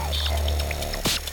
Thank you.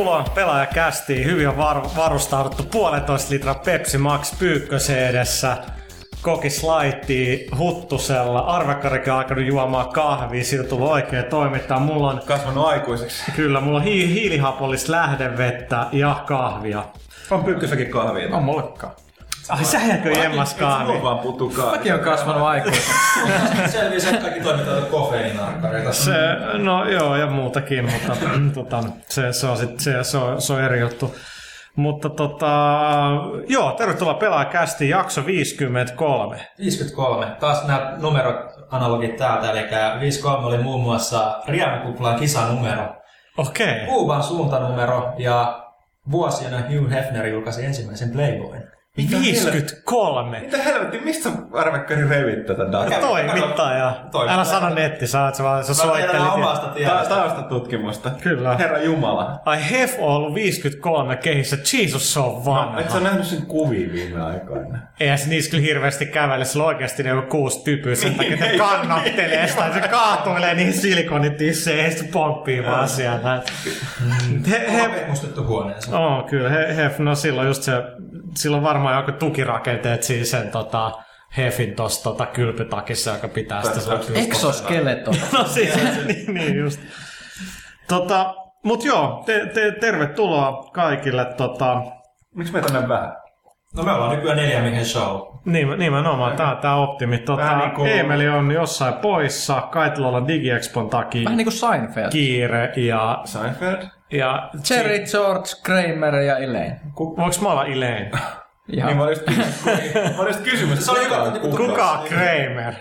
Tervetuloa pelaajakästiin. Hyvin on var- varustauduttu puolentoista litraa Pepsi Max pyykkösen edessä. Kokis laitti huttusella. Arvekkarikin on alkanut juomaan kahvia. Siitä tullut oikein toimittaa. Mulla on, Kasvanut aikuiseksi. kyllä, mulla on hi- hiilihapollista lähdevettä ja kahvia. On pyykkössäkin kahvia. On mullekaan. Ai sähäkö jemmas Mulla kahvi? vaan puuttuu kahvia. Mäkin on kasvanut aikuiseksi. Selvisi, että kaikki toimittajat on kofeiininarkkareita. Se, no joo, ja muutakin, mutta tota, se, se, on sit, se, se, on, se on eri juttu. Mutta tota, joo, tervetuloa pelaajakästiin, jakso 53. 53. Taas nämä numerot analogit täältä, eli 53 oli muun muassa Riemikuplan kisanumero, Okei. Okay. Kuuban suuntanumero ja vuosina Hugh Hefner julkaisi ensimmäisen Playboyn. 53. Mitä helvetti, mistä arvekkari revit tätä dataa? Toimittaja. Toimittaja. Älä sano netti, sä, vaan- sä Mä soittelit. omasta Ta- tiedosta. taustatutkimusta. Kyllä. Herra Jumala. Ai Hef on ollut 53 kehissä. Jesus, se on vanha. Et sä nähnyt sen kuvia viime aikoina? Eihän se niissä kyllä hirveästi kävele, sillä on oikeasti ne on kuusi typyä sen takia, että kannattelee sitä, se kaatuilee niihin silikonitisseihin ja sitten pomppii vaan sieltä. He, he, mustettu huoneensa. Oh, kyllä, he, Hef, no silloin just se, silloin varmaan joku tukirakenteet siinä sen tota, Hefin tossa tota, kylpytakissa, joka pitää sitä se- Exoskeleton. No siis, niin, niin just. Tota, mut joo, te, te, tervetuloa kaikille. Tota, Miksi meitä on näin vähän? No me ollaan nykyään neljä miehen show. niin, nimenomaan, tää, tää optimi. Tota, Vähän niinku- Eemeli on jossain poissa, Kaitilolla DigiExpon takia Vähän niinku Seinfeld. kiire ja, Seinfeld? ja Jerry, George, Kramer ja Elaine. Voinko mä olla Elaine? Ihan. Niin mä olin just kysymys. Mä olin just kysymys. Se oli kuka on joku- kuka? Kuka on Kramer?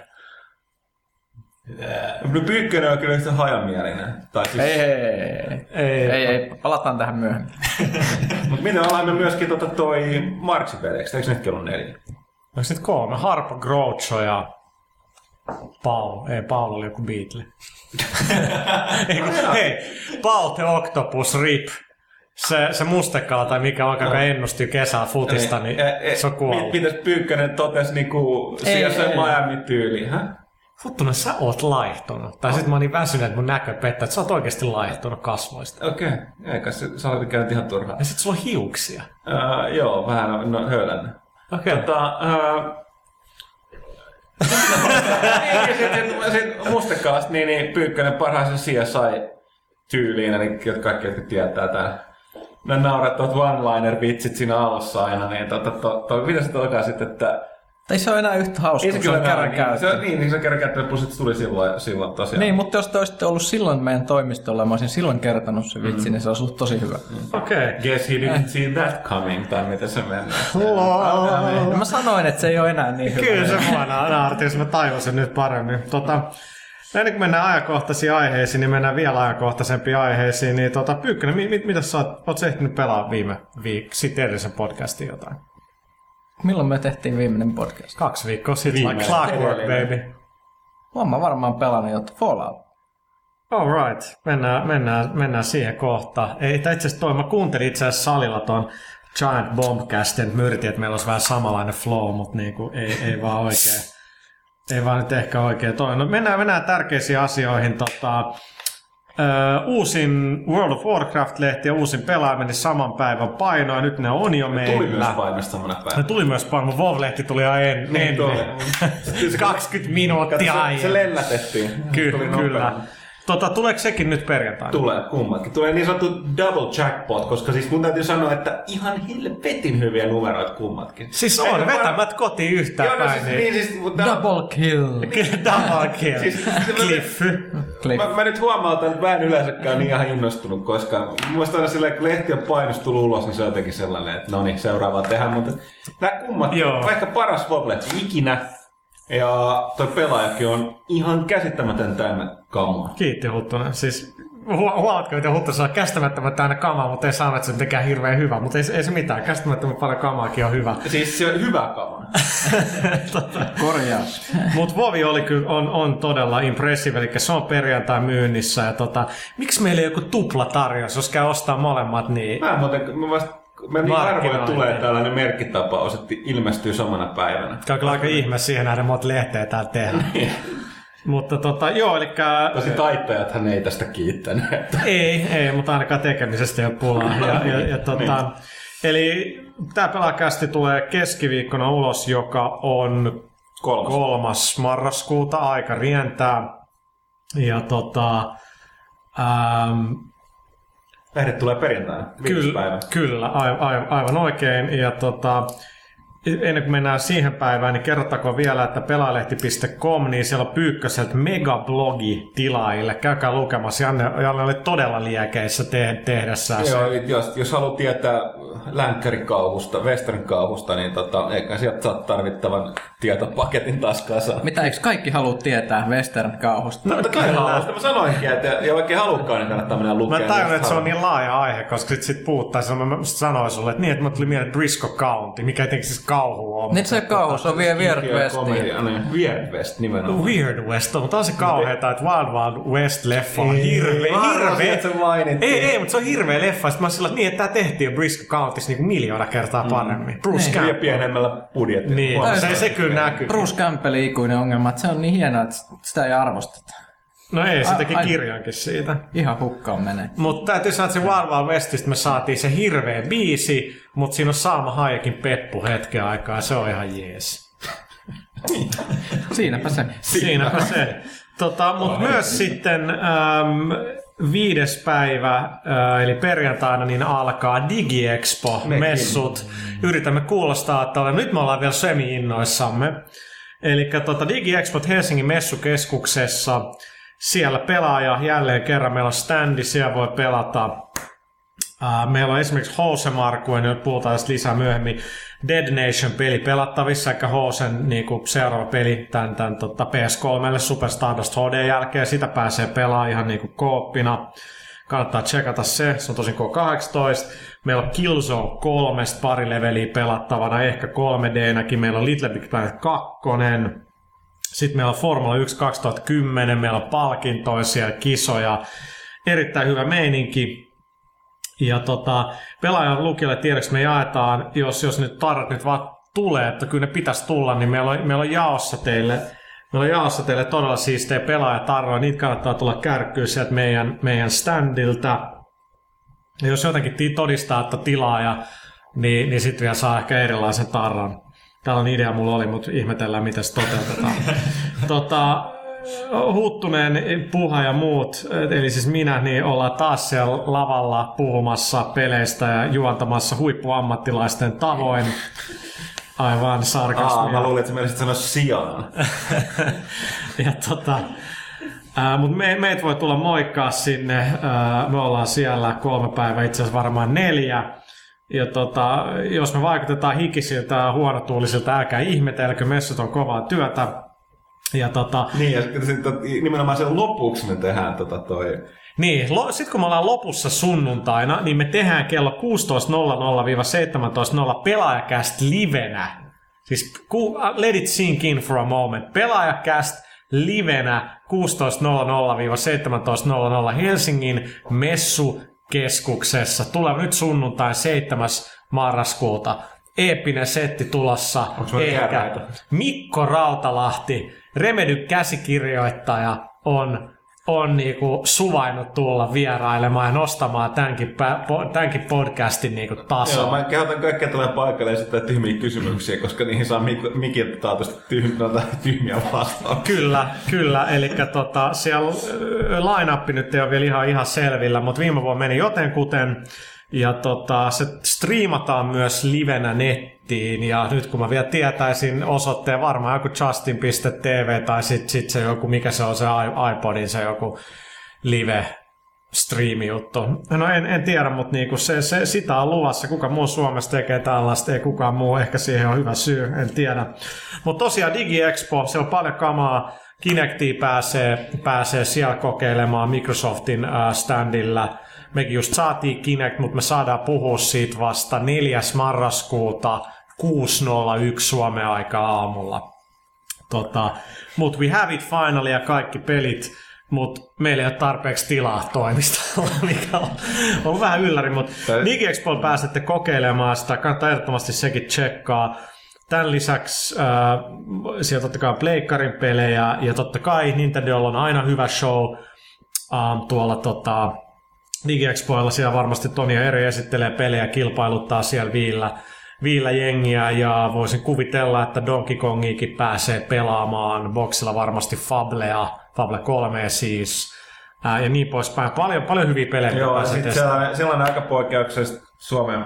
No Pyykkönen on kyllä yhtä hajamielinen. Tai siis, Ei, ei, ei, Ei. ei, ei, palataan tähän myöhemmin. Mutta miten ollaan me myöskin tota toi Marksipeleiksi? Eikö nytkin ollut neljä? Onko nyt kolme? Harpo, Groucho ja Paul. Ei, Paul oli joku Beatle. Ei, hei, Paul the Octopus Rip. Se, se mustekala tai mikä on, joka ennusti kesää futista, niin E- e- se on kuollut. mit- Mitäs Pyykkönen totesi niinku siellä ei. Miami-tyyliin? Hä? Futtunen, sä oot laihtunut. Tai sit mä oon niin väsynyt, että mun näkö pettää, että sä oot oikeasti laihtunut kasvoista. Okei, okay. eikä se, sä olet käynyt ihan turhaa. Ja sit sulla on hiuksia. Uh, joo, vähän on no, höylännyt. Okei. Okay. Tota, uh, sitten sit mustekalasta, niin, niin Pyykkönen parhaansa CSI-tyyliin, eli jotka kaikki, jotka tietää tää. Ne naurettavat one-liner-vitsit siinä alussa aina, niin tota, to, to, mitä se tokaa sitten, että Ei se ole enää yhtä hauska, ei se on kerran niin, se, käyty. on- niin, niin se kerran käyty, plus se tuli silloin, silloin tosiaan. Niin, mutta jos te olisitte ollut silloin meidän toimistolla mä olisin silloin kertonut se vitsi, niin se olisi ollut tosi hyvä. Okei. Guess he didn't see that coming, tai miten se menee. Ja mä sanoin, että se ei ole enää niin hyvä. Kyllä se naarti, jos mä tajusin nyt paremmin. Tota, ennen kuin mennään ajankohtaisiin aiheisiin, niin mennään vielä ajankohtaisempiin aiheisiin. Niin tota, Pyykkönen, mi- mit, mitä sä oot, oot sä ehtinyt pelaa viime viikolla, sitten edellisen podcastin jotain? Milloin me tehtiin viimeinen podcast? Kaksi viikkoa sitten, like Viimeinen. clockwork baby. Oon mä varmaan pelannut jotain Fallout. All right, mennään, mennään, mennään siihen kohtaan. Ei, tai itse asiassa toi, mä kuuntelin itse asiassa salilla ton Giant Bombcastin, myrtin, että meillä olisi vähän samanlainen flow, mutta niinku, ei, ei vaan oikein. Ei vaan nyt ehkä oikein toi. No mennään, mennään tärkeisiin asioihin. Tota, ö, uusin World of Warcraft-lehti ja uusin pelaaminen saman päivän paino, ja nyt ne on jo meillä. Tuli myös painosta samana Ne päivänä. tuli myös paino, mutta WoW-lehti tuli jo en, Niin, ennen. 20 minuuttia Se, se aiemmin. lellätettiin. Ky- kyllä. Tota, tuleeko sekin nyt perjantaina? Tulee kummatkin. Tulee niin sanottu double jackpot, koska siis mun täytyy sanoa, että ihan helvetin hyviä numeroita kummatkin. Siis on, vetämät kotiin yhtään Joo, no päin. siis, niin. niin siis, mutta Double kill. Double kill. Siis- Cliffy. Cliff. Mä, mä, nyt huomautan, että mä en yleensäkään niin ihan innostunut, koska mun mielestä aina silleen, kun lehti on painos tullut ulos, niin se on jotenkin sellainen, että no niin, seuraavaa tehdään. Mutta nämä kummat, Joo. vaikka paras Woblet ikinä, ja toi pelaajakin on ihan käsittämätön täynnä kamaa. Kiitti Huttunen. Siis hu- huomatko, miten Huttu saa käsittämättömän täynnä kamaa, mutta ei sano, että se mitenkään hirveän hyvä. Mutta ei, ei se mitään. Käsittämättömän paljon kamaakin on hyvä. Siis se on hyvä kamaa. Korjaus. Mutta Vovi oli kyllä, on, on todella impressive, eli se on perjantai myynnissä. Ja tota, miksi meillä ei joku tuplatarjous, jos käy ostaa molemmat, niin Mä en muuten, mä vasta, mä niin harvoin tulee tällainen merkkitapaus, että ilmestyy samana päivänä. Tämä on kyllä aika ihme siihen nähden, monta lehteä täällä tehdään. Mutta tota, joo, eli Tosi taittajathan ei tästä kiittänyt. Että ei, ei, mutta ainakaan tekemisestä ei ole pulaa. Ja, ja, ja tota, eli tämä pelaakästi tulee keskiviikkona ulos, joka on kolmas. kolmas marraskuuta, aika rientää. Ja tota, ähm, Lähdet tulee perjantaina, Kyllä, päivä. kyllä aivan, aivan, aivan oikein. Ja tota, ennen kuin mennään siihen päivään, niin kerrottakoon vielä, että pelaalehti.com, niin siellä on Pyykköseltä megablogi tilaajille. Käykää lukemassa. Janne, Janne oli todella liekeissä te- tehdessään se. Joo, jos, jos haluat tietää länkkärikauhusta, western kauhusta, niin tota, eikä sieltä saa tarvittavan tietopaketin taskaansa. Mitä eikö kaikki halua tietää western-kauhusta? Totta kai haluaa, sitä mä sanoinkin, että ja vaikka ei halukkaan, niin kannattaa mennä Mä lukemaan. tajun, jos että se on niin laaja aihe, koska sit, sit puhuttaisiin. Mä mä sanoin sulle, että niin, että mä tuli mieleen Briscoe County, mikä ei siis kauhu ole. Nyt se kauhus on vielä Weird Westiin. Komedia, niin, Weird West nimenomaan. Weird West on, mutta on se kauheeta, että Wild Wild West-leffa on hirveä, hirveä. että se mainittiin. Ei, ei, mutta se on hirveä leffa. Sitten mä oon sillä, että niin, että tämä tehtiin jo Briscoe Countissa niin miljoona kertaa paremmin. Bruce Niin. Ja Campbell. pienemmällä budjetilla. Niin, se, se kyllä näkyy. Bruce Campbellin ikuinen ongelma, että se on niin hienoa, että sitä ei arvosteta. No ei, se teki kirjankin siitä. Ihan hukkaan menee. Mutta täytyy sanoa, että se Wild Wild Westistä me saatiin se hirveä biisi, mutta siinä on Saama Hayekin peppu hetken aikaa ja se on ihan jees. Siinäpä se. Siinäpä se. Tota, Mutta myös sitten äm, viides päivä, äh, eli perjantaina, niin alkaa DigiExpo, Mekin. messut. Yritämme kuulostaa, että olemme, nyt me ollaan vielä semi-innoissamme. Eli tota, DigiExpo Helsingin messukeskuksessa. Siellä pelaaja jälleen kerran. Meillä on standi, siellä voi pelata meillä on esimerkiksi Hosemarkuen, nyt puhutaan tästä lisää myöhemmin, Dead Nation-peli pelattavissa, eli Hosen niin kuin seuraava peli tämän, tämän tota PS3 Super Stardust HD jälkeen. Sitä pääsee pelaamaan ihan niin kuin kooppina. Kannattaa tsekata se, se on tosin K18. Meillä on Killzone 3 pari leveliä pelattavana, ehkä 3D-näkin. Meillä on Little Big Planet 2. Sitten meillä on Formula 1 2010, meillä on palkintoisia kisoja. Erittäin hyvä meininki. Ja tota, pelaajan lukijalle tiedoksi me jaetaan, jos, jos nyt tarrat nyt vaan tulee, että kyllä ne pitäisi tulla, niin meillä on, meillä on jaossa teille Meillä on jaossa teille todella siistejä pelaajatarroja, niitä kannattaa tulla kärkkyä sieltä meidän, meidän standilta. Ja jos jotenkin todistaa, että tilaaja, niin, niin sitten vielä saa ehkä erilaisen tarran. Tällainen idea mulla oli, mutta ihmetellään, miten se toteutetaan. tota, Huttunen, Puha ja muut, eli siis minä, niin ollaan taas siellä lavalla puhumassa peleistä ja juontamassa huippuammattilaisten tavoin. Aivan sarkasmia. Aa, mä luulin, että menisit sanoa sijaan. ja tota, ää, mut me, meitä voi tulla moikkaa sinne. Ää, me ollaan siellä kolme päivää, itse asiassa varmaan neljä. Ja tota, jos me vaikutetaan hikisiltä ja huonotuulisilta, älkää ihmetelkö, messut on kovaa työtä. Ja tota, Niin, ja sitten nimenomaan sen lopuksi me tehdään tota toi... niin, lo, sit kun me ollaan lopussa sunnuntaina, niin me tehdään kello 16.00-17.00 pelaajakäst livenä. Siis ku, let it sink in for a moment. Pelaajakäst livenä 16.00-17.00 Helsingin messukeskuksessa. Tulee nyt sunnuntai 7. marraskuuta. Eeppinen setti tulossa. Mikko Rautalahti, Remedy käsikirjoittaja, on on niinku suvainnut tulla vierailemaan ja nostamaan tämänkin, pä- tämänkin podcastin niinku tasoa. Joo, mä kehotan kaikkia tulee paikalle esittää tyhmiä kysymyksiä, koska niihin saa mik- mikiltä taatusti tyhmiä, tyhmiä vastauksia. Kyllä, kyllä. Eli tota, siellä line nyt ei ole vielä ihan, ihan selvillä, mutta viime vuonna meni jotenkuten. Ja tota, se striimataan myös livenä nettiin, ja nyt kun mä vielä tietäisin osoitteen, varmaan joku justin.tv tai sitten sit se joku, mikä se on se iPodin se joku live striimi-juttu. No en, en tiedä, mutta niinku se, se, sitä on luvassa. Kuka muu Suomessa tekee tällaista, ei kukaan muu. Ehkä siihen on hyvä syy, en tiedä. Mutta tosiaan DigiExpo, se on paljon kamaa. Kinectia pääsee, pääsee siellä kokeilemaan Microsoftin standilla. Mekin just saatiin Kinect, mutta me saadaan puhua siitä vasta 4. marraskuuta 6.01 Suomen aikaa aamulla. Tota, mut we have it finally ja kaikki pelit, mutta meillä ei ole tarpeeksi tilaa toimistolla, mikä on, on vähän ylläri, mutta DigiExpo pääsette kokeilemaan sitä, kannattaa ehdottomasti sekin tsekkaa. Tämän lisäksi äh, siellä totta kai pleikkarin pelejä ja totta kai Nintendolla on aina hyvä show ähm, tuolla tota, DigiExpoilla. Siellä varmasti Toni ja Eri esittelee pelejä, kilpailuttaa siellä viillä, viillä jengiä ja voisin kuvitella, että Donkey Kongiikin pääsee pelaamaan. Boxilla varmasti Fablea, Fable 3 siis ää, ja niin poispäin. Paljon, paljon hyviä pelejä, Joo, sitten sellainen, sellainen aika poikkeuksellisesti Suomen,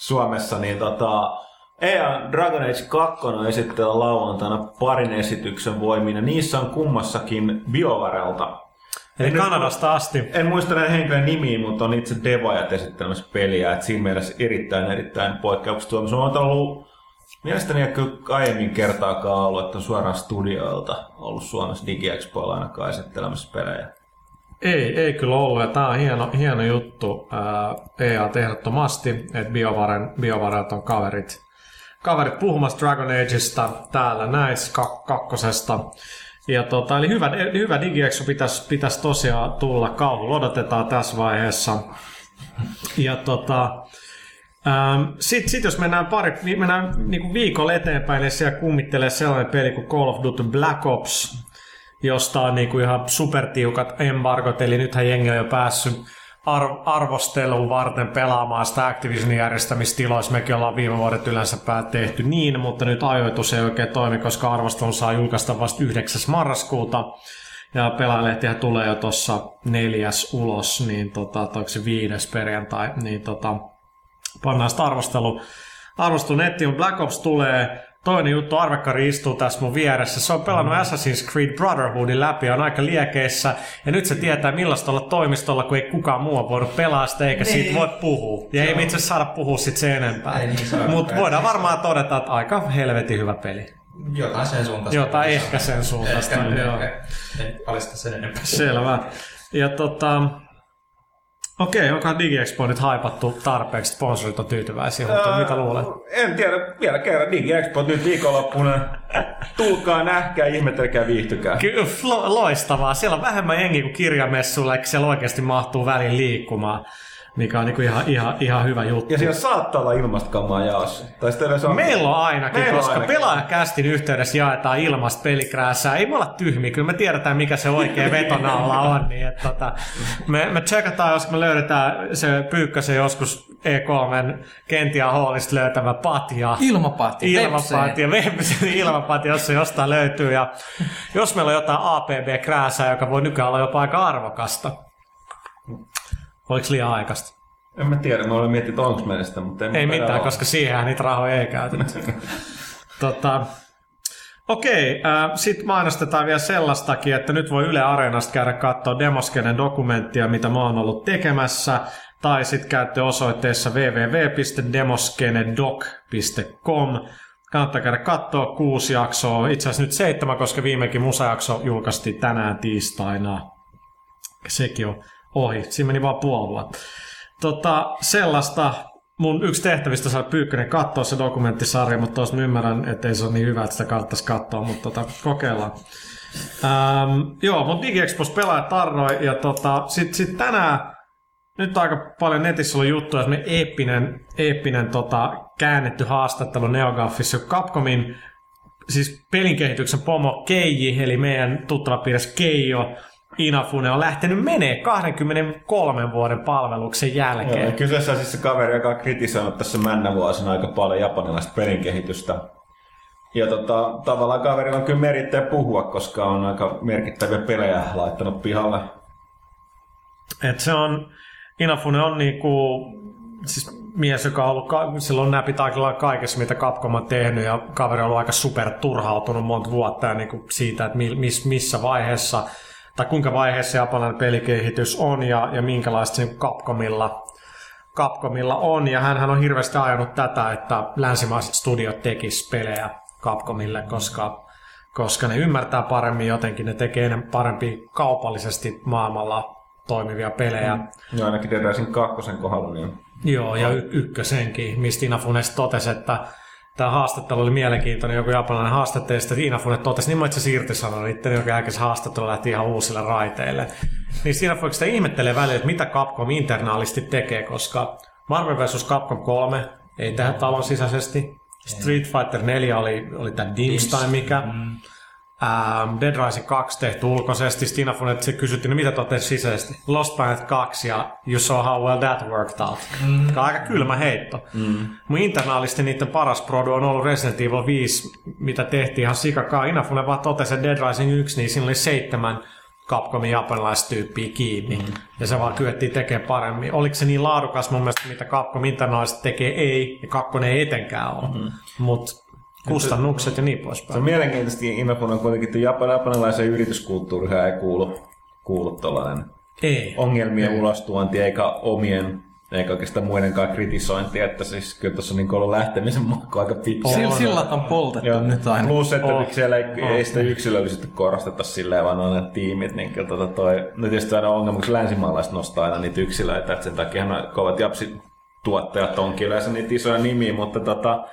Suomessa, niin tota, EA Dragon Age 2 on esittää lauantaina parin esityksen voimin, ja niissä on kummassakin BioVarelta. Eli En nyt- Kanadasta asti. En muista näiden henkilön nimiä, mutta on itse devaajat esittelemässä peliä, että siinä mielessä erittäin, erittäin poikkeuksellista. Se on ollut, mielestäni ei kyllä aiemmin kertaakaan ollut, että on suoraan studioilta ollut Suomessa DigiExpoilla ainakaan esittelemässä pelejä. Ei, ei kyllä ollut, ja tämä on hieno, hieno juttu EA ehdottomasti, että BioVaren, BioVarelta on kaverit, kaverit puhumassa Dragon Ageista täällä näissä kak- kakkosesta. Ja tota, eli hyvä, hyvä DigiExpo pitäisi, pitäisi tosiaan tulla. Kauhulla odotetaan tässä vaiheessa. Ja tota, ähm, Sitten sit jos mennään, pari, mennään niinku viikolla eteenpäin, niin siellä kummittelee sellainen peli kuin Call of Duty Black Ops, josta on niinku ihan supertiukat embargot, eli nythän jengi on jo päässyt ar- arvosteluun varten pelaamaan sitä Activisionin järjestämistiloissa. Mekin ollaan viime vuodet yleensä päät tehty niin, mutta nyt ajoitus ei oikein toimi, koska arvostelu saa julkaista vasta 9. marraskuuta. Ja pelaajalehtihän tulee jo tuossa neljäs ulos, niin tota, onko se viides perjantai, niin tota, pannaan sitä arvostelu, arvostelu nettiin, Black Ops tulee. Toinen juttu, Arvekkari istuu tässä mun vieressä. Se on pelannut Assassin's Creed Brotherhoodin läpi, on aika liekeissä. Ja nyt se tietää, millaista olla toimistolla, kun ei kukaan muu ole voinut pelaa sitä, eikä Niin. siitä voi puhua. Ja ei me itse saada puhua sit enempää. Ei niin, se on Mutta voidaan varmaan todeta, että aika helvetin hyvä peli. Jotain sen suuntaista. Jotain ehkä sen suuntaista, Ehkä, joo. ehkä. En palista sen enempää. Selvä. Ja tota, okei, onkohan DigiExpo nyt haipattu tarpeeksi, sponsorit on tyytyväisiä, mutta mitä luulet? En tiedä, vielä kerran DigiExpo nyt viikonloppuna. Tulkaa, nähkää, ihmetelkää, viihtykää. Kyllä, lo- loistavaa. Siellä on vähemmän jengi kuin kirjamessuilla, eikä siellä oikeasti mahtuu väliin liikkumaan, mikä on niinku ihan, ihan, ihan hyvä juttu. Ja siellä saattaa olla ilmasta kamaa jaossa. Tai on... Meillä on ainakin, Meillä koska ainakin. pelaajakästin yhteydessä jaetaan ilmasta pelikrääsää. Ei me olla tyhmiä, kyllä me tiedetään mikä se oikea vetonalla on. Niin että, tota, me, me tsekataan, jos me löydetään se pyykkösen joskus E3 Kentia Hallista löytävä patja. Ilmapati, Ilmapati ja Websen ilmapati, jos se jostain löytyy. Ja jos meillä on jotain APB-krääsää, joka voi nykyään olla jopa aika arvokasta. Oliko liian aikaista? En mä tiedä, mä olen miettinyt, onko meillä sitä, mutta en Ei mitään, ole. koska siihen niitä rahoja ei käytetty. tota, Okei, äh, sitten mainostetaan vielä sellaistakin, että nyt voi Yle Areenasta käydä katsoa Demoskenen dokumenttia, mitä mä oon ollut tekemässä, tai sitten käytte osoitteessa www.demoskenedoc.com. Kannattaa käydä katsoa kuusi jaksoa, itse asiassa nyt seitsemän, koska viimekin musajakso julkaistiin tänään tiistaina. Sekin on ohi, siinä meni vaan puoli vuotta. Tota, sellaista mun yksi tehtävistä saada Pyykkönen katsoa se dokumenttisarja, mutta mä ymmärrän, että ei se ole niin hyvä, että sitä kannattaisi katsoa, mutta tota, kokeillaan. Ähm, joo, mutta DigiExpos pelaa tarroi ja tota, sitten sit tänään nyt aika paljon netissä ollut juttuja, että me eeppinen, eeppinen tota, käännetty haastattelu NeoGAFissa, kun Capcomin siis pelin kehityksen pomo Keiji, eli meidän tuttava piirres Keijo, Inafune on lähtenyt menee 23 vuoden palveluksen Joo, jälkeen. kyseessä on siis se kaveri, joka on kritisoinut tässä männä vuosina aika paljon japanilaista pelinkehitystä. Ja tota, tavallaan kaverilla on kyllä merittäjä puhua, koska on aika merkittäviä pelejä laittanut pihalle. Et se on, Inafune on niinku, siis mies, joka on ollut, ka- silloin näpit aika lailla kaikessa, mitä Capcom on tehnyt, ja kaveri on ollut aika super turhautunut monta vuotta ja niinku siitä, että mi- miss, missä vaiheessa, tai kuinka vaiheessa japanilainen pelikehitys on, ja, ja minkälaista se Capcomilla, Capcomilla on, ja hän on hirveästi ajanut tätä, että länsimaiset studiot tekis pelejä Capcomille, koska, koska ne ymmärtää paremmin jotenkin, ne tekee enemmän parempi kaupallisesti maailmalla toimivia pelejä. Mm. Ja ainakin Dead kakkosen kohdalla, niin Joo, ja y- ykkösenkin, mistä Inafune sitten totesi, että tämä haastattelu oli mielenkiintoinen, joku japanilainen haastattelu, että Inafune totesi, niin mä itse asiassa irtisanoin itse, joka jälkeen haastattelu lähti ihan uusille raiteille. Niin Inafune sitä ihmettelee välillä, että mitä Capcom internaalisti tekee, koska Marvel vs. Capcom 3 ei tehdä talon sisäisesti. Street Fighter 4 oli, oli tämä Dims tai mikä. Mm. Ähm, Dead Rising 2 tehty ulkoisesti. Stina se kysyttiin, no mitä te olette sisäisesti? Lost Planet 2 ja You Saw How Well That Worked Out. Mm. Aika kylmä heitto. Mm. Mun internaalisti niiden paras produ on ollut Resident Evil 5, mitä tehtiin ihan sikakaa. Inafune vaan totesi, että Dead Rising 1, niin siinä oli seitsemän Capcomin japanilaistyyppiä kiinni. Mm. Ja se vaan kyettiin tekemään paremmin. Oliko se niin laadukas mun mielestä, mitä Capcom internaalisesti tekee? Ei. Ja kakkonen ei etenkään ole. Mm. Mutta kustannukset ja niin poispäin. Se on mielenkiintoista, Inafune on kuitenkin, että japan, japanilaisen yrityskulttuuriin ei kuulu, kuulu tuollainen Ei. ongelmien ulostuonti eikä omien eikä oikeastaan muidenkaan kritisointi, että siis kyllä tuossa on niin ollut lähtemisen makko aika pitkään. Sillä sillat on poltettu Joo, nyt aina. Plus, että Oh. siellä ei, Oh. ei sitä yksilöllisesti korosteta silleen, vaan on ne tiimit, niin kyllä tota toi, no tietysti aina ongelma, kun länsimaalaiset nostaa aina niitä yksilöitä, että sen takia kovat japsituottajat onkin yleensä niitä isoja nimiä, mutta tota,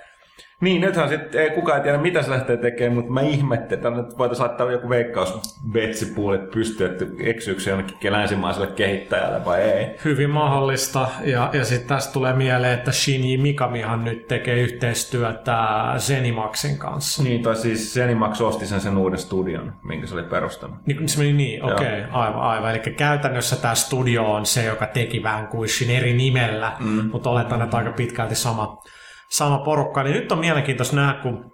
niin, nythän sitten ei kukaan tiedä, mitä se lähtee tekemään, mutta mä ihmettelen, että nyt voitaisiin laittaa joku veikkaus betsipuulit pystyyn, että eksyykö se jonnekin länsimaiselle kehittäjälle vai ei. Hyvin mahdollista. Ja, ja sitten tästä tulee mieleen, että Shinji Mikamihan nyt tekee yhteistyötä Zenimaxin kanssa. Niin, tai siis Zenimax osti sen sen uuden studion, minkä se oli perustanut. Niin, se meni niin, okei, okay, aivan, aivan. Eli käytännössä tämä studio on se, joka teki vähän kuin Shin eri nimellä, mm. mutta oletan, että aika pitkälti sama, sama porukka. Niin nyt on mielenkiintoista nähdä, kun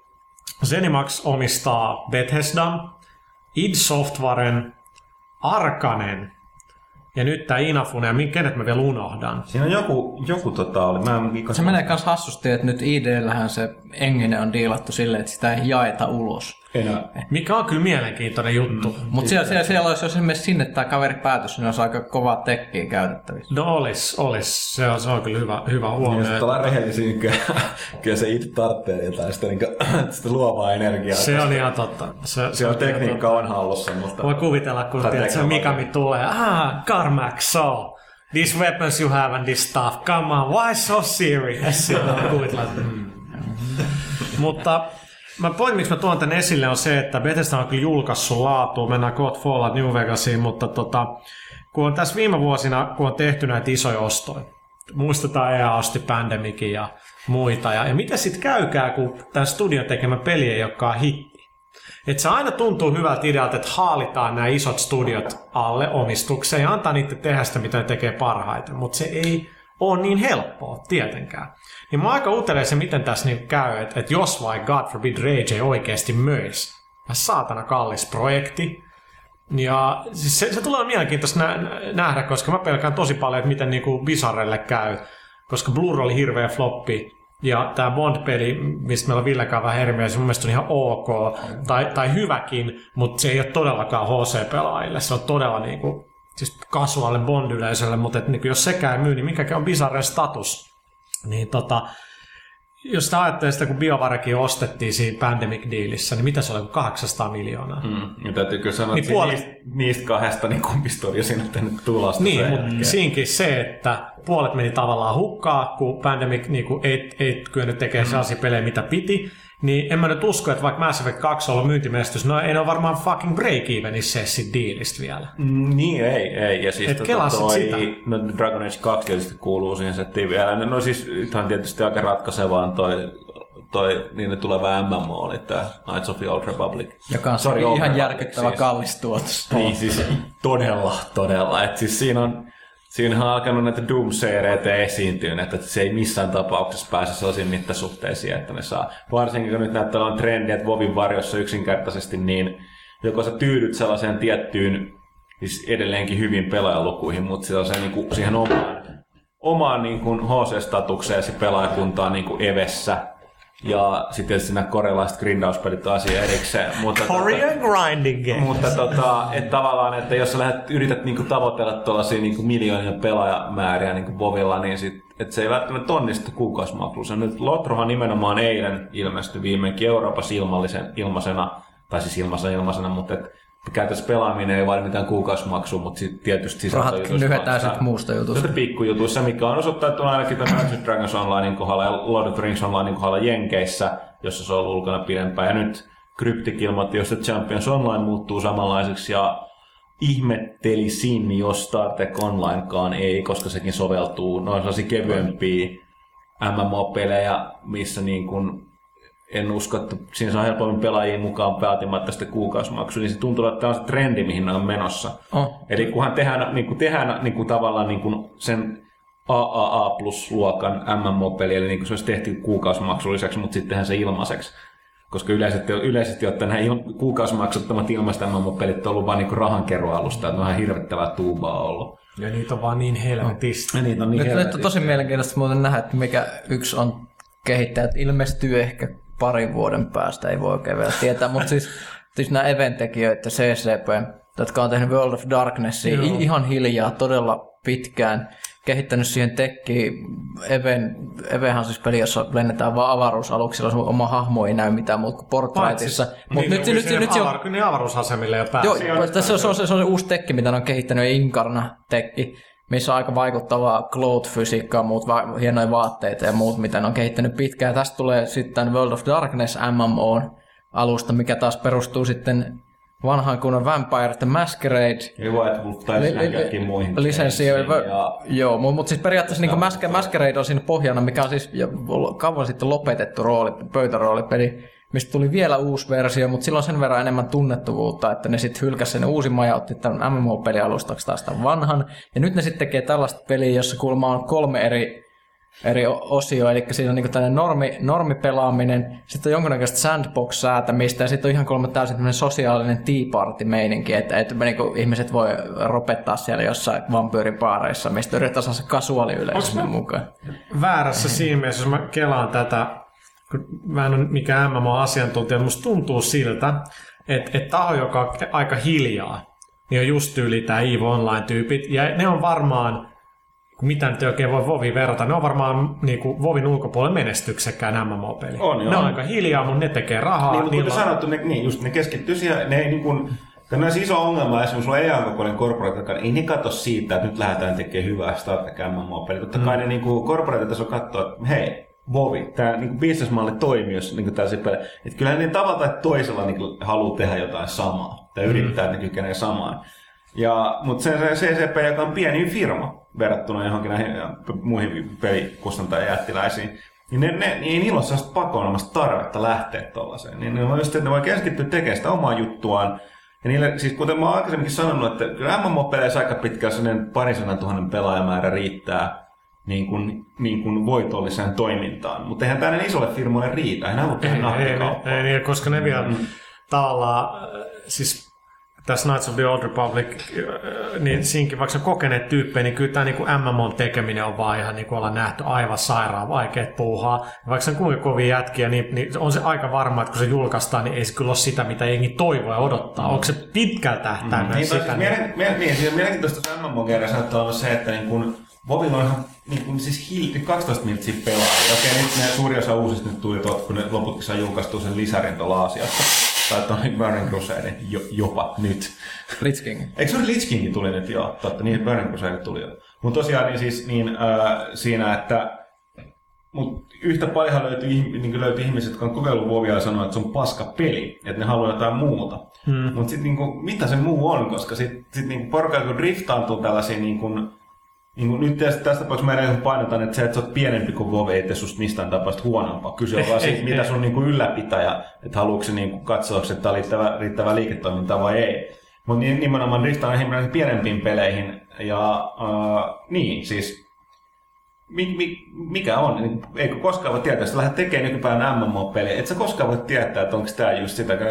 Zenimax omistaa Bethesdan, id Softwaren, Arkanen ja nyt tämä Inafune, ja kenet mä vielä unohdan. Siinä on joku, joku tota oli, mä en. Se menee kans hassusti, että nyt ID-lähän se engine on diilattu silleen, että sitä ei jaeta ulos. Enää. Mikä on kyllä mielenkiintoinen juttu. Mm. Mutta siellä, siellä, siellä olisi, jos esimerkiksi sinne tämä kaveri päätös, niin olisi aika kovaa tekkiä käytettävissä. No olis, olis. Se on, se on kyllä hyvä, hyvä huomio. Jos ollaan rehellisiä, niin kyllä, kyllä se itse tarvitsee jotain sitä, niin kuin, sitä luovaa energiaa. Se on ihan totta. Se, se on tekniikka on hallussa, mutta... Voi kuvitella, kun tiedät, se. Mikami tulee. Ah, Carmack, so. These weapons you have and this stuff. Come on, why so serious? Silloin mm. Mutta mä pointti, miksi mä tuon tän esille, on se, että Bethesda on kyllä julkaissut laatuun. Mennään kohta Fallout New Vegasiin, mutta tota, kun on tässä viime vuosina, kun on tehty näitä isoja ostoja, muistetaan EA osti Pandemicin ja muita, ja, ja mitä sitten käykää, kun tämä studio tekemä peli ei olekaan hitti? Et se aina tuntuu hyvältä idealta, että haalitaan nämä isot studiot alle omistukseen ja antaa niiden tehdä sitä, mitä ne tekee parhaiten. Mutta se ei ole niin helppoa tietenkään. Niin mä oon aika se, miten tässä niin käy, että, että jos vaikka God forbid Rage ei oikeasti möisi, ja saatana kallis projekti, ja siis se, se tulee mielenkiintoista nä- nä- nähdä, koska mä pelkään tosi paljon, että miten niinku Bizarrelle käy, koska Blur oli hirveä floppi, ja tämä Bond-peli, mistä meillä on Villekään vähän eri mieltä, se mun mielestä on ihan ok, tai, tai hyväkin, mutta se ei ole todellakaan HC-pelaajille, se on todella niinku, siis kasuaalle Bond-yleisölle, mutta et, niinku, jos sekään myy, niin mikä on Bizarren status? Niin tota, jos sitä ajattelee sitä, kun BioVarekin ostettiin siinä Pandemic-diilissä, niin mitä se oli, 800 miljoonaa? Mm. Ja täytyy kyllä sanoa, Niin että puolet- niistä, niistä kahdesta niin kumpi studio siinä tehnyt tulosta. Niin, mutta siinkin se, että puolet meni tavallaan hukkaa, kun Pandemic niin kuin ei, ei kyennyt tekemään sellaisia pelejä, mitä piti. Niin en mä nyt usko, että vaikka Mass Effect 2 on ollut myyntimestys, no ei ne ole varmaan fucking break-evenissä sit diilistä vielä. Mm, Niin, ei, ei. Ja siis Et tota toi, sitä? no Dragon Age 2 tietysti kuuluu siihen settiin vielä. No siis nythän tietysti aika ratkaisevaan toi toi niiden tuleva MMO oli tää Knights of the Old Republic. Joka on Sorry, ihan Republic järkyttävä siis. kallis tuotos. Niin siis todella, todella. Et siis siinä on, siinä on alkanut näitä Doom-seereitä esiintyä, että se ei missään tapauksessa pääse sellaisiin mittasuhteisiin, että ne saa. Varsinkin kun nyt näyttää olevan trendi, että Vovin varjossa yksinkertaisesti, niin joko sä tyydyt sellaiseen tiettyyn, siis edelleenkin hyvin pelaajalukuihin, mutta sellaiseen niin kuin siihen omaan, omaan niin kuin HC-statukseesi pelaajakuntaan niin kuin Evessä. Ja sitten tietysti nämä korealaiset grindauspelit on asia erikseen. Mutta tota- Korean grinding game. mutta tota, et tavallaan, että jos sä lähdet, yrität niinku tavoitella tuollaisia niinku miljoonia pelaajamääriä niinku Vovilla, niin sit, et se ei välttämättä onnistu kuukausimaksussa. Nyt Lotrohan nimenomaan eilen ilmestyi viimeinkin Euroopassa ilmallisen, ilmaisena, tai siis ilmaisena ilmaisena, mutta et käytössä pelaaminen ei vaadi mitään kuukausimaksua, mutta sit tietysti sisältöjutuissa lyhetään maksaa. sit muusta jutusta. Pikkujutuissa, mikä on osoittautunut ainakin tämän Dungeons Dragons Onlinein kohdalla ja Lord of the Rings Onlinein kohdalla Jenkeissä, jossa se on ollut ulkona pidempään. Ja nyt Cryptic ilmoitti, jos Champions Online muuttuu samanlaiseksi ja ihmettelisin, jos Star Trek Onlinekaan ei, koska sekin soveltuu noin sellaisia kevyempiä MMO-pelejä, missä niin kuin en usko, että siinä saa helpommin pelaajia mukaan vaatimatta sitä kuukausimaksua, niin se tuntuu, että tämä on se trendi, mihin ne on menossa. Oh. Eli kunhan tehdään, niin kuin tehdään niin kuin tavallaan niin kuin sen AAA plus-luokan MMO-peli, eli niin kuin se olisi tehty kuukausimaksulliseksi, mutta sitten tehdään se ilmaiseksi. Koska yleisesti, yleisesti ottaen nämä kuukausimaksuttomat ilmaiset MMO-pelit on ollut vain niin rahankerualusta, että ne on ihan hirvittävää tuubaa ollut. Ja niitä on vaan niin helvetisti. Ja niitä on niin Nyt, nyt on helvetisti. tosi mielenkiintoista muuten nähdä, että mikä yksi on kehittäjät ilmestyy ehkä parin vuoden päästä, ei voi oikein vielä tietää, mutta siis, siis nämä event-tekijöitä, CCP, jotka on tehnyt World of Darknessia i- ihan hiljaa todella pitkään, kehittänyt siihen tekkiin. Even, Evehän on siis peli, jossa lennetään vaan avaruusaluksilla, sun oma hahmo ei näy mitään muuta kuin Portraitissa. Mutta nyt, nyt, nyt, nyt, se on, ne avaruusasemille jo pääsi. Joo, tässä on, se, on, se, se on se uusi tekki, mitä ne on kehittänyt, Inkarna-tekki, missä on aika vaikuttavaa cloud-fysiikkaa, muut va- hienoja vaatteita ja muut, mitä ne on kehittänyt pitkään. Tästä tulee sitten World of Darkness MMOn alusta, mikä taas perustuu sitten vanhaan kunnon Vampire the Masquerade White Wolf tai li- li- muihin. lisenssiin. Ja. Joo, mutta mut siis periaatteessa niin Masquerade on siinä pohjana, mikä on siis kauan sitten lopetettu rooli, pöytäroolipeli, mistä tuli vielä uusi versio, mutta silloin sen verran enemmän tunnettuvuutta, että ne sitten hylkäsi sen uusimman ja otti tämän MMO-pelialustaksi taas tämän vanhan. Ja nyt ne sitten tekee tällaista peliä, jossa kuulemma on kolme eri eri o- osio, eli siinä on niinku tällainen normi, normipelaaminen, sitten on jonkunnäköistä sandbox-säätämistä, ja sitten on ihan kolme täysin sosiaalinen tea party-meininki, että, että niinku ihmiset voi ropettaa siellä jossain vampyyripaareissa, mistä yritetään saada se kasuaaliyleisö sinne mukaan. väärässä siinä mielessä, jos mä kelaan tätä, mä en ole mikään MMO-asiantuntija, musta tuntuu siltä, että, että taho, joka on aika hiljaa, niin on just tyyli tämä EVE Online-tyypit, ja ne on varmaan, kun mitä nyt ei oikein voi Vovi verrata, ne on varmaan niin kuin Vovin ulkopuolella menestyksekkään MMO-peli. On, joo. ne on aika hiljaa, mutta ne tekee rahaa. Niin, mutta niillä kuten on- sanottu, ne, niin, just, ne keskittyy siihen, ne ei niin kuin, Tämä on se iso ongelma, esimerkiksi sulla ei kokoinen corporate, joka ei ne katso siitä, että nyt lähdetään tekemään hyvää Star Trek MMO-peliä. Totta kai ne niin kuin, corporate taso katsoo, että hei, Vovi, tämä niin bisnesmalli toimii, jos niin tällaisia pelejä. Että kyllähän niin tavalla tai toisella niin haluaa tehdä jotain samaa, tai yrittää, että ne kykenee samaan. Ja, mutta se, se CCP, joka on pieni firma verrattuna johonkin näihin muihin pelikustantajien jättiläisiin, niin ne, ne, niin ei niillä ole sellaista pakonomasta tarvetta lähteä tuollaiseen. Niin ne, voi just, että ne voi keskittyä tekemään sitä omaa juttuaan. Ja niille, siis kuten mä oon aikaisemminkin sanonut, että kyllä MMO-peleissä aika pitkään sellainen parisadan tuhannen pelaajamäärä riittää niin kuin, niin kuin voitolliseen toimintaan. Mutta eihän tänne isolle firmoille riitä, eihän ne halua tehdä Ei, ei, ei, ei, koska ne vielä mm. tavallaan, äh, siis tässä Knights of the Old Republic, äh, niin siinkin vaikka se on kokeneet tyyppejä, niin kyllä tämä niin MMOn tekeminen on vaan ihan niin kuin ollaan nähty aivan sairaan vaikeat puuhaa. Ja vaikka se on kuinka kovia jätkiä, niin, niin, on se aika varma, että kun se julkaistaan, niin ei se kyllä ole sitä, mitä jengi toivoo ja odottaa. Onko se pitkällä tähtäimellä Niin, sitä? sitä, mielen, mielen, niin, siis mielenkiintoista saattaa olla se, että niin kun Vovilla on ihan niin kun, siis hiil, 12 miltsiä pelaajia. Okei, nyt ne suuri osa uusista nyt tuli, tuot, kun ne loputkin saa julkaistua sen lisärin tuolla Aasiasta. Tai tuonne Burning Crusade, jo, jopa nyt. Lich King. Eikö se ole Lich King tuli nyt jo? Totta, niin Burning Crusade tuli jo. Mutta tosiaan niin siis niin, äh, siinä, että mut yhtä paljon löytyy, niin löytyy ihmisiä, jotka on kokeillut Vovia ja sanoo, että se on paska peli, että ne haluaa jotain muuta. Hmm. Mutta sitten niinku, mitä se muu on, koska sitten sit, niinku porukka, kun driftaantuu tällaisiin niinku, niin kuin nyt tässä, tässä tapauksessa mä edelleen painotan, että se, että sä oot pienempi kuin WoW, ei tee susta mistään tapausta huonompaa. Kyse on vaan siitä, mitä sun niin kuin ylläpitäjä, että haluatko se niin kuin katsoa, että tämä on riittävä, riittävä liiketoiminta vai ei. Mutta nimenomaan driftaan näihin pienempiin peleihin. Ja uh, niin, siis mi, mi, mikä on, niin eikö koskaan voi tietää, jos sä lähdet tekemään nykypäivänä MMO-peliä, et sä koskaan voi tietää, että onko tämä just sitä, kun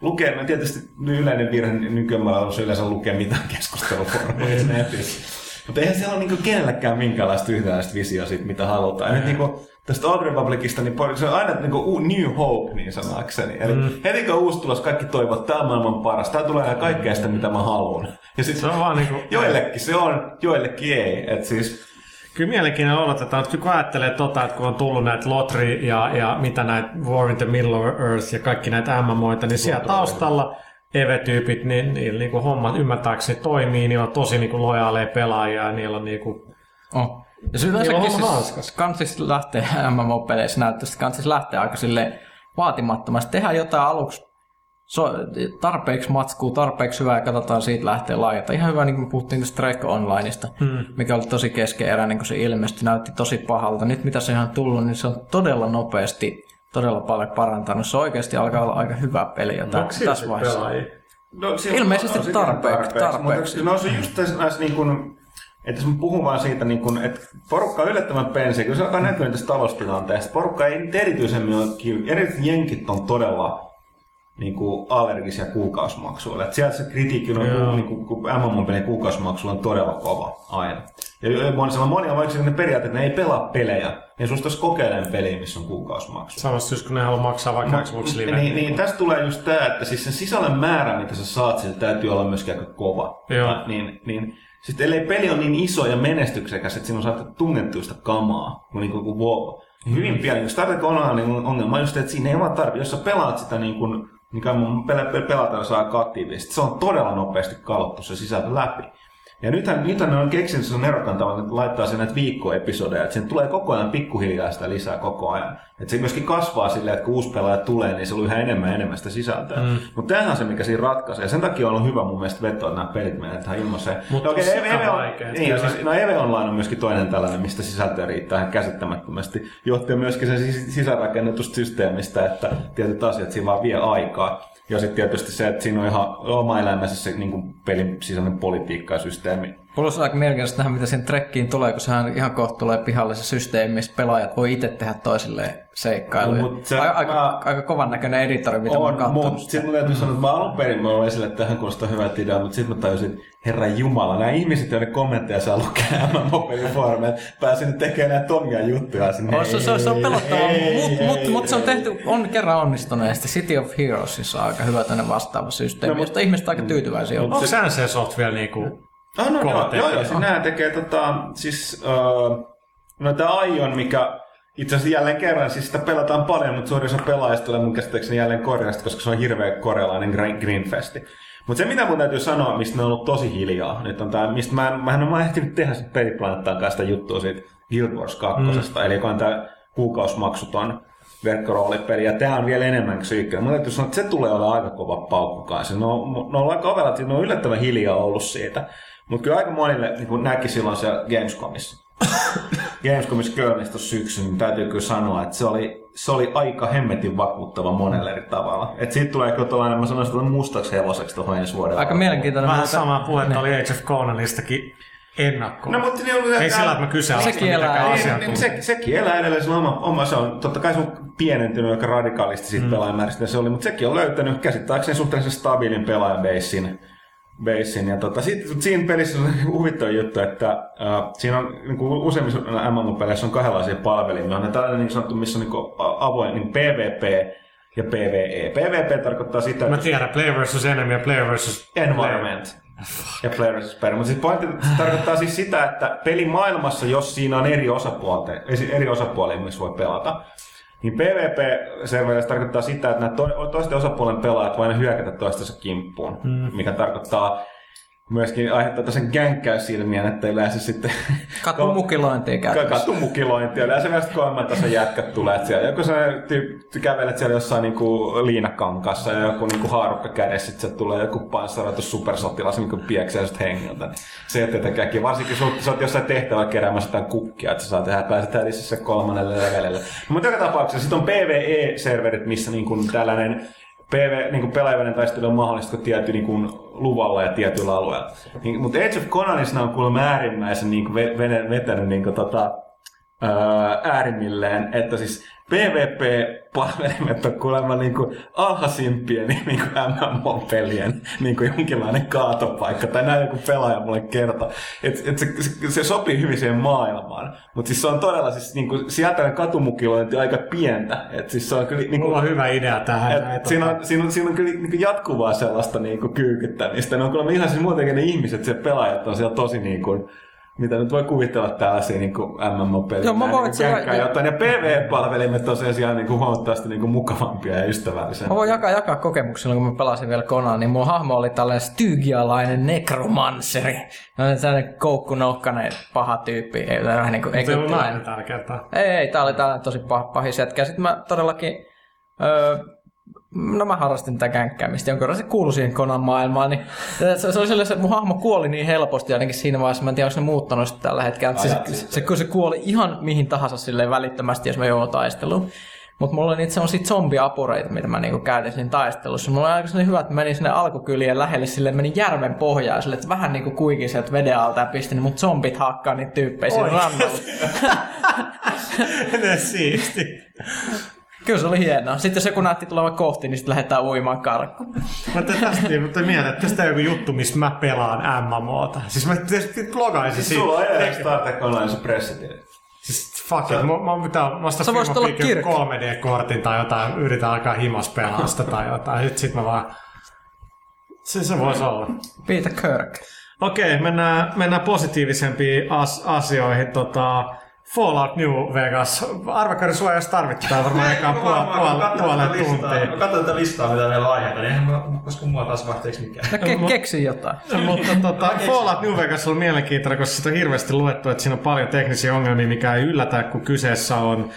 lukee, no tietysti yleinen virhe nykyään on yleensä lukea mitään keskustelufoorumeissa netissä. Mutta eihän siellä ole niinku kenelläkään minkäänlaista yhtäläistä visioa siitä, mitä halutaan. Ja nyt niinku, tästä Old Republicista, niin se on aina niinku New Hope, niin sanakseni. Eli mm. heti kun uusi tulos, kaikki toivovat, että tämä on maailman paras. Tämä tulee kaikkea sitä, mitä mä haluan. Ja sit, Se on vaan niinku... joillekin se on, joillekin ei. Et siis, Kyllä mielenkiinnolla odotetaan, että kun ajattelee tota, että kun on tullut näitä Lotri ja, ja mitä näitä War in the Middle of Earth ja kaikki näitä MMOita, niin siellä taustalla EV-tyypit, niin niillä niinku hommat ymmärtääkseni toimii, niillä on tosi niinku lojaaleja pelaajia ja niillä on niinku... Oh. Ja se yleensäkin siis, hanskas. kans siis lähtee MMO-peleissä näyttäisi, että kans siis lähtee aika sille vaatimattomasti. Tehdään jotain aluksi so, tarpeeksi matskuu, tarpeeksi hyvää ja katsotaan siitä lähtee laajata. Ihan hyvä, niin kuin puhuttiin tästä Drake Onlineista, hmm. mikä oli tosi keskeeräinen, kun se ilmestyi, näytti tosi pahalta. Nyt mitä se on tullut, niin se on todella nopeasti todella paljon parantanut. Se oikeasti alkaa olla aika hyvä peli jo sillä tässä vaiheessa. pelaajia? No, Ilmeisesti on- tarpeeksi, tarpeeksi. Mutta no se just tässä näissä niin kuin, että jos mä puhun vaan siitä, niin kuin, että porukka on yllättävän pensiä, kun se alkaa näkyä tässä taloustilanteesta. Porukka ei erityisemmin ole. Erityisesti jenkit on todella niin kuin allergisia kuukausimaksuille. Et sieltä se kritiikki on, Joo. niin kuin, kun MMO-pelien kuukausimaksu on todella kova aina. Ja monia, monia on vaikka sellainen periaate, että ne ei pelaa pelejä. Ne suostaisi kokeilemaan peliä, missä on kuukausimaksu. Samassa just kun ne haluaa maksaa vaikka Xbox Live. Niin, niin, tästä tulee just tämä, että siis sen sisällön määrä, mitä sä saat, siltä täytyy olla myöskin aika kova. Joo. Ja, niin, niin, sitten ellei peli on niin iso ja menestyksekäs, että siinä on saatu tunnettua sitä kamaa, kuin, niin kuin, kuin WoW. Niin hyvin pieni, kun Star Trek Online niin ongelma on just, että siinä ei vaan tarvitse, jos sä pelaat sitä niin kuin, mikä mun pel- pelataan saa aktiivisesti, se on todella nopeasti kalottu se sisältö läpi. Ja nythän, nythän ne on keksinyt sen erokan tavalla, että laittaa sen näitä viikkoepisodeja, että sen tulee koko ajan pikkuhiljaa sitä lisää koko ajan. Että se myöskin kasvaa silleen, että kun uusi pelaaja tulee, niin se on yhä enemmän ja enemmän sitä sisältöä. Mm. Mutta tämähän on se, mikä siinä ratkaisee. Ja sen takia on ollut hyvä mun mielestä vetoa, että nämä pelit menee tähän ilmaiseen. Mutta on Eve, Eve, on, niin, siis, no Eve Online on myöskin toinen tällainen, mistä sisältöä riittää ihan käsittämättömästi. Johtuen myöskin sen sis- sisäänrakennetusta systeemistä, että tietyt asiat siinä vaan vie aikaa. Ja sitten tietysti se, että siinä on ihan oma elämässä se niin kuin pelin sisäinen politiikka ja systeemi. Plus aika mielenkiintoista nähdä, mitä sen trekkiin tulee, kun sehän ihan kohta tulee pihalle se systeemi, missä pelaajat voi itse tehdä toisilleen seikkailuja. No, se- aika, aika, mä- aika kovan näköinen editori, mitä mä oon On, katsonut. mutta sitten mun täytyy sanoa, että mä alun perin mä olin esille, että tähän kuulostaa hyvältä idea, mutta sitten mä tajusin, että herran jumala, nämä ihmiset, joiden kommentteja saa lukea MMO-pelin foorumeilla, pääsin nyt tekemään näitä omia juttuja sinne. On, se, se, se on pelottavaa, Ei, mutta ei, mut, ei, mut se on ei. tehty, on kerran onnistuneesti. City of Heroesissa on aika hyvä tämmöinen vastaava systeemi, No, mut- josta ihmiset on aika tyytyväisiä. Onko NC Soft vielä niinku... Ah, no, joo, joo, joo, siis nämä tekee tota, siis, uh, no tämä Aion, mikä itse asiassa jälleen kerran, siis sitä pelataan paljon, mutta suurin osa pelaajista tulee mun käsittääkseni jälleen Koreasta, koska se on hirveä korealainen Green- Greenfesti. Mutta se mitä mun täytyy sanoa, mistä ne on ollut tosi hiljaa, nyt on tää, mistä mä, en- mähän on mä ehtinyt tehdä sit peliplanettaan kanssa sitä juttua siitä Guild Wars 2, mm. eli joka on tää kuukausimaksuton verkkoroolipeli, ja tämä on vielä enemmän kuin ykkönen. Mun täytyy sanoa, että se tulee olla aika kova paukku kanssa. Ne on, ne on aika ovelat, ne on yllättävän hiljaa ollut siitä. Mutta kyllä aika monille niin kun näki silloin siellä Gamescomissa. Gamescomissa Kölnissä tuossa syksyn, niin täytyy kyllä sanoa, että se oli, se oli aika hemmetin vakuuttava monelle eri tavalla. Et siitä tulee kyllä tuollainen, mä sanoisin, että mustaksi hevoseksi tuohon ensi vuoden Aika alkuun. mielenkiintoinen. Vähän samaa puhetta oli Age of Conanistakin ennakkoon. No, mutta ne on, Ei sillä, että mä kyseenalaistan Sekin elää. Niin, niin, se, sekin elää edelleen sillä oma, oma, se on, totta kai se on pienentynyt aika radikaalisti siitä mm. pelaajamäärästä, se oli, mutta sekin on löytänyt käsittääkseni suhteellisen stabiilin pelaajabasein. Basein. Ja tota, sit, siinä pelissä on huvittava juttu, että äh, siinä on niin kuin useimmissa MMO-peleissä on kahdenlaisia palvelimia. On tällainen niin sanottu, missä on niin avoin niin PvP ja PvE. PvP tarkoittaa sitä, Mä että tiedän, player versus enemy ja player versus... environment. Ja player versus player. Mutta siis pointti se tarkoittaa siis sitä, että pelimaailmassa, jos siinä on eri osapuolia, eri osapuolia, missä voi pelata, niin PvP-servereissä tarkoittaa sitä, että nämä to- toisten osapuolen pelaajat voi aina hyökätä toistensa kimppuun, mm. mikä tarkoittaa myöskin aiheuttaa sen känkkäysilmiön, että ei lähde sitten Katumukilointia käytössä. katumukilointia. Yleensä myös kolmen tason jätkät tulee, että siellä joku sellainen tyyppi, kävelet siellä jossain niinku liinakankassa ja joku niinku haarukka kädessä, sitten tulee joku panssaroitu supersotilas niinku pieksää just hengiltä. Niin Se ei tietenkään. Varsinkin sä, sä oot jossain tehtävällä keräämässä jotain kukkia, että sä saat tehdä, pääset kolmannelle levelille. No, mutta joka tapauksessa sitten on PvE-serverit, missä niinku tällainen PV, niin kuin pelaajien taistelu on mahdollista tietty niin kuin luvalla ja tietyllä alueella. Niin, mutta Age of Conanissa on kuulemma äärimmäisen niin kuin ve- vetänyt niin kuin, tota, ää, äärimmilleen, että siis PvP-palvelimet on kuulemma niin kuin alhaisimpien niin kuin MMO-pelien niin kuin jonkinlainen kaatopaikka. Tai näin joku pelaaja mulle kerta. Et, et se, se, se, sopii hyvin siihen maailmaan. Mutta siis se on todella, siis niin kuin, sieltä katumukilointi aika pientä. Et siis se on kyllä, niin kuin, Mulla on hyvä idea tähän. et, näin, siinä, tota. on, siinä, on, siinä on kyllä niin kuin jatkuvaa sellaista niin kuin kyykyttämistä. Ne on kyllä ihan siis muutenkin ne ihmiset, se pelaajat on siellä tosi niin kuin, mitä nyt voi kuvitella tällaisia niin MMO-pelejä. Joo, mä voin, niin känkkää jotain. Ja PvE-palvelimet on sen sijaan niin kuin huomattavasti niin kuin mukavampia ja ystävällisempia. Mä voin jakaa, jakaa kokemuksella, kun mä pelasin vielä Conan, niin mun hahmo oli tällainen stygialainen nekromanseri. No, sellainen koukkunoukkainen paha tyyppi. Ei, vähän niin kuin, Se on nainen tällä kertaa. Ei, ei, tää oli tää tosi pah, pahis jätkä. Sitten mä todellakin, öö, no mä harrastin tätä känkkäämistä, jonka se kuului siihen Konan maailmaan, niin se, se oli sellainen, että mun hahmo kuoli niin helposti ainakin siinä vaiheessa, mä en tiedä, onko se muuttanut sitä tällä hetkellä, että se, se, se, se, kuoli ihan mihin tahansa silleen välittömästi, jos mä joudun taisteluun. Mutta mulla oli niitä semmosia zombiapureita, mitä mä niinku käytin siinä taistelussa. Mulla oli aika sellainen hyvä, että mä menin sinne alkukylien lähelle, silleen menin järven pohjaan, silleen, että vähän niinku kuikin sieltä veden alta ja pistin ne mut zombit hakkaa niitä tyyppejä siinä rannalla. Ne siisti. Kyllä se oli hienoa. Sitten jos joku näytti tulevan kohti, niin sitten lähdetään uimaan karkkuun. Mä tein tästä mutta mietin, että tästä on joku juttu, missä mä pelaan MMOta. Siis mä tietysti blogaisin siitä. Sulla on edelleen Star Trek Online se pressitili. Siis fuck it, mä, mä pitää voisit olla Kirk. 3D-kortin tai jotain, yritän alkaa himas pelaa sitä tai jotain. Sitten sit mä vaan... Se, se voisi olla. Peter Kirk. Okei, mennään, mennään positiivisempiin as, asioihin. Tota, Fallout New Vegas. Jos tarvittaa varmaan ekaan puol, puol, puolen tuntia. Mä katson tätä listaa, mitä meillä on aiheita, niin eihän mä, koska mua taas vaihteeksi mikään. No ke- keksi jotain. Mutta tota, Fallout New Vegas on mielenkiintoinen, koska sitä on hirveästi luettu, että siinä on paljon teknisiä ongelmia, mikä ei yllätä, kun kyseessä on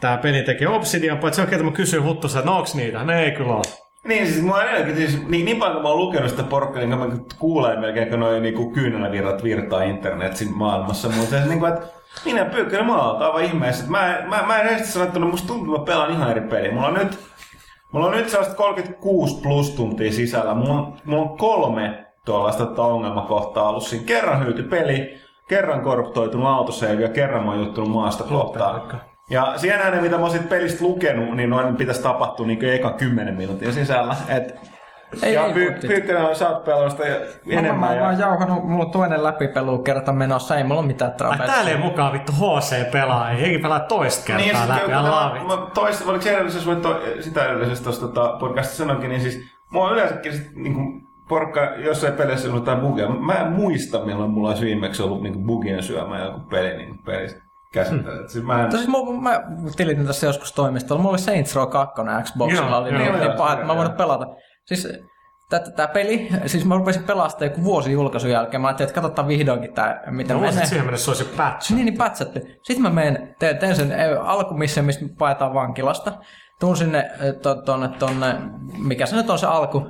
tämä pelintekijä Obsidian, paitsi oikein, että mä kysyin Huttusa, että no onks niitä? Ne ei kyllä ole. Niin, siis mua edelläkin, siis, niin, niin paljon kun mä oon lukenut sitä porkkaa, niin mä kuulen melkein, kun noin niin kyynälävirrat virtaa internetin maailmassa. Mutta se, niin kuin, että minä pyykkönen, mä oon aivan ihmeessä. että Mä, mä, mä en edes sanottu, että musta tuntuu, että mä pelaan ihan eri peliä. Mulla on nyt, mulla on nyt sellaista 36 plus tuntia sisällä. Mulla on, mulla on kolme tuollaista tota ongelmakohtaa ollut siinä. Kerran hyyty peli, kerran korruptoitunut autosave ja kerran mä oon juttunut maasta kohtaan. Ja siinä ne, mitä mä oon sit pelistä lukenut, niin noin pitäisi tapahtua niin eka 10 minuutin sisällä. Et, Ei, ja ei, py, Pyykkönen on saat Mä, enemmän. mä, mä, ja... oon jauhanut, mulla on toinen läpipelu kerta menossa, ei mulla ole mitään Ai trapea. täällä ei mukaan vittu HC pelaa, ei pelaa toista kertaa Niin, ja läpi, ja mä, mä toista, oliko se edellisessä vai to, sitä edellisessä tuossa tota, podcastissa sanoinkin, niin siis mua on yleensäkin sit, niin kuin, porkka jossain pelissä on jotain bugia. Mä en muista, milloin mulla olisi viimeksi ollut niin bugien syömä joku peli niin pelissä käsittää. Siis mä en... Siis mulla, mä tilitin tässä joskus toimistolla. Mulla oli Saints Row 2 Xboxilla, Joo, oli joo, niin, joo, niin paha, että mä voinut pelata. Siis tämä peli, siis mä rupesin pelastaa joku vuosi julkaisun jälkeen. Mä ajattelin, että katsotaan vihdoinkin tää, miten Mä menee. siihen mennessä olisi jo patch. Niin, niin pätsätty. Sitten mä menen, teen, teen sen eh, alkumissen, missä paetaan vankilasta. Tuun sinne eh, to, mikä se nyt on se alku,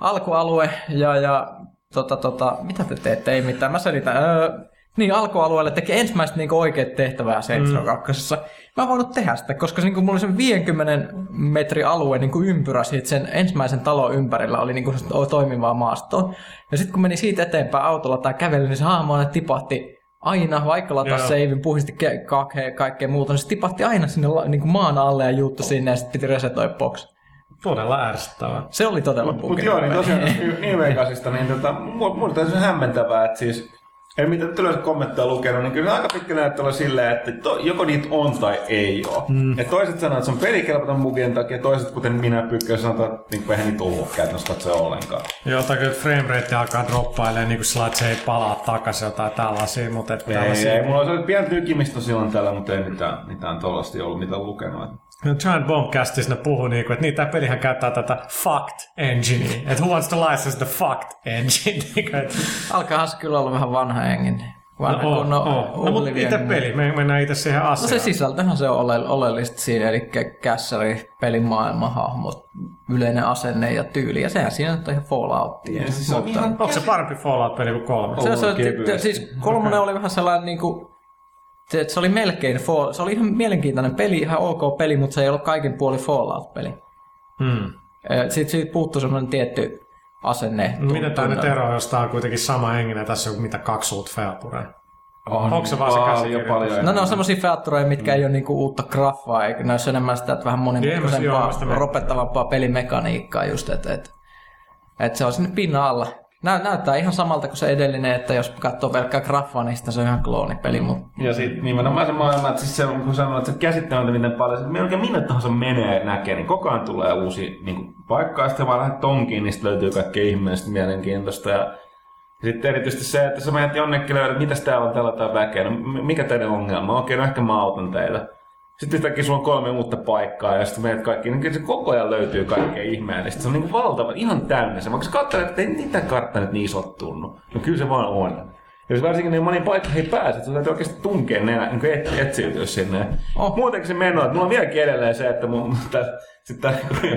alkualue ja, ja tota, tota, mitä te teette? Ei mitään, mä selitän. Öö, niin, alkualueelle teki ensimmäistä niin oikeat tehtävää Saints Row 2. Mä en voinut tehdä sitä, koska niin mulla oli sen 50 metri alue niin ympyrä siitä sen ensimmäisen talon ympärillä oli niin kuin toimivaa maastoa. Ja sitten kun meni siitä eteenpäin autolla tai käveli, niin se hahmo aina tipahti aina, vaikka lataa Joo. seivin, puhisti ke- kaikkea, muuta, niin se tipahti aina sinne niin kuin maan alle ja juttu sinne ja sitten piti resetoida box. Todella ärsyttävää. Se oli todella Mutta pukea. joo, niin tosiaan New niin tota, mu- mulla se hämmentävää, että siis ei mitä nyt yleensä kommentteja lukenut, niin kyllä aika pitkä näyttely silleen, että to, joko niitä on tai ei ole. Mm. Et toiset sanoo, että se on pelikelpoton bugien takia, toiset kuten minä pykkään sanoa, että niin eihän niitä ollut käytännössä katsoa ollenkaan. Joo, tai kyllä frame rate alkaa droppailemaan niin kuin sillä, että se ei palaa takaisin jotain tällaisia, mutta että Ei, tällaisia... ei, mulla on pian tykimistä silloin tällä, mutta ei mitään, mitään tollasta ollut mitä lukenut. No, Giant Bombcastissa ne puhuu niinku, että niin, tää pelihän käyttää tätä fucked enginea. Että who wants to license the fucked engine? Niinku, et- Alkaahan se kyllä olla vähän vanha engin. Vanha no, kun oh, oh. no mutta itse niin- peli, me mennään itse siihen No asiaan. se sisältöhän se on ole, oleellista siinä, eli kässäri, pelin maailma, hahmot, yleinen asenne ja tyyli. Ja sehän siinä on ihan Falloutia. Ja siis se on ihan Onko se parempi Fallout-peli kuin kolme? Se, se, se, siis kolmonen oli vähän sellainen niinku, se, se oli melkein Fall, se oli ihan mielenkiintoinen peli, ihan ok peli, mutta se ei ollut kaikin puoli Fallout-peli. Hmm. Sitten siitä puuttui semmoinen tietty asenne. No, Miten tämä nyt eroaa, jos tämä on kuitenkin sama henginen tässä on mitä kaksi uutta featurea? On Onko se vaan se paljon, käsikirjoitus? paljon No ne on semmosia featureja, mitkä ei ole niinku uutta graffaa, eikä ne olisi enemmän sitä, että vähän monimutkaisempaa, ropettavampaa pelimekaniikkaa just, että et, et se on sinne pinnan alla. Nä, näyttää ihan samalta kuin se edellinen, että jos katsoo pelkkää graffaa, niin se on ihan kloonipeli, mutta Ja sitten nimenomaan se maailma, että siis se, kun sanoit, että se käsittämättä miten paljon, että melkein minne tahansa menee ja näkee, niin koko ajan tulee uusi niin kuin, paikka, ja sitten vaan lähdet tonkiin, niin löytyy kaikkea ihmeellistä mielenkiintoista. Ja sitten erityisesti se, että sä menet jonnekin löydät, että mitäs täällä on täällä jotain väkeä, no mikä teidän ongelma on? Okei, no ehkä mä autan teitä. Sitten yhtäkkiä sulla on kolme uutta paikkaa ja sitten menet kaikki, niin kyllä se koko ajan löytyy kaikkea ihmeellistä. Se on niin valtava, ihan täynnä se. Mä katsoin, että ei niitä kartta nyt niin isot tunnu. No kyllä se vaan on. Ja jos varsinkin niin moniin paikkoihin ei pääse, että sun täytyy oikeasti tunkea nenä, niin et, etsiytyä sinne. Oh. Muutenkin se meno, että mulla on vieläkin edelleen se, että mun, sitten tämä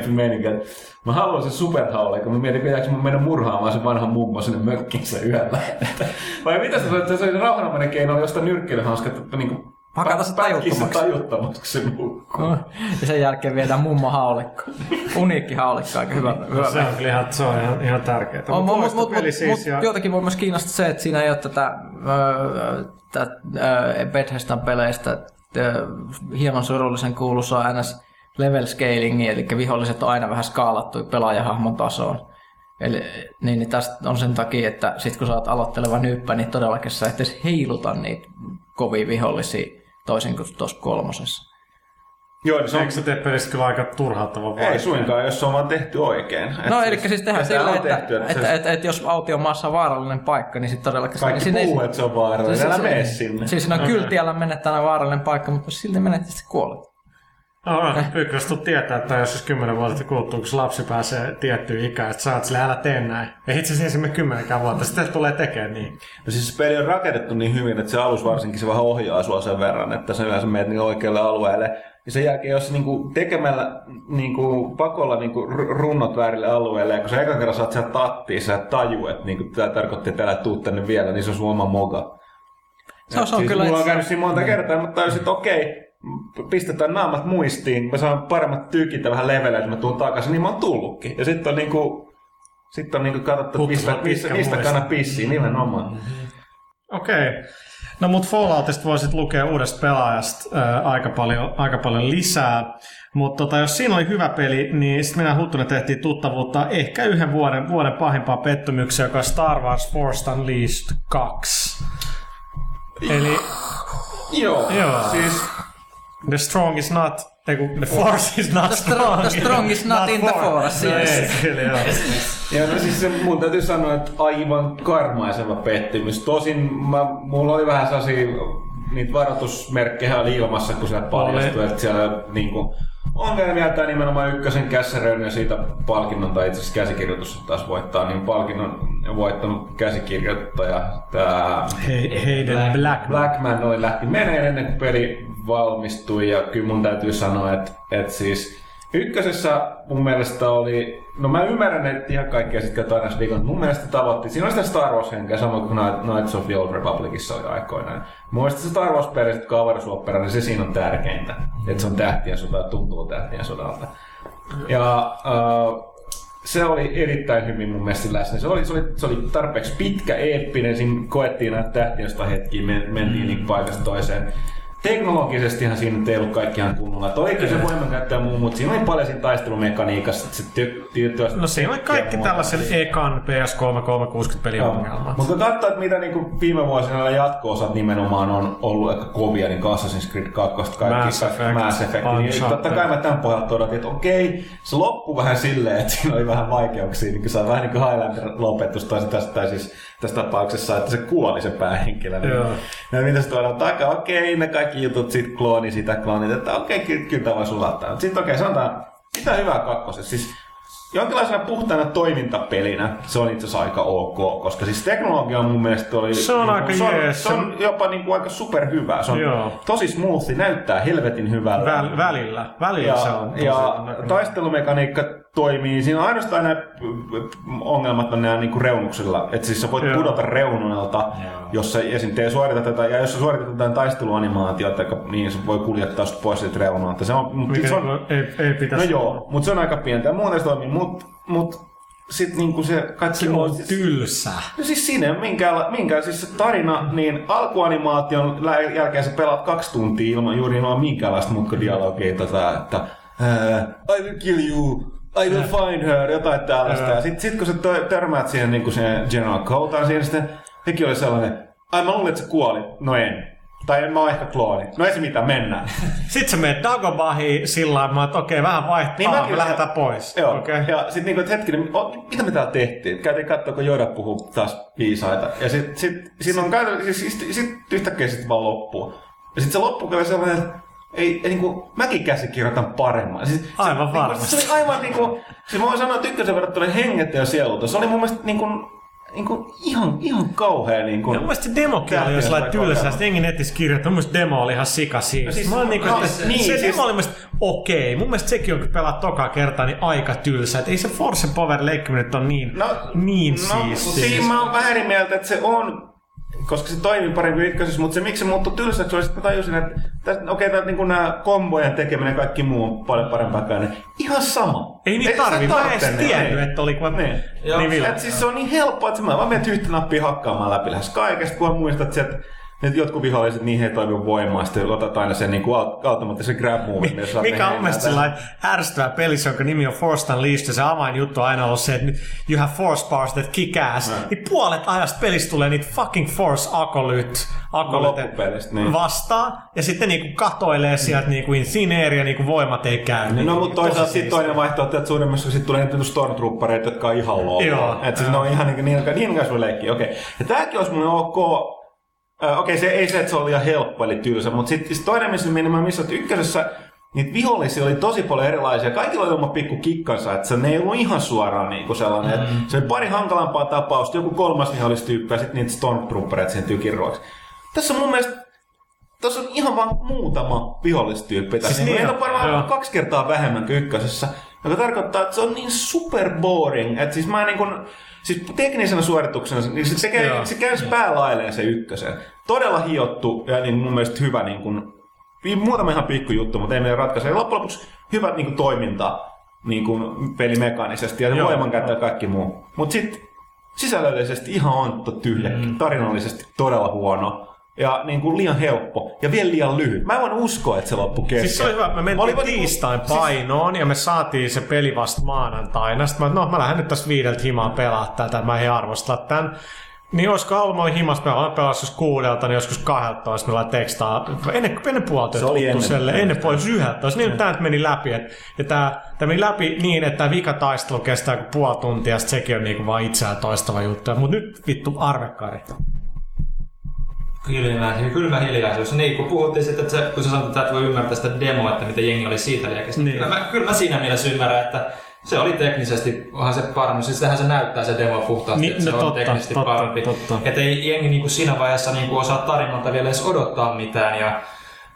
meininki, että mä haluan sen superhaule, kun mä mietin, pitääkö mun mennä murhaamaan sen vanhan mummo sinne mökkinsä yöllä. Vai mitä sä sanoit, että se oli rauhanomainen keino, josta nyrkkeilyhanskat, että niinku Hakata se tajuttomaksi. tajuttomaksi, se ja sen jälkeen viedään mummo haulikko. Uniikki haulikko, aika hyvä. hyvä Se on ihan, se on ihan, ihan tärkeää. On, Mut mut, mut, siis mut, ja... jotakin voi myös kiinnostaa se, että siinä ei ole tätä, öö, tätä öö, Bethesdan peleistä öö, hieman surullisen kuuluisaa NS level scalingia, eli viholliset on aina vähän skaalattu pelaajahahmon tasoon. Eli, niin, niin tästä on sen takia, että sit kun sä oot aloitteleva nyyppä, niin todellakin sä et edes heiluta niitä kovia vihollisia toisin kuin tuossa kolmosessa. Joo, niin se on, Eikö se tee pelistä kyllä aika turhauttava ei suinkaan, jos se on vaan tehty oikein. No Et eli siis tehdään ja sillä, että, tehty, että, se- että, että, että jos autiomaassa on vaarallinen paikka, niin sitten todellakin... Kaikki niin puhuu, että se on vaarallinen, älä mene sinne. Siis siinä on kyltiällä menettänä vaarallinen paikka, mutta silti menet, niin sitten kuolet. No, Pyykköstä tuu tietää, että jos siis kymmenen vuotta kuluttua, kun lapsi pääsee tiettyyn ikään, että sä oot sille, älä tee näin. Ja itse asiassa ensimmäinen kymmenenkään vuotta, sitten tulee tekemään niin. No siis se peli on rakennettu niin hyvin, että se alus varsinkin se vähän ohjaa sua sen verran, että sä yleensä menet niin oikealle alueelle. Ja sen jälkeen, jos niinku tekemällä niinku pakolla niinku ru- runnot väärille alueelle, ja kun sä ekan kerran saat sieltä tattiin, sä et taju, että niinku tämä tarkoitti, että älä tuu tänne vielä, niin se on sun oma moga. Se on, se on siis kyllä... Mulla on käynyt siinä monta kertaa, mutta tajusin, että okei, pistetään naamat muistiin, mä saan paremmat tykit ja vähän leveleitä, mä tuun takaisin, niin mä oon tullutkin. Ja sitten on niinku, sitten on niinku katsottu, mistä, mistä, mistä kannat pissiin, nimenomaan. Okei. Okay. No mut Falloutista voisit lukea uudesta pelaajasta ää, aika, paljon, aika paljon lisää. Mutta tota, jos siinä oli hyvä peli, niin sitten minä Huttunen tehtiin tuttavuutta ehkä yhden vuoden, vuoden pahimpaa pettymyksiä, joka on Star Wars Force Unleashed 2. Eli Joo, Joo. siis The strong is not, ei kun the force is not The strong- the strong is not in the force, No yes. ei, kyllä joo. Ja no siis se, mun täytyy sanoa, että aivan karmaiseva pettymys. Tosin mä, mulla oli vähän sellaisia, niitä varoitusmerkkejä oli ilmassa, kun siellä paljastui, että siellä niinku, ongelmia tämä nimenomaan ykkösen kässäröön ja siitä palkinnon, tai itse asiassa käsikirjoitus taas voittaa, niin palkinnon voittanut käsikirjoittaja, tämä Hayden Blackman. Blackman oli lähti meneen ennen kuin peli valmistui ja kyllä mun täytyy sanoa, että, että siis ykkösessä mun mielestä oli, no mä ymmärrän, että ihan kaikkea sitten katsoin aina viikon, mun mielestä tavoitti, siinä on sitä Star Wars henkeä, samoin kuin Knights of the Old Republicissa oli aikoinaan. Mun mielestä se Star Wars on avaruusopera, niin se siinä on tärkeintä, että se on tähtien sota, tuntuu tähtien sodalta. Ja uh, se oli erittäin hyvin mun mielestä läsnä. Se oli, se oli, se oli tarpeeksi pitkä, eeppinen. Siinä koettiin näitä tähtiöstä hetkiä, men, mentiin niin paikasta toiseen. Teknologisestihan siinä nyt ei ollut kaikki ihan kunnolla. Toi kyllä se voimankäyttö ja muu, mutta siinä oli paljon siinä taistelumekaniikassa. Se ty- ty- No siinä oli kaikki tällaisen ekan PS3 360 pelin ongelmat. Mutta kun katsoo, että mitä niinku viime vuosina nämä jatko-osat nimenomaan on ollut aika kovia, niin Assassin's Creed 2, kaikki Mass Effect, Mass Effect niin totta kai mä tämän pohjalta odotin, että okei, se loppui vähän silleen, että siinä oli vähän vaikeuksia, niin kuin se on vähän niin kuin Highlander lopetus, tai, tai siis tässä tapauksessa, että se kuoli se päähenkilö. Niin, ja mitä se tuodaan takaa, okei, ne kaikki jutut, sit klooni, sitä kloonit, että okei, kyllä, kyllä tämä voi sulattaa. Sitten okei, sanotaan, mitä hyvää kakkosessa. Siis jonkinlaisena puhtaana toimintapelinä se on itse asiassa aika ok, koska siis teknologia on mun mielestä oli... Se on niinku- aika se on, jees. se on jopa niinku aika superhyvä. Se on Joo. tosi smoothi, näyttää helvetin hyvältä. Väl, välillä. Välillä ja, se on tosi... ja taistelumekaniikka toimii. Siinä on ainoastaan nämä ongelmat on nämä niinku reunuksilla. Että siis sä voit Joo. pudota reunuilta, Joo. jos sä esim. tee suorita tätä, ja jos sä suoritat jotain taisteluanimaatiota, niin se voi kuljettaa sut pois siitä reunalta. Se on, mut Mikä se on, ei, ei no pitäisi joo, mutta se on aika pientä. Ja muuten se toimii, mut, mut sit niinku se kaikki Se muu- on tylsä. No siis siinä ei ole minkään, minkään siis se tarina, niin alkuanimaation jälkeen sä pelaat kaksi tuntia ilman juuri ilman minkäänlaista mutkadialogia, tota, että uh, I will kill you, I will find her, jotain tällaista. Ja sit, sit kun sä tö- törmäät siihen niin siihen General Cotaan, siinä sitten sekin oli sellainen, ai mä luulin, että sä kuolit. No en. Tai mä oon ehkä klooni. No ei se mitään, mennään. Sitten sä menet Dagobahiin sillä lailla, että okei, vähän vaihtaa, Niin mäkin- me lähdetään pois. Joo, Okei. ja sitten niinku, että hetkinen, o, mitä me täällä tehtiin? Käytiin katsoa, kun Joda puhuu taas viisaita. Ja sitten sit, siinä on käytännössä, siis, sit, sit yhtäkkiä sitten vaan loppuu. Ja sitten se loppuu kyllä sellainen, että ei, ei niinku, mäkin käsikirjoitan paremmin. Siis, Aivan se, varmasti. Niinku, se oli aivan niinku, siis mä voin sanoa, että ykkösen verrattuna hengettä ja sielulta. Se oli mun mielestä niinku, niinku ihan, ihan kauhea niinku. Ja mun mielestä se demokin oli jo sellainen tylsä, että jengi netissä kirjoittaa. Mun mielestä demo oli ihan sika siis. No siis- mä olin niinku, no, että siis- se, niin, se siis- demo oli mun mielestä okei. Mun mielestä sekin on, kun pelaat tokaa kertaa, niin aika tylsä. Et ei se Force Power leikkiminen on niin, niin no, siistiä. Siinä mä oon vähän eri mieltä, että se on, koska se toimii paremmin ykkösessä, mutta se miksi se muuttui tylsäksi oli, että mä tajusin, että okei, okay, niin nämä kombojen tekeminen ja kaikki muu on paljon parempaa niin ihan sama. Ei niin tarvi, mä edes tiennyt, niin. että oli kun mä... Niin. Joo, niin. Et siis se on niin helppoa, että mä vaan menet yhtä nappia hakkaamaan läpi lähes kaikesta, kun muistat sieltä että jotkut viholliset, niihin ei toimi voimaa, sitten otat aina sen niin automaattisen grab move. Mikä on mun mielestä sellainen ärsyttävä pelissä, jonka nimi on Force Unleashed, ja se avainjuttu on aina ollut se, että you have force powers that kick ass. Niin puolet ajasta pelistä tulee niitä fucking force akolyt, niin. vastaan, ja sitten niinku katoilee sieltä niinku in thin air, ja niinku voimat ei käy. Niin No mutta toisaalta sitten toinen vaihtoehto, että suurimmassa sitten tulee niitä stormtroopereita, jotka on ihan. Joo. Että siis ne on ihan niin, niin, niin kanssa voi leikkiä. Okei. Ja tääkin olisi mulle ok. Äh, Okei, se ei se, että se oli liian helppo, eli tylsä, mutta sitten sit toinen, missä minä missä, että ykkösessä niitä vihollisia oli tosi paljon erilaisia. Kaikilla oli oma pikku kikkansa, että se ne ei ollut ihan suoraan niin kuin sellainen. Mm. Että se oli pari hankalampaa tapausta, joku kolmas vihollistyyppi ja sitten niitä stormtroopereita siihen tykiruoksi. Tässä on mun mielestä Tuossa on ihan vaan muutama vihollistyyppi. Tässä Siis siis niin niin, on, varmaan joo. kaksi kertaa vähemmän kuin ykkösessä. Joka tarkoittaa, että se on niin super boring. Että siis mä niin kun, siis teknisenä suorituksena, niin se, tekee, Joo. se käy päälailleen se ykkösen. Todella hiottu ja niin mun mielestä hyvä niin kun, muutama ihan pikku juttu, mutta ei meidän ratkaise. Ja loppujen lopuksi hyvä niin kun, toiminta niin kun, pelimekaanisesti ja Joo. voimankäyttö ja kaikki muu. Mutta sitten sisällöllisesti ihan ontto tyhjä, mm. tarinallisesti todella huono. Ja niin kuin liian helppo ja vielä liian lyhyt. Mä en uskoa, että se loppu kesken. Siis se oli hyvä, me mentiin Olipa tiistain siis- painoon ja me saatiin se peli vasta maanantaina. Sitten mä, no mä lähden nyt tästä viideltä himaa pelaa tätä, mä en arvostaa tän. Niin olisiko ollut, mä olin himas, joskus kuudelta, niin joskus kahdelta, jos meillä tekstaa, ennen, ennen puolta Se oli ennen. selle, ennen puolta yhdeltä, niin tämä nyt meni läpi. Et, ja tämä, tämä meni läpi niin, että tämä vikataistelu kestää kuin puoli tuntia, ja sekin on niinku vaan itseään toistava juttu. Mutta nyt vittu arvekkari. Kylmä, kylmä hiljaisuus. Niin, kun puhuttiin sitten, että se, kun sä sanoit, että et voi ymmärtää sitä demoa, että mitä jengi oli siitä liekestä. Niin. Kyllä, mä, kyllä mä siinä mielessä ymmärrän, että se oli teknisesti, onhan se parannus. Siis sehän se näyttää se demo puhtaasti, Niin, että se no on totta, teknisesti totta, parempi. totta. Että ei jengi niinku siinä vaiheessa niinku osaa tarinalta vielä edes odottaa mitään. Ja,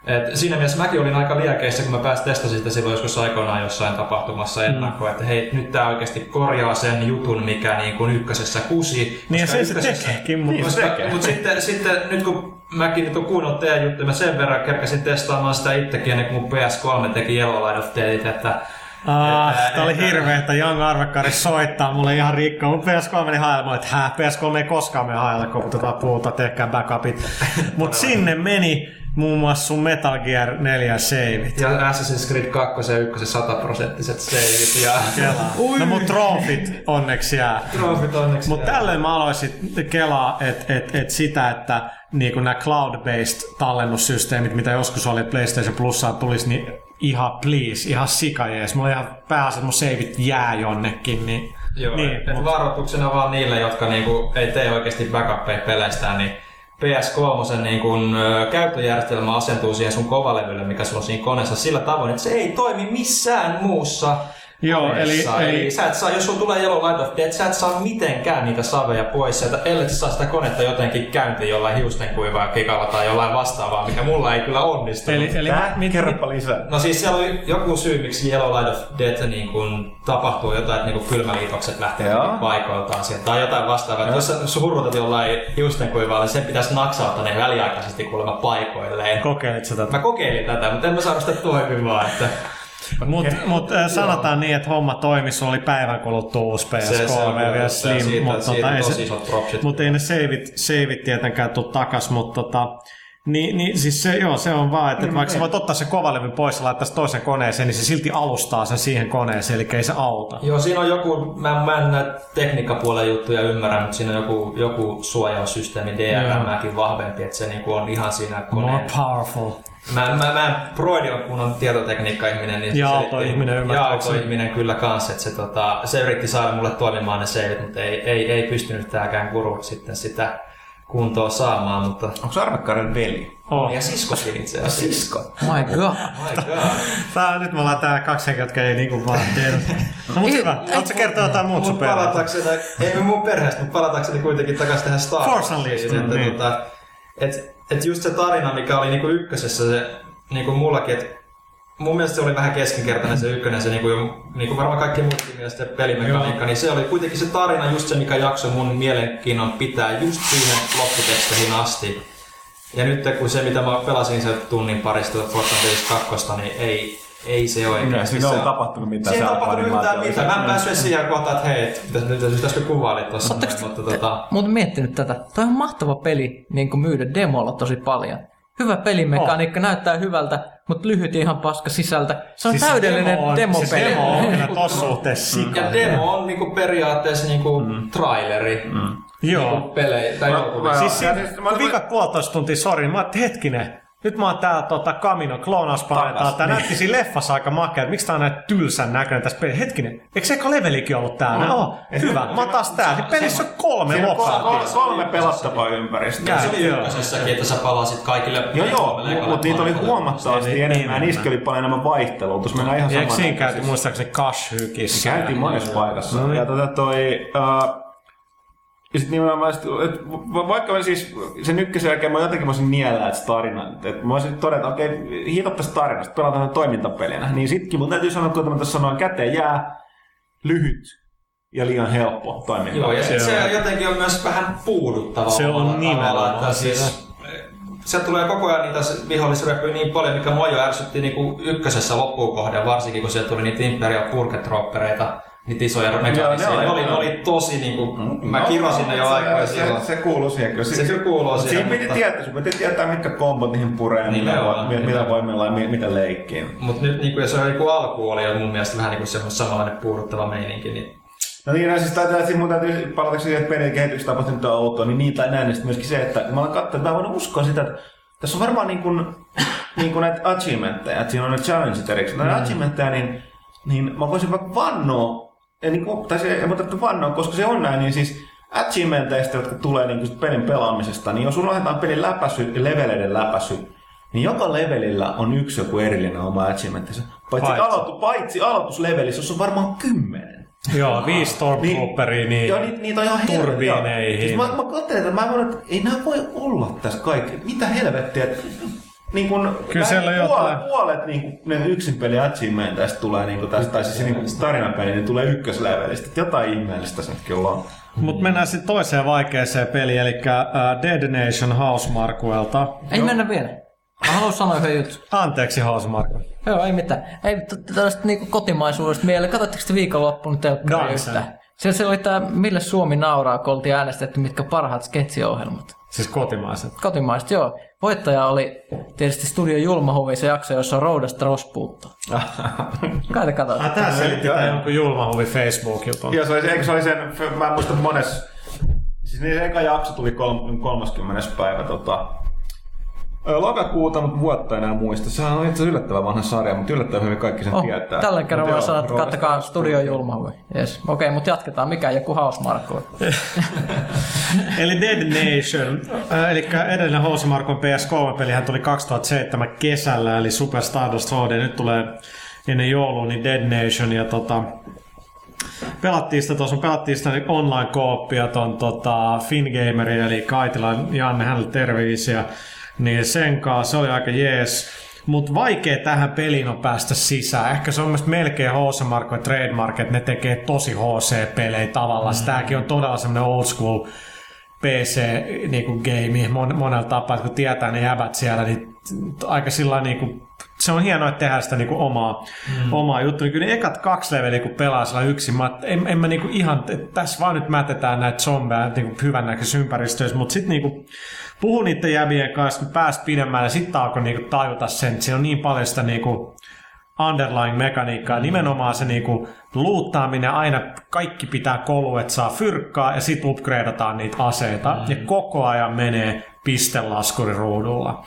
et siinä mielessä mäkin olin aika liekeissä, kun mä pääsin testasin sitä silloin joskus aikoinaan jossain tapahtumassa ennakkoon, että hei, nyt tämä oikeasti korjaa sen jutun, mikä niin kuin ykkösessä kusi. Niin ja se ykkösessä- tekeekin, mutta... Niin, se tekee. mutta sitten, sitten nyt kun mäkin nyt on kuunnellut teidän juttuja, mä sen verran kerkäsin testaamaan sitä itsekin ennen kuin mun PS3 teki Yellow Light of Dayt, että Ah, tää oli hirveä, että Young Arvekkari soittaa mulle ihan rikko. Mun PS3 meni haelmaan, että hää, PS3 ei koskaan mene haella, kun tota puhuta, tehkää backupit. Mut sinne meni, muun muassa sun Metal Gear 4 saveit. Ja Assassin's Creed 2 ja 1 sataprosenttiset saveit ja Kelaa. No mut trofit onneksi jää. trofit onneksi. Mutta jää. tällöin mä aloisin kelaa, että et, et sitä, että niin nämä cloud-based tallennussysteemit, mitä joskus oli, että PlayStation Plusaan tulisi, niin ihan please, ihan sikajees. Mulla ihan pääasiassa mun saveit jää jonnekin, niin, Joo, niin et mut, varoituksena vaan niille, jotka niinku ei tee oikeasti backuppeja peleistään, niin PS3 niin kun, ö, käyttöjärjestelmä asentuu siihen sun kovalevylle, mikä sulla on siinä koneessa sillä tavoin, että se ei toimi missään muussa Joo, koneessa. eli- eli, eli- sä et saa, jos sulla tulee Yellow Light of Death, sä et saa mitenkään niitä saveja pois sieltä, ellei sä saa sitä konetta jotenkin käyntiin jollain hiustenkuivaa kikalla tai jollain vastaavaa, mikä mulla ei kyllä onnistu. eli, eli Tää, mit, kerropa lisää. No siis siellä oli joku syy, miksi Yellow Light of Death niin kun tapahtuu jotain, että niin kun kylmäliitokset lähtee Joo. Paikoiltaan sieltä tai jotain vastaavaa. Jos sä hurrutat jollain hiustenkuivalla, niin sen pitäisi naksauttaa ne väliaikaisesti kuulemma paikoilleen. kokeilit sä tätä? Mä kokeilin tätä, mutta en mä saanut sitä toimimaan. Että Mutta mut, äh, sanotaan niin, että homma toimi, sulla oli päivän kuluttua uusi PS3 Se- se on ja vielä Slim, mutta tota, se, mut ei ne saveit, saveit tietenkään tuu takas, mutta tota, niin, niin siis se, joo, se on vaan, että, että vaikka sä voit ottaa se kovalevyn pois ja laittaa sen toisen koneeseen, niin se silti alustaa sen siihen koneeseen, eli ei se auta. Joo, siinä on joku, mä, mä en näitä tekniikkapuolen juttuja ymmärrä, mutta siinä on joku, joku suojaussysteemi DRMäkin vahvempi, että se niinku on ihan siinä More koneen powerful. Mä, mä, mä Broidi on kunnon tietotekniikka-ihminen. Niin Ja se autoihminen Ja ymmärtääkseni. autoihminen kyllä kans, että se, tota, se yritti saada mulle toimimaan ne saveit, mutta ei, ei, ei pystynyt tääkään guru sitten sitä kuntoa saamaan, mutta... Onko Arvekkaaren veli? Oh. Ja siskokin itse asiassa. Sisko. My god. My god. Tää, nyt me ollaan tää kaksi henkeä, jotka ei niinku vaan tiedä. No mut hyvä. Haluatko kertoa jotain muut sun perheestä? palatakseni, ei me mun perheestä, mutta palatakseni kuitenkin takaisin tähän Star Force Unleashed, että niin. tota, et, et just se tarina, mikä oli niinku ykkösessä, se niinku mullakin, että mun mielestä se oli vähän keskinkertainen se ykkönen, se niinku, niinku varmaan kaikki muutkin mielestä pelimekaniikka, niin se oli kuitenkin se tarina just se, mikä jaksoi mun mielenkiinnon pitää just siihen lopputeksteihin asti. Ja nyt kun se, mitä mä pelasin se tunnin parista Unleashed 2, niin ei, ei se oikein. Kyllä, siinä on tapahtunut mitään. Se ei tapahtunut oli mitään. Mä en se- päässyt siihen kohtaan, että hei, et pitäis, nyt pitäisikö kuvailit tuossa mutta tota... Mutta miettinyt tätä. Toi on mahtava peli niin kuin myydä demolla tosi paljon. Hyvä pelimekaniikka, näyttää hyvältä, mutta lyhyt ihan paska sisältä. Se on Siis täydellinen demo on, demopeli. Siis demo on kyllä tossa suhteessa sika. Ja demo on niinku periaatteessa niinku traileri Joo. niinku pelejä tai elokuvia. mä- Siis Ja siinä, siis mä- kun vikat puolitoista tuntia, sori, mä ajattelin, hetkinen, nyt mä oon täällä tota, Camino kloonausplaneetalla, Takas, tää niin. näytti siinä leffassa aika makea, että miksi tää on näin tylsän näköinen tässä pelissä. Hetkinen, eikö se eka levelikin ollut täällä? No, oh, hyvä, mä oon taas täällä. Niin pelissä on kolme Siinä on kol- lokaa. kol- kolme pelattavaa ympäristöä. se oli ykkösessäkin, että sä palasit kaikille Joo, joo, mutta niitä oli huomattavasti Niin, enemmän. niin, Niissä oli paljon enemmän vaihtelua. Tuossa mennään ihan Eikö samaan. siinä käyty muistaakseni Kashhykissä? Käytiin monessa paikassa. No. Ja tätä toi... Uh, ja sit nimenomaan, sit, et, va- vaikka mä siis sen ykkösen jälkeen mä jotenkin voisin niellä, että se tarina, että mä voisin todeta, okei, okay, hiito tästä tarinasta, pelataan tämän toimintapelinä. Niin sitkin mun täytyy sanoa, että mä tässä sanoin, käteen jää lyhyt ja liian helppo toiminta. Joo, ja Se se on- jotenkin on myös vähän puuduttava Se on nimenomaan että siis se tulee koko ajan niitä vihollisryöppyjä niin paljon, mikä mua jo ärsytti niin ykkösessä loppuun kohden, varsinkin kun sieltä tuli niitä Imperial Purgetroppereita, niitä isoja mekanismeja. ne Ne oli- ne oli tosi niin kuin, mä kirosin ne jo aikoja se, silloin. se, se kuuluu siihen kyllä. Se kyllä kuuluu siihen, Siinä piti tietää, sun piti tietää, mitkä kombot niihin puree, mitä, Nimenomaan, voi, mi- mitä nimenomaan. voimilla ja mi- mitä leikkiin. Mutta nyt niin kuin, se oli, niin alku oli jo mun mielestä vähän niin kuin semmoinen samanlainen puuduttava meininki, niin No niin, no siis täytyy, siis mun täytyy palata siihen, että kehityksestä tapahtuu nyt on outoa, niin niitä ei näe, niin sitten myöskin se, että kun mä olen katsonut, että mä voin uskoa sitä, että tässä on varmaan niin kuin, niin kuin näitä achievementteja, että siinä on ne challengeit erikseen. Näitä achievementteja, niin, niin mä voisin vaikka vannoa, niin kuin, tai se ei mutta vannoa, koska se on näin, niin siis achievementeista, jotka tulee niin kuin pelin pelaamisesta, niin jos sulla ohjataan pelin läpäisy ja leveleiden läpäisy, niin joka levelillä on yksi joku erillinen oma achievementtinsa. Paitsi, Paitsi. aloitu, paitsi aloituslevelissä, jossa on varmaan kymmenen. Joo, viisi Stormtrooperia, niin Joo, niitä, niitä on ihan turbiineihin. Siis mä, mä katselin, että mä voin, että ei nämä voi olla tässä kaikki. Mitä helvettiä? Niin kun, Kyllä siellä puolet, jotain. puolet niin kun, ne yksin peli achievement tästä tulee, niin tästä, tai siis niin tarinapeli, niin tulee ykköslevelistä. Jotain ihmeellistä se nyt kyllä on. Mutta mennään sitten toiseen vaikeaseen peliin, eli uh, Dead Nation Housemarquelta. Ei mennä vielä. Mä haluan sanoa yhden jutun. Anteeksi Housemarque. Joo, ei mitään. Ei tällaista niinku kotimaisuudesta mieleen. Katsotteko te viikonloppuun telkkaria yhtään? Siellä se oli tämä Mille Suomi nauraa, kun oltiin äänestetty, mitkä parhaat sketsiohjelmat. Siis kotimaiset. Kotimaiset, joo. Voittaja oli tietysti Studio Julmahuvi se jakso, jossa Rouda Strauss puuttuu. Kai te katsotte. Ah, tää selitti tää jonkun julmahuvi Facebook-jutun. Joo, se oli, eikö se oli sen, mä en muista mones, siis niin se eka jakso tuli kolm, 30. päivä tota, lokakuuta, mutta vuotta enää muista. Sehän on itse asiassa yllättävän vanha sarja, mutta yllättävän hyvin kaikki sen Oh, tietää. tällä kerralla voi joo, sanoa, että kattakaa Studio. Julmahuvi. Yes. Okei, mutta jatketaan. Mikä joku hausmarkku? Eli Dead Nation, äh, eli edellinen Housemarkon PS3-pelihän tuli 2007 kesällä, eli Super Stardust HD. Nyt tulee ennen joulua, niin Dead Nation. Ja tota, pelattiin sitä tuossa, pelattiin sitä online kooppia ton tota, Fingamerin, eli Kaitilan Janne, hänelle terveisiä. Niin sen kanssa se oli aika jees. Mutta vaikea tähän peliin on päästä sisään. Ehkä se on myös melkein HC Marko trademark, että ne tekee tosi HC-pelejä tavallaan. Mm. Tämäkin on todella semmoinen old school PC-game niinku mon, monella tapaa, että kun tietää ne jäbät siellä, niin aika sillä niinku, se on hienoa, että tehdään sitä niinku omaa, mm. omaa juttua. Niin kyllä ne ekat kaksi leveliä, kun pelaa sillä yksin, mä, en, en mä niinku ihan, tässä vaan nyt mätetään näitä zombeja niinku hyvän näköisissä ympäristöissä, mutta sitten niinku, puhun niiden jäbien kanssa, kun pääsi pidemmälle, sitten alkoi niinku tajuta sen, että siinä on niin paljon sitä niinku, underlying mekaniikkaa, nimenomaan se niinku luuttaaminen, aina kaikki pitää kolu, että saa fyrkkaa ja sitten upgradeataan niitä aseita mm. ja koko ajan menee pistelaskuriruudulla.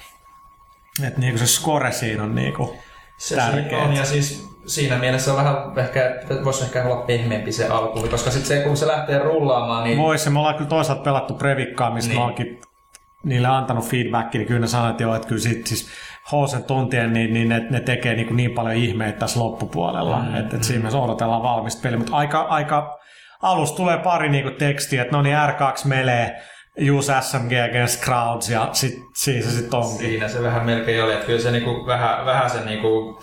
Et niinku se score siinä on niinku Se tärkeä. on, ja siis siinä mielessä on vähän ehkä, voisi ehkä olla pehmeämpi se alku, koska sitten se, kun se lähtee rullaamaan, niin Vois, ja me ollaan kyllä toisaalta pelattu Previkkaa, mistä. Niin. mä oonkin niille antanut feedbackia, niin kyllä ne sanoo, että joo, että kyllä sit, siis Hosen tuntien, niin, niin ne, ne, tekee niin, niin paljon ihmeitä tässä loppupuolella, mm, että et siinä mielessä odotellaan valmista peliä, mutta aika, aika alussa tulee pari niin tekstiä, että no niin R2 melee, use SMG against crowds, ja sit, siinä se sitten onkin. siinä se vähän melkein oli, että kyllä se niinku vähän, vähän se niinku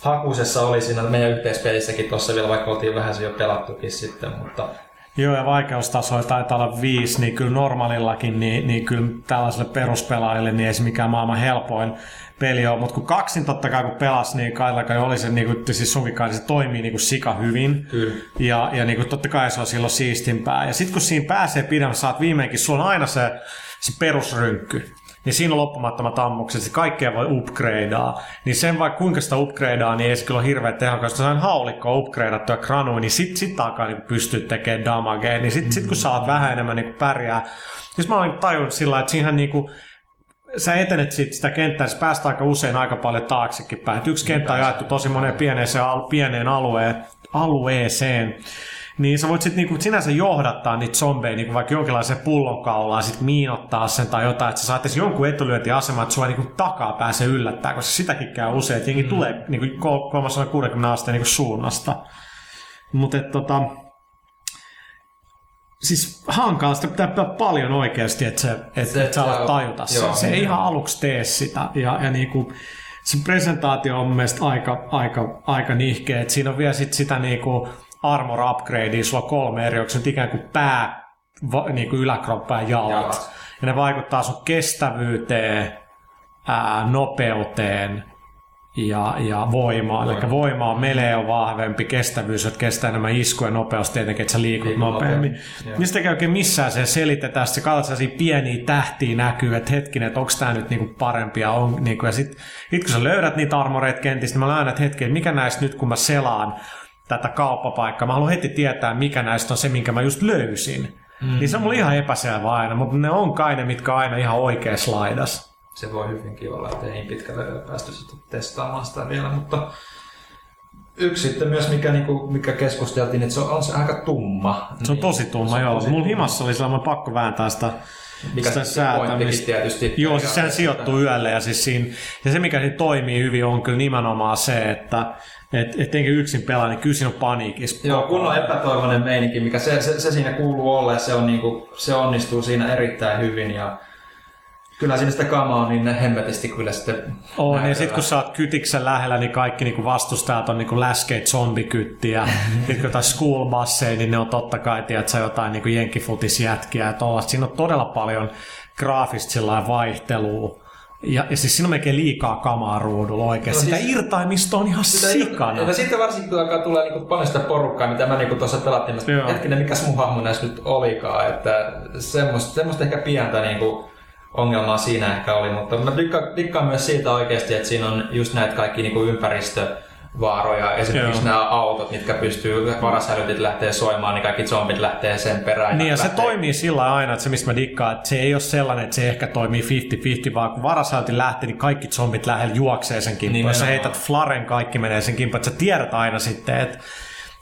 hakusessa oli siinä meidän yhteispelissäkin tuossa vielä, vaikka oltiin vähän se jo pelattukin sitten, mutta Joo, ja vaikeustasoja taitaa olla viisi, niin kyllä normaalillakin, niin, niin kyllä tällaiselle peruspelaajille niin ei se mikään maailman helpoin peli ole. Mutta kun kaksin totta kai kun pelasi, niin Kaillakai oli se, niin kuin, siis sunkin kai, se toimii niin kuin sika hyvin. Kyllä. Ja, ja niin kuin, totta kai se on silloin siistimpää. Ja sitten kun siinä pääsee pidemmän, saat viimeinkin, sulla on aina se, se perusrynkky. Niin siinä on loppumattomat ammukset, se kaikkea voi upgradea. Niin sen vaikka kuinka sitä upgradea, niin ei se kyllä ole hirveän tehokas. Jos sain haulikkoa upgradeattua kranuun, niin sit, sit alkaa niin pystyä tekemään damagea. Niin sit, sit kun saat vähän enemmän niin pärjää. Siis mä olen tajunnut sillä että siinähän niin kuin, sä etenet sit sitä kenttää, niin sä pääst aika usein aika paljon taaksekin päin. Yksi kenttä on jaettu tosi moneen pieneen, se al- pieneen alueen, alueeseen. Niin sä voit sit niinku sinänsä johdattaa niitä zombeja niinku vaikka jonkinlaiseen pullonkaulaan, sit miinottaa sen tai jotain, että sä saat edes jonkun etulyöntiaseman, että sua niinku takaa pääsee yllättää, koska sitäkin käy usein, että jengi mm. tulee niinku 360 asteen niinku suunnasta. Mutta tota, siis hankala, sitä pitää pitää paljon oikeasti, että, se, että, Se- että sä alat joo, tajuta sen. joo. Se ei ihan aluksi tee sitä. Ja, ja niinku, se presentaatio on mun mielestä aika, aika, aika nihkeä. Et siinä on vielä sit sitä niinku armor upgradea, sulla on kolme eri, onko se nyt ikään kuin pää, va, niinku yläkroppa ja jalat. Jalat. Ja ne vaikuttaa sun kestävyyteen, ää, nopeuteen ja, ja voimaan. Eli Voima. voima on melee on vahvempi, kestävyys, että kestää enemmän iskuja nopeus tietenkin, että sä liikut Liikut nopeammin. nopeammin. Niin sitä missään se selitetään, sitten katsot sellaisia pieniä tähtiä näkyy, että hetkinen, että onko tämä nyt niinku parempi ja, on, niinku, ja sitten sit kun sä löydät niitä armoreita kentistä, niin mä että hetki, että mikä näistä nyt kun mä selaan tätä kauppapaikkaa, mä haluan heti tietää, mikä näistä on se, minkä mä just löysin. Mm. Niin se on mulla ihan epäselvä aina, mutta ne on kai ne, mitkä on aina ihan oikeassa laidassa. se voi hyvinkin olla, että ei niin pitkälle vielä päästy sitten testaamaan sitä vielä, mutta yksi sitten myös, mikä, niinku, mikä keskusteltiin, että se on, on se aika tumma. Se on tosi tumma, on joo. tosi Mulla himassa oli sellainen pakko vääntää sitä, Mikä sitä se säätämistä. tietysti. Joo, siis sehän sijoittuu yölle ja, siis siinä, ja se mikä siinä toimii hyvin on kyllä nimenomaan se, että et, et enkä yksin pelaa, niin kyllä siinä on paniikissa. Joo, kunnon epätoivoinen meininki, mikä se, se, se siinä kuuluu olla ja se, on niinku, se onnistuu siinä erittäin hyvin ja kyllä siinä sitä kamaa on niin hemmetisti kyllä sitten On, ja näkyvä. sitten kun sä oot kytiksen lähellä, niin kaikki niinku vastustajat on niinku läskeet zombikyttiä. sitten kun jotain schoolbusseja, niin ne on totta kai, tiedätkö, jotain niinku jenkkifutisjätkiä ja tollaista. Siinä on todella paljon graafista vaihtelua Ja, ja siis siinä on melkein liikaa kamaa ruudulla oikein. No Sitä siis- irtaimista on ihan sikana. Ja sitten varsinkin kun alkaa tulee niinku paljon sitä porukkaa, mitä mä niinku tuossa pelattiin, mä hetkinen, mikäs mun hahmo näissä nyt olikaan, että semmoista, semmoista ehkä pientä niinku ongelmaa siinä ehkä oli, mutta mä dikkaan, dikkaan myös siitä oikeasti, että siinä on just näitä kaikki niinku ympäristövaaroja, esimerkiksi Joo. nämä autot, mitkä pystyy, varashälytit lähtee soimaan, niin kaikki zombit lähtee sen perään. Niin ja se lähtee- toimii sillä aina, että se mistä mä dikkaan, että se ei ole sellainen, että se ehkä toimii 50-50, vaan kun varashalti lähtee, niin kaikki zombit lähellä juoksee sen kimppuun. Jos sä heität flaren, kaikki menee sen kimppuun, että sä tiedät aina sitten, että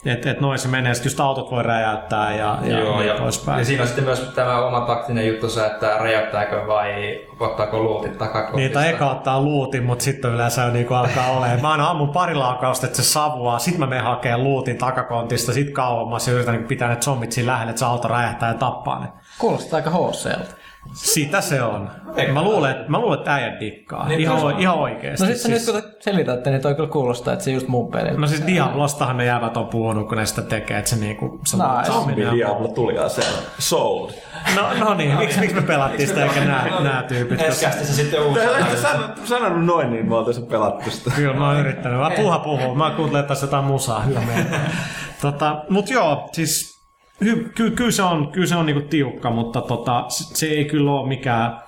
että et noin se menee, sitten just autot voi räjäyttää ja, ja Joo, niin ja, poispäin. ja siinä on sitten myös tämä oma taktinen juttu se, että räjäyttääkö vai ottaako luutit takakontista. Niin, tai eka ottaa luutin, mutta sitten yleensä niin alkaa olemaan. Mä aina ammun pari laukausta, että se savuaa, sit mä menen hakemaan luutin takakontista, sit kauemmas ja yritän niin pitää ne zombit siinä lähellä, että se auto räjähtää ja tappaa ne. Kuulostaa aika HClta. Sitä se on. Mä luulen, että, mä luulen, että äijät dikkaa. Niin, ihan, kyllä. ihan oikeesti. No sitten siis... nyt kun te selitätte, niin toi kyllä kuulostaa, että se just mun peli. No siis Diablostahan ne jäävät on puhunut, kun ne sitä tekee, että se niinku... Se Nice. Zombie Diablo tuli aseen. Sold. No, no niin, miksi, miksi me pelattiin sitä eikä nää, nää tyypit? Eskästi se sitten uusi. Sä et sanonut, sanonut noin, niin me oltaisiin pelattu sitä. kyllä mä oon yrittänyt. Mä puha puhuu. Mä kuuntelen taas jotain musaa. Hyvä meidän. tota, mut joo, siis hy, ky, kyllä se on, kyllä se on niinku tiukka, mutta tota, se, ei kyllä ole mikään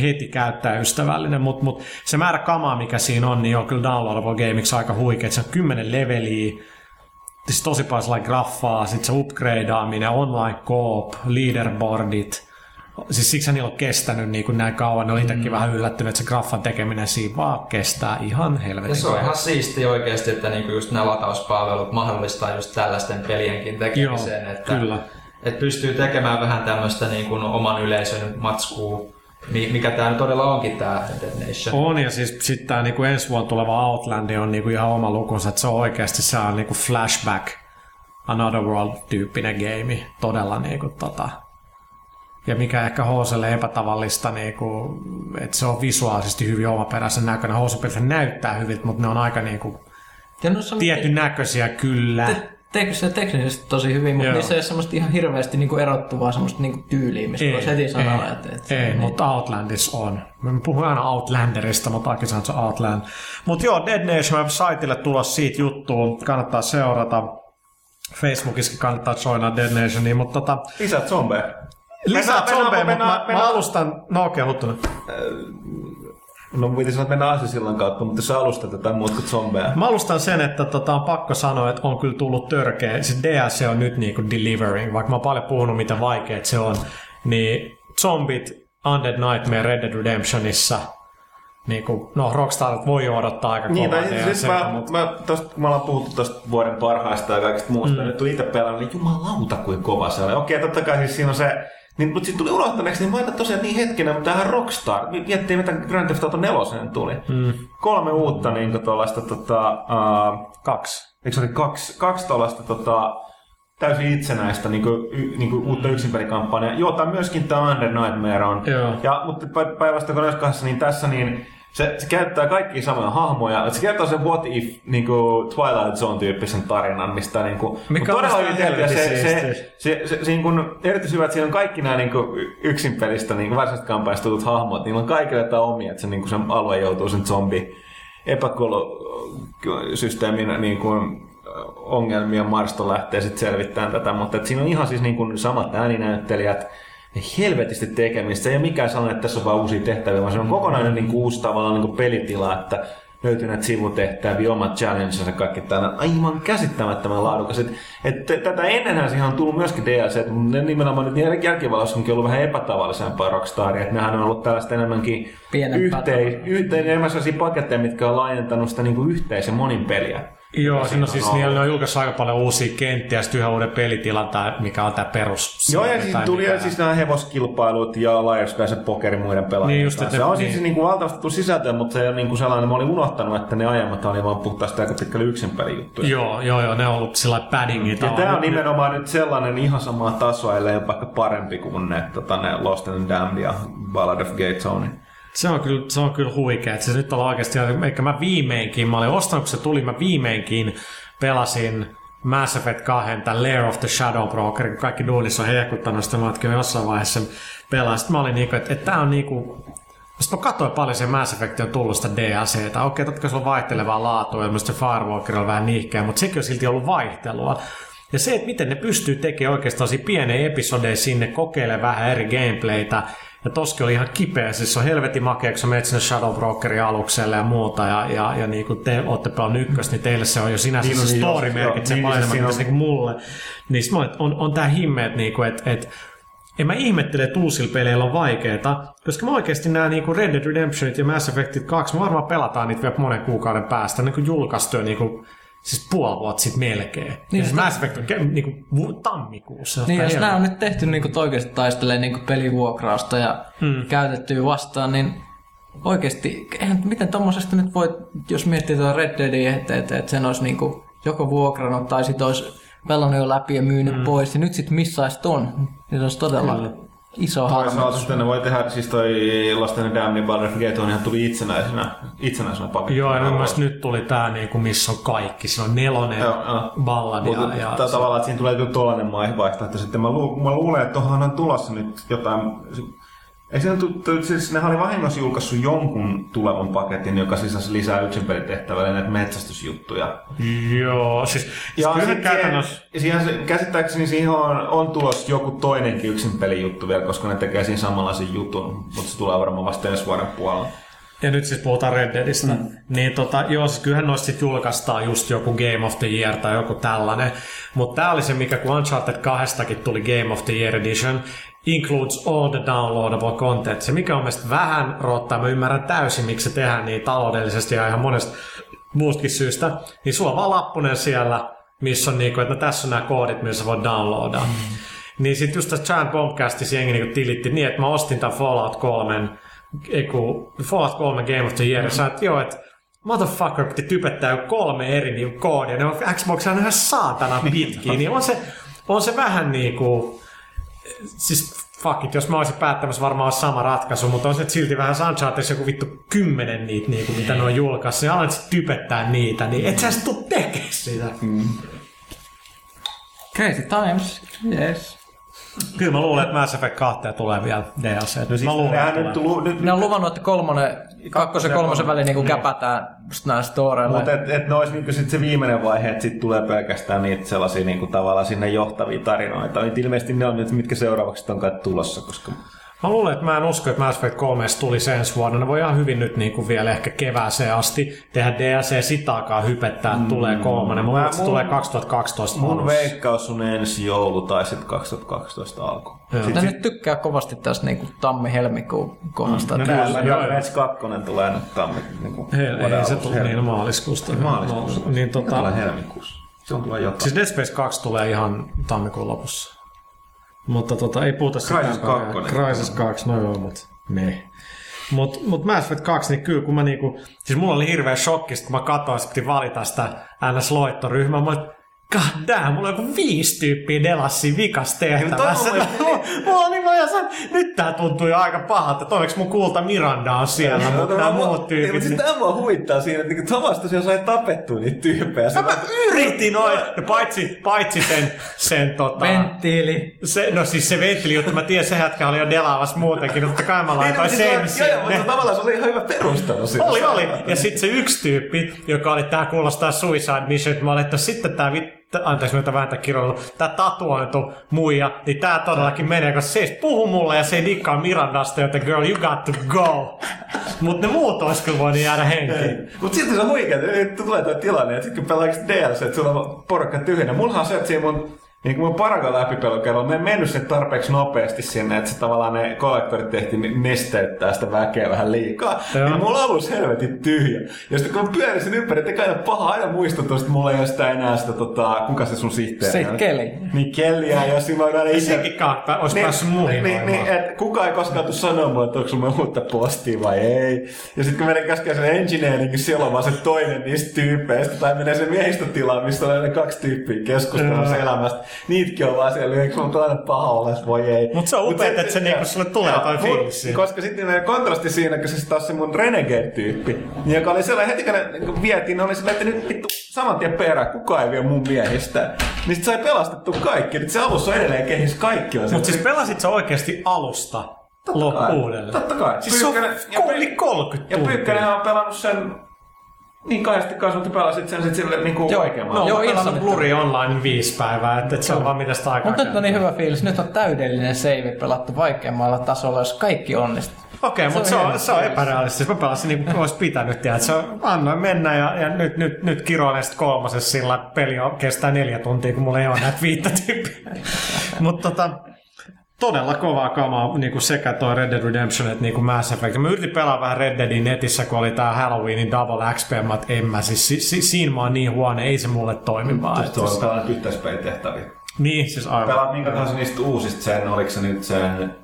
heti käyttäjäystävällinen, mutta mut se määrä kamaa, mikä siinä on, niin on kyllä downloadable gameiksi aika huikea. Se on kymmenen leveliä, siis tosi paljon graffaa, sitten se upgradeaaminen, online coop, leaderboardit. Siis siksi niillä on kestänyt niin kuin näin kauan. Ne oli itsekin mm. vähän yllättynyt, että se graffan tekeminen siinä vaan kestää ihan Ja helvetin se on ihan siisti oikeasti, että niinku just nämä latauspalvelut mahdollistaa just tällaisten pelienkin tekemisen. Joo, että, kyllä. että pystyy tekemään vähän tämmöistä niinku oman yleisön matskua, mi- mikä tämä todella onkin tämä Dead Nation. On, ja siis sitten tämä niinku ensi vuonna tuleva Outland on niinku ihan oma lukunsa, että se on oikeasti se on niinku flashback, Another World-tyyppinen game, todella niinku tota, ja mikä ehkä HClle epätavallista, niinku, että se on visuaalisesti hyvin omaperäisen näköinen. HC näyttää hyvin, mutta ne on aika niinku Ja noissa on tietyn näköisiä kyllä. te- teekö se teknisesti tosi hyvin, mutta Joo. niissä ei ole semmoista ihan hirveästi niinku erottuvaa semmoista niinku tyyliä, mistä voisi heti sanoa, ei, että, että ei niin. mutta Outlandissa on. Mä puhun aina Outlanderista, mutta Aki sanoo, että se on Outland. Mutta joo, Dead Nation saitille tulos siitä juttuun. Kannattaa seurata. Facebookissakin kannattaa joinaa Dead Nationia, mutta tota, Lisää zombeja. Lisää zombeja, mutta mä, mä alustan, no okei, okay, huttunut. No piti sanoa, että mennään Aasisillan kautta, mutta jos sä alustat jotain muuta kuin zombeja. Mä alustan sen, että tota, on pakko sanoa, että on kyllä tullut törkeä. Se DLC on nyt niinku delivering, vaikka mä oon paljon puhunut, mitä vaikeet se on. Niin zombit Undead Nightmare Red Dead Redemptionissa, niinku, no Rockstar voi jo odottaa aika Niin, kovaa DLC, siis mä, mutta mä, tosta, kun me ollaan puhuttu tosta vuoden parhaista ja kaikista muusta, mm. nyt tuli itse pelannut, niin jumalauta kuin kova se oli. Okei, totta kai siis siinä on se, niin, mutta sitten tuli unohtaneeksi, niin mä ajattelin tosiaan niin hetkenä, mutta tähän Rockstar, miettii mitä Grand Theft Auto 4 tuli. Mm. Kolme uutta niin tuollaista, tota, uh, kaksi. eikö se oli kaksi, kaksi tuollaista tota, täysin itsenäistä niin kuin, y, niin kuin uutta yksinpelikampanjaa, jota myöskin tämä Under Nightmare on. Joo. Ja, mutta pä- päinvastoin kuin näissä kahdessa, niin tässä niin se, se käyttää kaikkia samoja hahmoja. Se kertoo sen What If niin kuin Twilight Zone-tyyppisen tarinan, mistä niin kuin, Mikä todella hyvin tehty. Se, se, siistiä. se, se, se, niin kuin, erityisen hyvä, että siinä on kaikki nämä niin kuin, yksin pelistä niin varsinaisesta kampanjasta tutut hahmot. Niillä on kaikille jotain omia, että se, niin kuin, se alue joutuu sen zombi epäkolosysteemin niin kuin, ongelmia Marston lähtee sitten selvittämään tätä, mutta siinä on ihan siis niin kuin samat ääninäyttelijät, helvetisti tekemistä. Se ei ole mikään sellainen, että tässä on vaan uusia tehtäviä, vaan se on kokonainen niin kuin, uusi tavallaan niin kuin pelitila, että löytyy näitä sivutehtäviä, omat challenges ja kaikki tällainen aivan käsittämättömän laadukas. Et, et, tätä ennenhän siihen on tullut myöskin DLC, mutta ne nimenomaan nyt jälk- jälkivalossa onkin ollut vähän epätavallisempaa Rockstaria, että nehän on ollut tällaista enemmänkin yhteis, yhteis, enemmän sellaisia paketteja, mitkä on laajentanut sitä niin kuin yhteis- ja monin peliä. Joo, on on siis ollut. niillä on julkaissut aika paljon uusia kenttiä, ja sitten yhden uuden pelitilan, tää, mikä on tämä perus. Joo, ja siis tai tuli mikä- siis nämä hevoskilpailut ja Liars Guys pokeri muiden pelaajien Niin just, kanssa. että Se on ne- siis niin. niin kuin valtavasti tullut sisältöä, mutta se on niin kuin sellainen, mä olin unohtanut, että ne aiemmat oli vaan puhtaasti aika pitkälle yksin juttuja. Joo, joo, joo, ne on ollut sillä paddingin Ja tämä on nimenomaan nyt sellainen ihan samaa tasoa, ellei jopa ehkä parempi kuin ne, tota, ne Lost and Damned ja Ballad of Gay Tony. Se on kyllä, se on kyllä huikea. Se nyt on oikeasti, eikä mä viimeinkin, mä olin ostanut, kun se tuli, mä viimeinkin pelasin Mass Effect 2, tämän Lair of the Shadow Broker, kun kaikki duunissa on hehkuttanut sitä, mä oon kyllä jossain vaiheessa pelaa. Sitten mä olin niinku, että, että tää on niinku, Sitten mä katsoin paljon se Mass Effect on tullut sitä DLCtä. Okei, totta kai se on vaihtelevaa laatua, ja se Firewalker on vähän nihkeä, mutta sekin on silti ollut vaihtelua. Ja se, että miten ne pystyy tekemään oikeastaan pieniä episodeja sinne, kokeilemaan vähän eri gameplaytä, ja toski oli ihan kipeä, siis se on helvetin makea, kun sä menet sinne Shadow Brokerin alukselle ja muuta, ja, ja, ja niin kuin te olette pelannut ykköstä, niin teille se on jo sinänsä Niin niin, on, se niin story joo, merkitsee niin, kuin on- niin kuin mulle. Niin sit mä, on, on tää himme, että niinku, et, et, en mä ihmettele, että uusilla peleillä on vaikeeta, koska mä oikeasti nämä niinku Red Dead Redemptionit ja Mass Effectit 2, me varmaan pelataan niitä vielä monen kuukauden päästä, niin kuin julkaistu jo niinku, siis puoli vuotta sitten melkein. Niin, ja siis Mass Effect on niinku, vu- tammikuussa. Niin, jos nämä on nyt tehty niin kuin oikeasti taistelee niin kuin pelivuokrausta ja mm. käytettyä vastaan, niin oikeasti, eihän, miten tommosesta nyt voi, jos miettii tuota Red Deadia, että, että, että sen olisi niin kuin joko vuokrannut tai sitten olisi pelannut jo läpi ja myynyt mm. pois, ja nyt sitten missaisi ton, niin se olisi todella mm. Iso Toisaalta harmi. sitten ne voi tehdä, siis toi Lasten Damned Baldur's Gate on ihan tuli itsenäisenä, itsenäisenä pakettina. Joo, ja mun mielestä nyt tuli tää, niinku, missä on kaikki. Siinä on nelonen, Joo, joo. ballad ja, Mutta ja ja tavallaan, että siinä tulee joku tollainen vaihtoehto. Sitten mä, lu, mä luulen, että tuohon on tulossa nyt jotain... Ei siinä tu, siis nehän oli vahingossa julkaissut jonkun tulevan paketin, joka sisälsi lisää yksin pelitehtävälle näitä metsästysjuttuja. Joo, siis Ja kyllä sitten käytännössä... siihen, siihen, käsittääkseni siihen on, on tulossa joku toinenkin yksin pelijuttu vielä, koska ne tekee siinä samanlaisen jutun, mutta se tulee varmaan vasta ensi vuoden puolella. Ja nyt siis puhutaan Red Deadistä. Mm. Niin tota, joo, siis kyllähän noista sit julkaistaan just joku Game of the Year tai joku tällainen. Mutta tää oli se, mikä kun Uncharted 2 tuli Game of the Year Edition, includes all the downloadable content. Se mikä on mielestäni vähän rottaa, mä ymmärrän täysin, miksi se tehdään niin taloudellisesti ja ihan monesta muustakin syystä. Niin sulla on vaan lappunen siellä, missä on niinku, että no tässä on nämä koodit, missä voit downloadaa. Mm. Niin sitten just tässä Giant Bombcastissa jengi niinku tilitti niin, että mä ostin tämän Fallout 3 ei kun Fallout 3 Game of the Year, mm. sä että joo, että motherfucker piti typettää jo kolme eri niinku koodia, ne on Xbox on ihan saatana pitkiä, niin on se, on se vähän niinku, siis fuck it, jos mä olisin päättämässä varmaan olisi sama ratkaisu, mutta on se silti vähän Uncharted joku vittu kymmenen niitä, niinku, mitä ne on julkaissut, ja alat sit typettää niitä, niin et sä sit tuu tekee sitä. Mm. Crazy times, yes. Kyllä mä luulen, että Mass Effect 2 tulee vielä DLC. Nyt mä luulen, nyt tulee. tullut, nyt, Ne on luvannut, että kolmonen, kakkosen ja kolmosen väliin niin Niin. käpätään just nää storeille. Mutta et, et ne olisi niinku sit se viimeinen vaihe, että sit tulee pelkästään niitä sellaisia niinku tavallaan sinne johtavia tarinoita. Niin ilmeisesti ne on nyt, mitkä seuraavaksi on kai tulossa, koska Mä luulen, että mä en usko, että Mass Effect 3 tuli ensi vuonna. Ne voi ihan hyvin nyt niin kuin vielä ehkä kevääseen asti tehdä DLC sitaakaan hypettää, että tulee kolmonen. Mä luulen, että se Mun- tulee 2012 mun alussa. veikkaus on ensi joulu tai sitten 2012 alku. Ne nyt tykkää kovasti tästä niin tammi-helmikuun kohdasta. No kyllä. Kyllä, Joo, joo, joo. Res 2 tulee nyt tammi. Niinku, Ei, vuoden ei se tule niin maaliskuusta. Maaliskuussa. Niin, Se tulee tota, helmikuussa. Se on tulee jotain. siis Dead Space 2 tulee ihan tammikuun lopussa. Mutta tota, ei puhuta sitä. Crysis 2. Crysis 2, no joo, mutta me. Mut, mut Mass Effect 2, niin kyllä kun mä niinku, siis mulla oli hirveä shokki, kun mä katsoin, että piti valita sitä NS-loittoryhmää, mä olin, God damn, mulla on joku viisi tyyppiä delassia vikas tehtävässä. Toi mulla, mulla on niin mä sanoin, nyt tää tuntuu jo aika pahalta, että onneksi mun kulta Miranda on siellä, mutta nämä muut tyypit. Mutta niin- sitten tämä huvittaa siinä, että niinku Thomas tosiaan sai tapettua niitä tyyppejä. Se Mä yritin noin, ja paitsi, paitsi sen, sen tota... Venttiili. Se, no siis se venttili, jotta mä tiedän, se jätkä oli jo delaavassa muutenkin, mutta kai mä laitoin sen Joo, joo, mutta tavallaan se oli ihan hyvä perustelu siinä. Oli, oli. Ja sitten se yksi tyyppi, joka oli, tää kuulostaa Suicide Mission, että mä olin, että sitten tää vit, anteeksi nyt vähän kirjoilu, tää tatuoitu muija, niin tää todellakin menee, koska se ei puhu mulle ja se ei dikkaa Mirandasta, joten girl, you got to go. Mut ne muut ois kyllä voinut jäädä henkiin. Mutta silti se on huikea, että tulee tuo tilanne, että sitten kun pelaa DLC, että sulla on porukka tyhjänä. Mullahan on se, että siinä mun niin kuin paragon läpipelukello, me ei mennyt se tarpeeksi nopeasti sinne, että se tavallaan ne kollektorit tehtiin nesteyttää sitä väkeä vähän liikaa. Joo. Niin mulla on alus helvetin tyhjä. Ja sitten kun mä pyörin sen ympäri, että aina paha aina muistutus, että mulla ei ole sitä enää sitä, tota, kuka se sun sihteeri Se on? Kelly. Niin Kellyä, ja siinä mä aina itse... Senkin kautta olisi päässyt muihin niin, niin, et kukaan ei koskaan tule sanoa mulle, että onko sulla uutta postia vai ei. Ja sitten kun menee käskee sen engineeringin, siellä on vaan se toinen niistä tyypeistä. Tai menee se miehistötilaan, missä on ne kaksi tyyppiä keskustelussa elämästä. Niitäkin on vaan siellä, eikö sulla aina paha olla, voi ei. Mut se on Mut upeeta, että se niinku sulle tulee toi mut- fiilis. Koska sitten ne kontrasti siinä, kun se taas se mun Renegade-tyyppi, niin joka oli sellainen, heti kun ne niin vietiin, ne oli sellainen, että nyt vittu saman tien perään, kukaan ei vie mun miehistä. Niin sit sai pelastettu kaikki. Nyt se alussa on edelleen kehis, kaikki on Mutta siis pelasit sä oikeasti alusta loppu uudelleen. Totta kai. Siis se on ja Py- yli 30 Ja tuntia. Pyykkönen on pelannut sen niin kahdesti kanssa, mutta pelasit sen sitten sille niin kuin Joo. oikeamman. No, Joo, pelannut. Bluri Online viisi päivää, että et se on vaan mitä sitä aikaa Mutta nyt on niin hyvä fiilis. Nyt on täydellinen save pelattu vaikeammalla tasolla, jos kaikki onnistuu. Okei, mutta se on, se on epärealistista. Mä pelasin niin kuin olisi pitänyt, tiedä, että se on, annoin mennä ja, ja nyt, nyt, nyt kiroilen sitten kolmosessa sillä, että peli on, kestää neljä tuntia, kun mulla ei ole näitä viittä tyyppiä. mutta tota, todella kovaa kamaa niin kuin sekä toi Red Dead Redemption että niin kuin Mass Effect. Mä yritin pelaa vähän Red Deadin netissä, kun oli tää Halloweenin Double XP, mä oot, en mä siis, si, si, siinä mä oon niin huono, ei se mulle toimi vaan. Tuosta on pelannut yhteispelitehtäviä. Niin, siis aivan. Pelaat minkä tahansa niistä uusista sen, oliko se nyt sen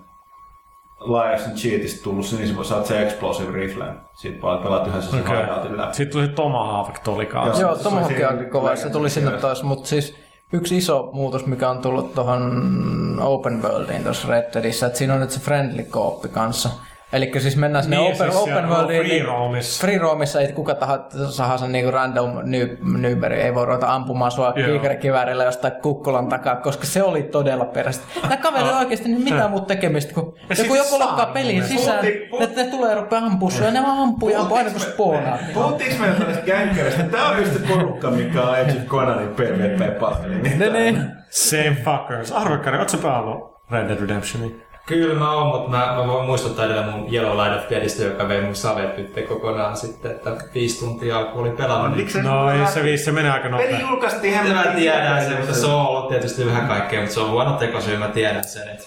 Liars and Cheatista tullut se, niin saat se Explosive Riflen. Siitä paljon pelaat yhdessä sen hideoutin läpi. Sitten tuli Tomahawk tuli kanssa. Joo, se- Tomahawk se- on kova, se tuli sinne Joo. taas, mutta siis yksi iso muutos, mikä on tullut tuohon Open Worldiin tuossa Red Deadissä, että siinä on nyt se friendly kooppi kanssa. Eli siis mennään sinne Niin, open, siis open worldiin. free roamissa. Free roamissa ei kuka tahansa niinku random ny, nyberi ei voi ruveta ampumaan sua kiikarikiväärillä jostain kukkulan takaa, koska se oli todella perästä. Nämä kaverit oikeasti niin mitään muuta tekemistä, kun Ja joku sit joku lokkaa pelin sisään, että ne tulee ja rupeaa ampua sua, ja ne vaan ampuu ja ampuu aina kun spoonaa. Puhuttiinko meillä tällaista gänkäreistä? Tää on just se porukka, mikä on Age of Conanin PvP-palveli. Ne, ne. Same fuckers. Arvekkari, ootko sä pelannut Red Dead Redemptionia? Kyllä mä oon, mutta mä, mä voin muistuttaa edelleen mun Yellow Light of Deadistä, joka vei mun savet nyt kokonaan sitten, että viisi tuntia kun olin pelannut. niin- No ei se viisi, se menee aika Peli nopeasti. julkaistiin Mä hemmetin tiedän sen, mutta se on ollut tietysti vähän kaikkea, mutta se on huono tekosyy, mä tiedän sen. Että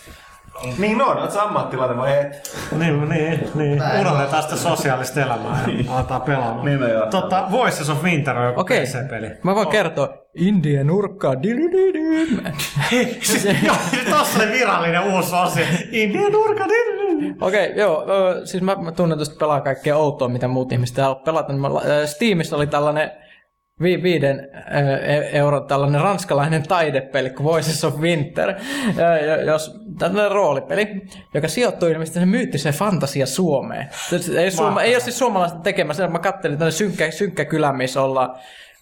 Niin on, oot sä ammattilainen vai et? Niin, niin, niin. Unohdetaan sitä sosiaalista elämää ja aletaan pelaamaan. Niin, no joo. Tota, Voices of Winter on joku Okei, PC-peli. mä voin kertoa. Indien nurkkaa. dilydydy. Siis, joo, tossa oli virallinen uusi osio. Indian nurka. Okei, joo. ö, Siis mä, mä tunnetusti pelaan kaikkea outoa, mitä muut ihmiset täällä pelata. Steamissa oli tällainen vi- viiden e- euron tällainen ranskalainen taidepeli kuin Voices of Winter, jos, tällainen roolipeli, joka sijoittuu ilmeisesti sen myyttiseen fantasia Suomeen. Ei, suoma, ei ole siis suomalaista tekemässä, mä kattelin tällainen synkkä, synkkä kylä, missä ollaan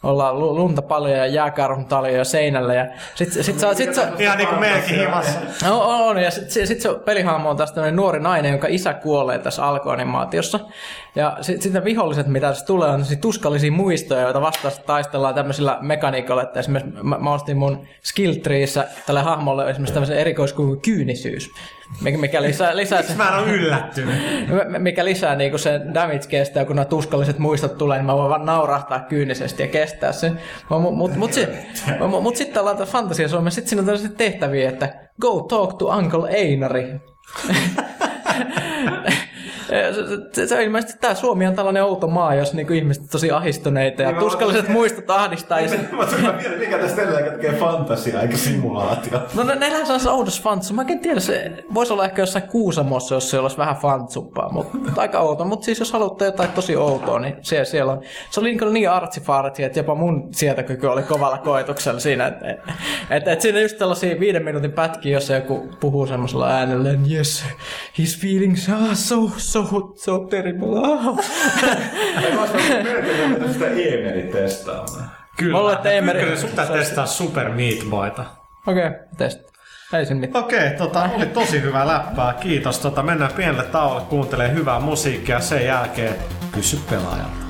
ollaan lu- lunta paljon ja jääkarhun taljoja seinällä ja sit, sit, sit, sit, sit, Ihan niinku meidänkin himassa. No, on, on, ja sitten sit se pelihahmo on taas tämmöinen nuori nainen, jonka isä kuolee tässä alkuanimaatiossa. Ja sitten sit ne viholliset, mitä tässä tulee, on siis tuskallisia muistoja, joita vastaan taistellaan tämmöisillä mekaniikoilla, että esimerkiksi mä, mä ostin mun skill treeissä tälle hahmolle esimerkiksi tämmöisen erikoiskuvun kyynisyys, mikä, lisää, lisää se, Mä en ole yllättynyt. Mikä lisää niinku sen damage kestää, kun nämä tuskalliset muistot tulee, niin mä voin vaan naurahtaa kyynisesti ja kestää sen. Mutta mut, mut, mut, mut sitten ollaan Fantasia Suomessa, sitten siinä on tällaisia tehtäviä, että go talk to Uncle Einari. se, se, ilmeisesti tämä Suomi on tällainen outo maa, jos niinku ihmiset on tosi ahistuneita ja Niin, mä tuskalliset otan- muistot ahdistaa. Ja sit, Mä tulin mikä tästä edelleen tekee fantasiaa eikä simulaatio. No ne, neillähän se on se oudos fantsu. Mä en tiedä, se voisi olla ehkä jossain Kuusamossa, jos se olisi vähän fantsuppaa, mutta aika outo. Mutta siis jos haluatte jotain tosi outoa, niin siellä, siellä on. Se oli niin, niin artsifaarti, että jopa mun sietokyky oli kovalla koetuksella siinä. Että et, et, et siinä just tällaisia viiden minuutin pätkiä, jossa joku puhuu semmoisella äänellä, yes, his feelings are so, so, so terrible. Ah. Ei mä sitä e-merit testaamaan. Kyllä. Mulle teemme- Kyllä sun pitää testaa Super Meat Boyta. Okei, okay, test. Ei siinä mitään. Okei, tota, oli tosi hyvä läppää. Kiitos. Tota, mennään pienelle tauolle kuuntelemaan hyvää musiikkia. Sen jälkeen kysy pelaajalta.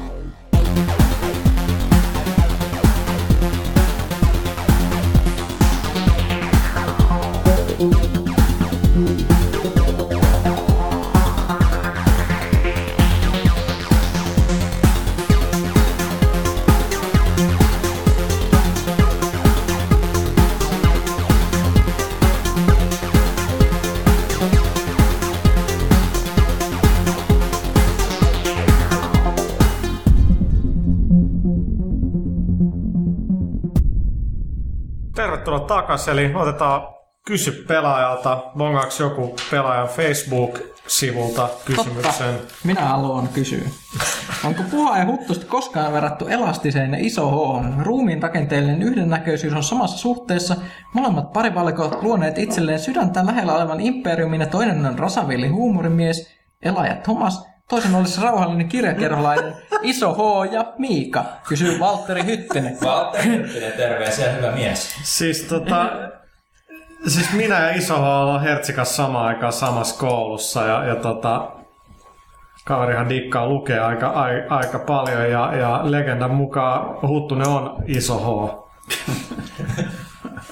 Tervetuloa takaisin, eli otetaan kysy pelaajalta. Bongaaks joku pelaajan Facebook-sivulta kysymyksen? Minä haluan kysyä. Onko puha ja huttusta koskaan verrattu elastiseen ja iso H? Ruumiin rakenteellinen yhdennäköisyys on samassa suhteessa. Molemmat parivalikot luoneet itselleen sydäntä lähellä olevan imperiumin ja toinen on rasavilli huumorimies, Elaja Thomas. Toisen olisi rauhallinen kirjakerholainen Iso H ja Miika, kysyy Valtteri Hyttinen. Valtteri Hyttinen, terveisiä, hyvä mies. Siis tota, siis minä ja iso ollaan Hertsikas samaan aikaan samassa koulussa ja, ja tota, kaverihan dikkaa lukee aika, ai, aika paljon ja, ja legendan mukaan Huttunen on iso H.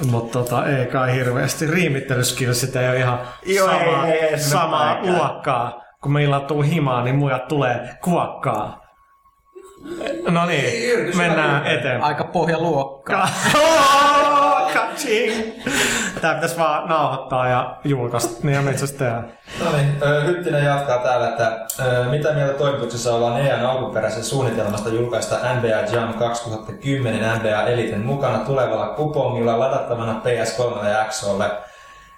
Mutta tota, ei kai hirveästi. Riimittelyskillsit ei ole ihan Joo, samaa, ei, ei, ei, samaa luokkaa. Kun meillä tuu himaan, niin muijat tulee kuokkaa. No niin, mennään eteenpäin. Aika pohjaluokkaa. Oh, Kaching! Tää pitäisi vaan nauhoittaa ja julkaista. Niin ja metsästä tehdään. No niin, Hyttinen jatkaa täällä, että mitä mieltä toimituksessa ollaan EAN alkuperäisen suunnitelmasta julkaista NBA Jam 2010 NBA Eliten mukana tulevalla kupongilla ladattavana PS3 ja XOlle.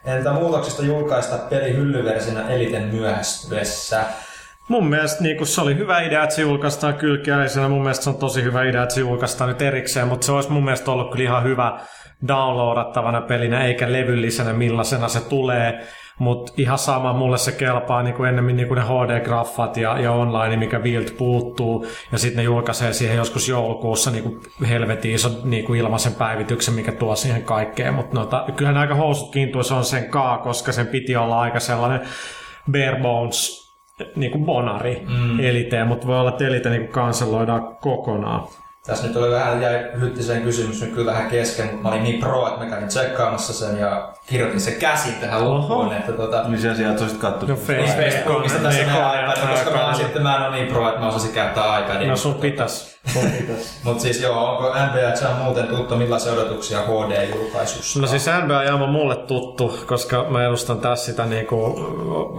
Entä muutoksista julkaista peli hyllyversinä Eliten myöhästyessä? Mun mielestä niin se oli hyvä idea, että se julkaistaan kylkiäisenä. Mun mielestä se on tosi hyvä idea, että se julkaistaan nyt erikseen, mutta se olisi mun mielestä ollut kyllä ihan hyvä downloadattavana pelinä, eikä levyllisenä millaisena se tulee. Mutta ihan sama, mulle se kelpaa niin kuin ennemmin niin kuin ne HD-graffat ja, ja online, mikä Wild puuttuu. Ja sitten ne julkaisee siihen joskus joulukuussa niin kuin helvetin iso niin kuin ilmaisen päivityksen, mikä tuo siihen kaikkeen. Mutta noita, kyllähän aika housut kiintuu, se on sen kaa, koska sen piti olla aika sellainen bare bones niin kuin bonari mm. elite, mutta voi olla, että elite niin kanseloidaan kokonaan. Tässä nyt oli vähän, jäi Hyttiseen kysymys nyt kyllä vähän kesken, mutta mä olin niin pro, että mä kävin tsekkaamassa sen ja kirjoitin sen käsin tähän loppuun, että tota, Niin sen sijaan, että olisit No kattonut. Facebookista tässä näin iPad, koska mä sitten, mä en ole niin pro, että mä osasin käyttää iPadia. No sun pitäis. Mutta siis joo, onko NBA Jam muuten tuttu, millaisia odotuksia HD-julkaisussa? No siis NBA Jam on mulle tuttu, koska mä edustan tässä sitä niinku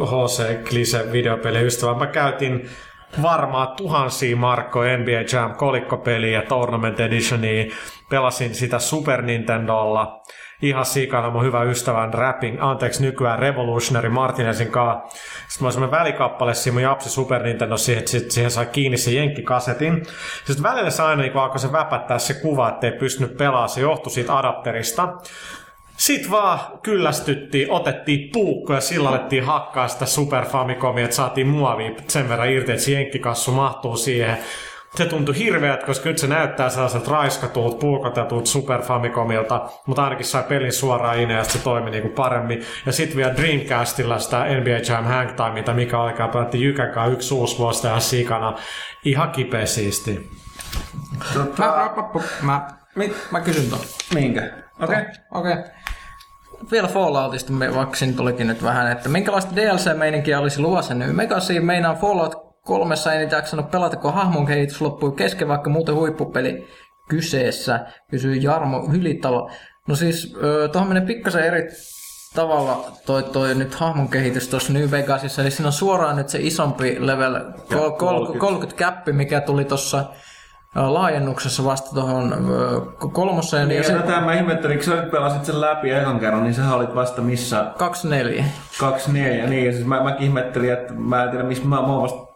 HC Klise videopeliystävää. Mä käytin varmaan tuhansia markkoja NBA Jam kolikkopeliä ja Tournament Editionia. Pelasin sitä Super Nintendolla. Ihan sikana mun hyvä ystävän rapping, anteeksi nykyään Revolutionary Martinezin kanssa. Sitten mä olin semmoinen välikappale siinä mun Japsi Super Nintendo siihen, sit siihen sai kiinni se jenkkikasetin. Sitten välillä se aina niin alkoi se väpättää se kuva, ettei pystynyt pelaamaan. Se johtui siitä adapterista. Sitten vaan kyllästyttiin, otettiin puukko ja sillä alettiin hakkaa sitä Super Famicomia, että saatiin muovia sen verran irti, että se jenkkikassu mahtuu siihen. Se tuntui hirveältä, koska nyt se näyttää sellaiselta raiskatulta, puukotetulta Super Famicomilta, mutta ainakin sai pelin suoraan ineen ja se toimi niinku paremmin. Ja sitten vielä Dreamcastilla sitä NBA Jam Hangtimea, mikä aikaa pelattiin Jykän kanssa yksi uusi vuosi tähän sikana. Ihan kipeä siisti. Mä, mä, mä, mä, mit, mä kysyn tuon. Minkä? Okei. Okay. Okei. Okay. Vielä Falloutista, me- vaikka siinä tulikin nyt vähän, että minkälaista DLC-meininkiä olisi luvassa nyt? Megasi meinaa Fallout kolmessa ei niitä jaksanut pelata, kun hahmon kehitys loppui kesken, vaikka muuten huippupeli kyseessä, kysyy Jarmo Hylitalo. No siis, tuohon menee pikkasen eri tavalla toi, toi nyt hahmon kehitys tuossa New Vegasissa, eli siinä on suoraan nyt se isompi level kol, kol, 30 käppi, mikä tuli tuossa laajennuksessa vasta tuohon kolmoseen. Niin, ja ja se, tätä mä ihmettelin, kun sä nyt pelasit sen läpi ekan kerran, niin sä olit vasta missä 24. 24, niin, ja siis mä, mäkin ihmettelin, että mä en tiedä, missä mä, mä oon vasta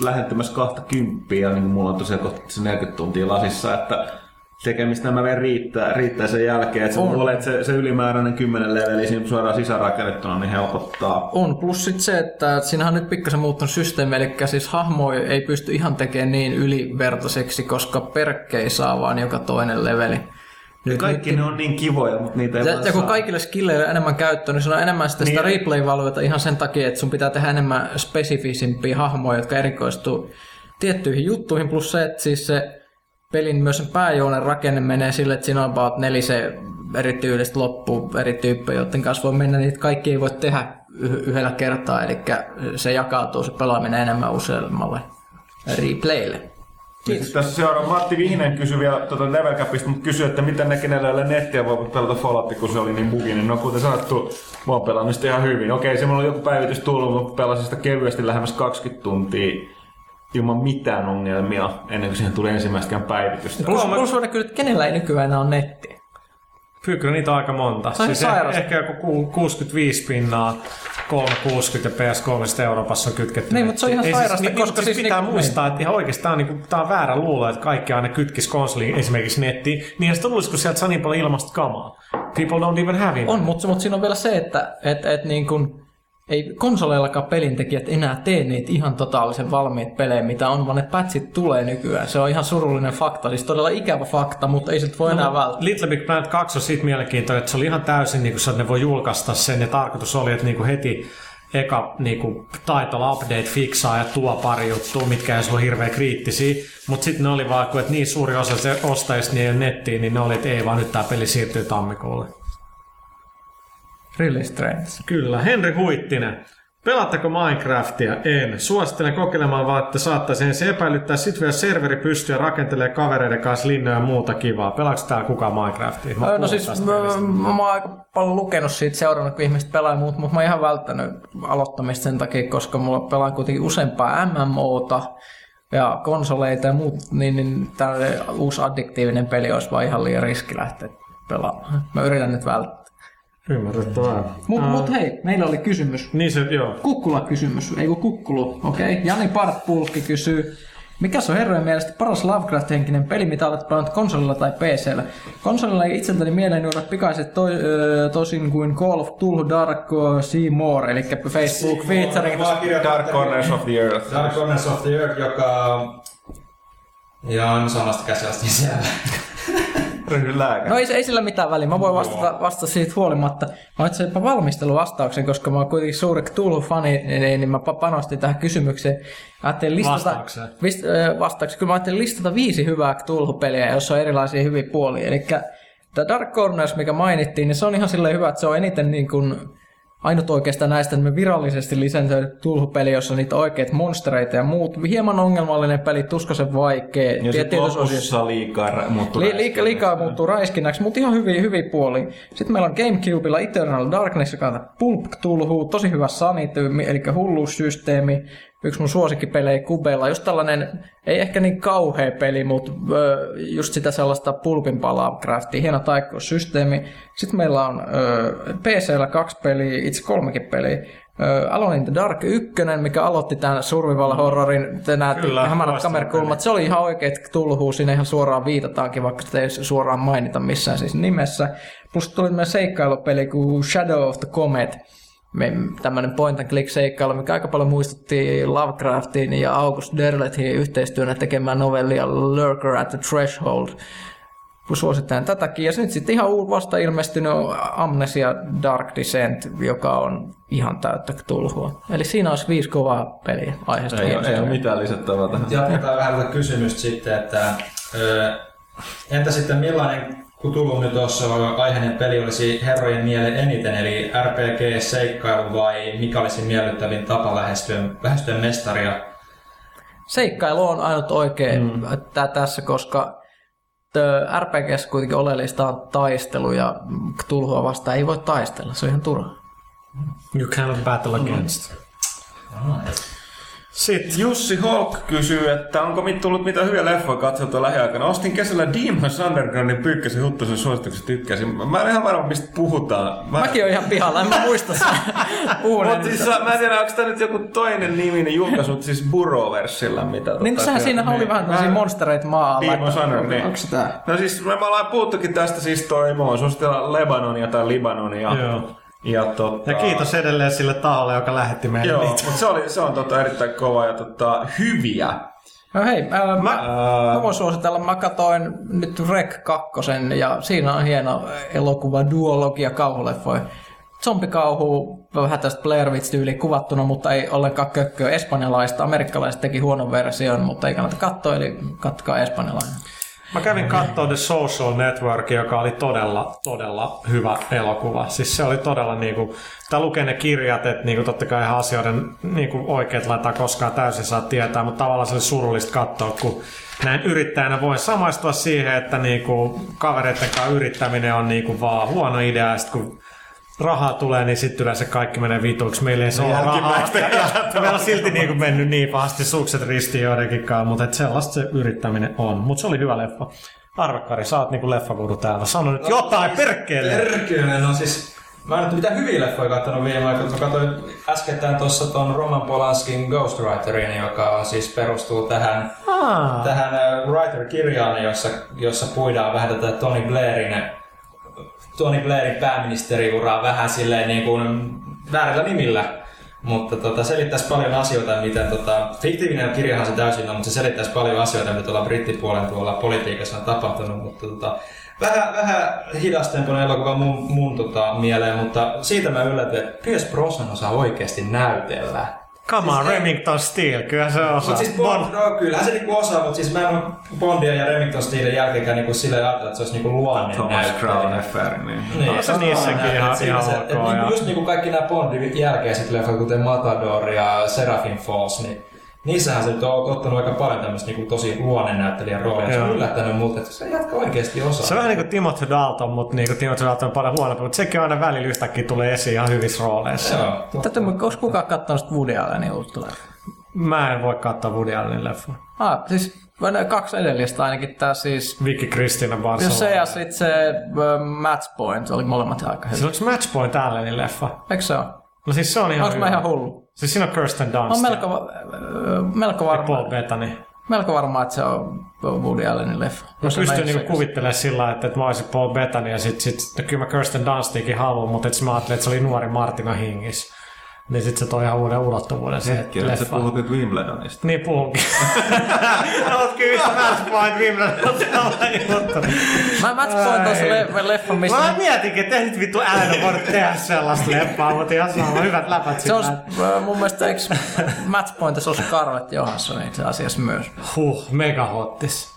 lähentymässä 20 ja niin mulla on tosiaan kohta se 40 tuntia lasissa, että tekemistä nämä vielä riittää, riittää sen jälkeen, että se, On. että se, se ylimääräinen 10 leveli siinä suoraan sisäänrakennettuna, niin helpottaa. On, plus sit se, että siinähän on nyt pikkasen muuttunut systeemi, eli siis hahmo ei pysty ihan tekemään niin ylivertaiseksi, koska perkkei saa vaan joka toinen leveli. Nyt, Kaikki nyt, ne on niin kivoja, mutta niitä ei ja, ja kun saa. kaikille skilleille enemmän käyttöä, niin siinä on enemmän sitä, sitä Niin. replay-valueta ihan sen takia, että sun pitää tehdä enemmän spesifisimpiä hahmoja, jotka erikoistuu tiettyihin juttuihin, plus se, että siis se pelin myös sen pääjuonen rakenne menee sille, että siinä on about nelisen eri tyylistä loppu eri tyyppejä, joiden kanssa voi mennä, niin kaikki ei voi tehdä yh- yhdellä kertaa, eli se jakautuu se pelaaminen enemmän useammalle replaylle. Kiitos. Tässä seuraava Matti Vihinen kysyi vielä tuota Level Capista, mutta kysyi, että miten ne, kenellä ei ole nettiä, voivat pelata Falloutia, kun se oli niin buginen. No kuten sanottu, mä oon pelannut sitä ihan hyvin. Okei, se mulla on joku päivitys tullut, mutta pelasin sitä kevyesti lähemmäs 20 tuntia ilman mitään ongelmia ennen kuin siihen tuli ensimmäistäkään päivitystä. Plus, plus on kyllä, että kenellä ei nykyään enää ole nettiä. Kyllä niitä on aika monta. Se on siis sairas. ehkä joku ku- 65 pinnaa, 360 ja PS3 Euroopassa on kytketty. Niin, mutta se on ihan Ei sairasta, siis, koska siis, siis pitää niinku- muistaa, että ihan oikeasti tämä on, niinku, tää on väärä luulo, että kaikki aina kytkisi konsoliin esimerkiksi nettiin. Niin sitä luulisi, kun sieltä saa niin paljon ilmasta kamaa. People don't even have it. On, mutta, mutta siinä on vielä se, että et, et niin kun, ei konsoleillakaan pelintekijät enää tee niitä ihan totaalisen valmiit pelejä, mitä on, vaan ne patchit tulee nykyään. Se on ihan surullinen fakta, siis todella ikävä fakta, mutta ei se voi enää välttää. Little Big Planet 2 on siitä mielenkiintoinen, että se oli ihan täysin, niin kuin, että ne voi julkaista sen, ja tarkoitus oli, että niin kuin heti eka niin kuin, title update fiksaa ja tuo pari juttua, mitkä ei ole hirveän kriittisiä, mutta sitten ne oli vaan, että niin suuri osa se ostajista niin nettiin, niin ne oli, että ei vaan nyt tämä peli siirtyy tammikuulle. Really strange. Kyllä. Henri Huittinen. Pelaatteko Minecraftia? En. Suosittelen kokeilemaan vaan, että saattaisi ensin epäilyttää, sit vielä serveri pystyy ja rakentelee kavereiden kanssa linnoja ja muuta kivaa. Pelaako täällä kukaan Minecraftia? Mä no siis mä, pelistä. mä, oon aika paljon lukenut siitä, seurannut, kun ihmiset pelaa muut, mutta mä oon ihan välttänyt aloittamista sen takia, koska mulla pelaan kuitenkin useampaa MMOta ja konsoleita ja muut, niin, niin tällainen uusi addiktiivinen peli olisi vaan ihan liian riski lähteä pelaamaan. Mä yritän nyt välttää. Ymmärrettävää. Mutta mut hei, meillä oli kysymys. Niin se, joo. Kukkula-kysymys, ei kun kukkulu, okei. Okay. Jani Partpulkki kysyy, mikä on herrojen mielestä paras Lovecraft-henkinen peli, mitä olet pelannut konsolilla tai PCllä? Konsolilla ei itseltäni mieleen juoda pikaiset to, ö, tosin kuin Call of Cthulhu Dark Sea More, eli Facebook featuring. Dark Corners of the Earth. Dark Corners of the Earth, joka... Jaan samasta käsiasta siellä. Ryhdy lääkäri. No ei, ei sillä mitään väliä, mä voin vastata, vastata siitä huolimatta. Mä itse asiassa valmisteluvastauksen, koska mä oon kuitenkin suuri Cthulhu-fani, niin, niin mä pa- panostin tähän kysymykseen. Ajattelin listata, Vastaukseen. Vist, äh, vastaukseen. Kyllä mä ajattelin listata viisi hyvää Cthulhu-peliä, jossa on erilaisia hyviä puolia. Eli tämä Dark Corners, mikä mainittiin, niin se on ihan silleen hyvä, että se on eniten niin kuin ainut oikeastaan näistä me virallisesti lisensoitu Cthulhu-peli, jossa on niitä oikeita monstereita ja muut. Hieman ongelmallinen peli, tuskaisen vaikea. Ja sitten lopussa liikaa muuttuu Li- liika, liikaa muuttuu räiskinnäksi, mutta ihan hyviä, hyviä puolia. Sitten meillä on Gamecubella Eternal Darkness, joka on Pulp Tulhu, tosi hyvä Sanity, eli hulluussysteemi. Yksi mun suosikkipelejä Kubella, just tällainen, ei ehkä niin kauhea peli, mutta ö, just sitä sellaista pulpin Lovecraftia, hieno taikkuussysteemi. Sitten meillä on PCllä kaksi peliä, itse kolmekin peliä. Ö, Alone in the Dark 1, mikä aloitti tämän survival horrorin, Kyllä, hämärät kamerakulmat. Se oli ihan oikeet tulhuu, siinä ihan suoraan viitataankin, vaikka sitä ei suoraan mainita missään siis nimessä. Plus tuli tämmöinen seikkailupeli kuin Shadow of the Comet, tämmöinen point and click seikkailu, mikä aika paljon muistutti Lovecraftin ja August Derlethin yhteistyönä tekemään novellia Lurker at the Threshold. Suosittelen tätäkin. Ja nyt sitten ihan uu- vasta ilmestynyt Amnesia Dark Descent, joka on ihan täyttä tulhua. Eli siinä olisi viisi kovaa peliä aiheesta. Ei, ei ole mitään lisättävää tähän. Jatketaan vähän tätä kysymystä sitten, että ö, entä sitten millainen Nyt tuossa aiheinen peli olisi herrojen mieleen eniten, eli RPG-seikkailu vai mikä olisi miellyttävin tapa lähestyä, lähestyä mestaria? Seikkailu on ainut oikein mm. tässä, koska RPGssä kuitenkin oleellista on taistelu ja Cthulhua vastaan ei voi taistella, se on ihan turha. You cannot battle against. Sitten Jussi Holk kysyy, että onko mit tullut mitä hyviä leffoja katseltua lähiaikana. Ostin kesällä Demons Undergroundin Pyykkäsen Huttusen suosituksen tykkäsin. Mä en ihan varma, mistä puhutaan. Mä... Mäkin olen ihan pihalla, en mä muista sen uuden. Mut siis, mä en tiedä, onko tämä nyt joku toinen niminen julkaisu, mutta siis Burroversilla, mitä Niin tota, sehän se- siinä oli niin. vähän tämmöisiä monstereita maa. Demons että- Underground, niin. Onko se tää? No siis me ollaan puhuttukin tästä siis toi, mä suositella Lebanonia tai Libanonia. Joo. Ja, tota, Ja kiitos edelleen sille taholle, joka lähetti meille Joo, niitä. mutta se, oli, se on tota erittäin kova ja tota, hyviä. No hei, ää, mä, Ää, mä voin suositella, mä katoin nyt Rek 2 ja siinä on hieno elokuva duologia kauhuleffoja. Zombikauhu, vähän tästä Blair Witch-tyyliin kuvattuna, mutta ei ollenkaan kökköä espanjalaista. Amerikkalaiset teki huonon version, mutta ei kannata katsoa, eli kattokaa espanjalainen. Mä kävin katsoa The Social Network, joka oli todella, todella hyvä elokuva. Siis se oli todella niinku, tää lukee ne kirjat, että niinku totta kai ihan asioiden niinku oikeat laittaa koskaan täysin saa tietää, mutta tavallaan se oli surullista katsoa, kun näin yrittäjänä voi samaistua siihen, että niinku kavereiden kanssa yrittäminen on niinku vaan huono idea, ja sit kun rahaa tulee, niin sitten yleensä kaikki menee vituiksi. Meillä ei se ole rahaa. Ja, ja, meillä on silti niin kuin mennyt niin pahasti sukset ristiin joidenkin kanssa, mutta et sellaista se yrittäminen on. Mutta se oli hyvä leffa. Arvekkari, sä oot niinku leffakudu täällä. Sano nyt jotain, perkele! Perkele, no siis Mä en nyt mitään hyviä leffoja kattonut viime aikoina. Mä katsoin äskettäin tuossa ton Roman Polanskin Ghostwriterin, joka siis perustuu tähän, Aa, tähän äh, writer-kirjaan, jossa, jossa puidaan vähän tätä Tony Blairin, Tony Blairin pääministeriuraa vähän silleen niin kuin väärillä nimillä. Mutta tota, selittäisi paljon asioita, miten tota, fiktiivinen kirjahan se täysin on, mutta se selittäisi paljon asioita, mitä tuolla brittipuolen tuolla politiikassa on tapahtunut. Mutta tota, vähän, vähän hidastempoinen elokuva mun, mun tota, mieleen, mutta siitä mä yllätyin, että Pierce Brosnan osaa oikeasti näytellä. Come on, Siis Remington Steel, kyllä se osaa. Mutta siis Bond, no, kyllähän se niinku osaa, mutta siis mä en ole Bondia ja Remington Steelin jälkeenkään niinku silleen ajatella, että se olisi niinku luonne Thomas Crown. Affair, niin. No, se on niissäkin ihan- siinä ihan se, ok, et niinku ja- Just niinku kaikki nämä Bondin jälkeiset leffat, kuten Matador ja Seraphim Falls, niin niissähän se nyt on ottanut aika paljon tämmöistä niinku tosi luonnennäyttelijän roolia. Se on yllättänyt mut, että se jatka oikeasti osaa. Se on vähän niin kuin Timothy Dalton, mutta niin kuin Timothy Dalton on paljon huonompi, mutta sekin aina välillä yhtäkkiä tulee esiin ihan hyvissä rooleissa. Joo, totta. Täytyy, onko kukaan katsonut sitä Woody Allenin uutta leffaa? Mä en voi katsoa Woody Allenin leffa. Ah, siis kaksi edellistä ainakin tää siis... Vicky Kristina Jos Barcelona. se ja sit se uh, Match Point, oli molemmat aika hyviä. Siis onko Matchpoint Allenin leffa? Eikö se ole? No siis se on ihan Onko mä ihan hullu? Siis siinä on Kirsten Dunst On melko, va- melko, varma, Paul Bettany. melko varma, että se on Woody Allenin leffa. Mä pystyn mä niinku kuvittelemaan sillä että, että mä olisin Paul Bettany ja sit, sit no kyllä mä Kirsten Dunstiinkin haluan, mutta et mä ajattelin, että se oli nuori Martina Hingis. Niin sit se toi ihan uuden ulottuvuuden se Hetki, sä leffa. puhut nyt Wimbledonista. Niin puhunkin. Oot kyllä yhtä Matchpoint Wimbledon sama juttu. Mä Match Point on se le- leffa, missä... Mä mietinkin, että nyt vittu älä voinut tehdä sellaista leffaa, mutta ihan sama, hyvät läpät Se on äh, mun mielestä, eikö Match Pointissa on Scarlett Johansson itse asiassa myös. Huh, mega hottis.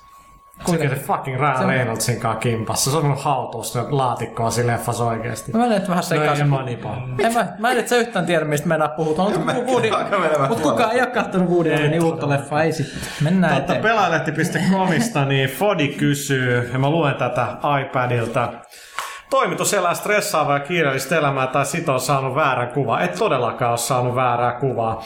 Kuinka se fucking Ryan Se- Reynoldsin kanssa kimpassa. Se on mun haltuus laatikkoa siinä leffassa oikeesti. Mä menen nyt vähän No ei sekaisin. Moneyball. En mä, mä en itse yhtään tiedä, mistä mennään puhutaan. Mutta Woody, alkaa menemään mut kukaan ei ole kattonut Woody Allenin uutta leffaa, ei sitten. Mennään Totta eteenpäin. pelaalehti.comista, niin Fodi kysyy, ja mä luen tätä iPadilta. Toimitus elää stressaavaa ja kiireellistä elämää tai sit on saanut väärän kuvan. Et todellakaan ole saanut väärää kuvaa.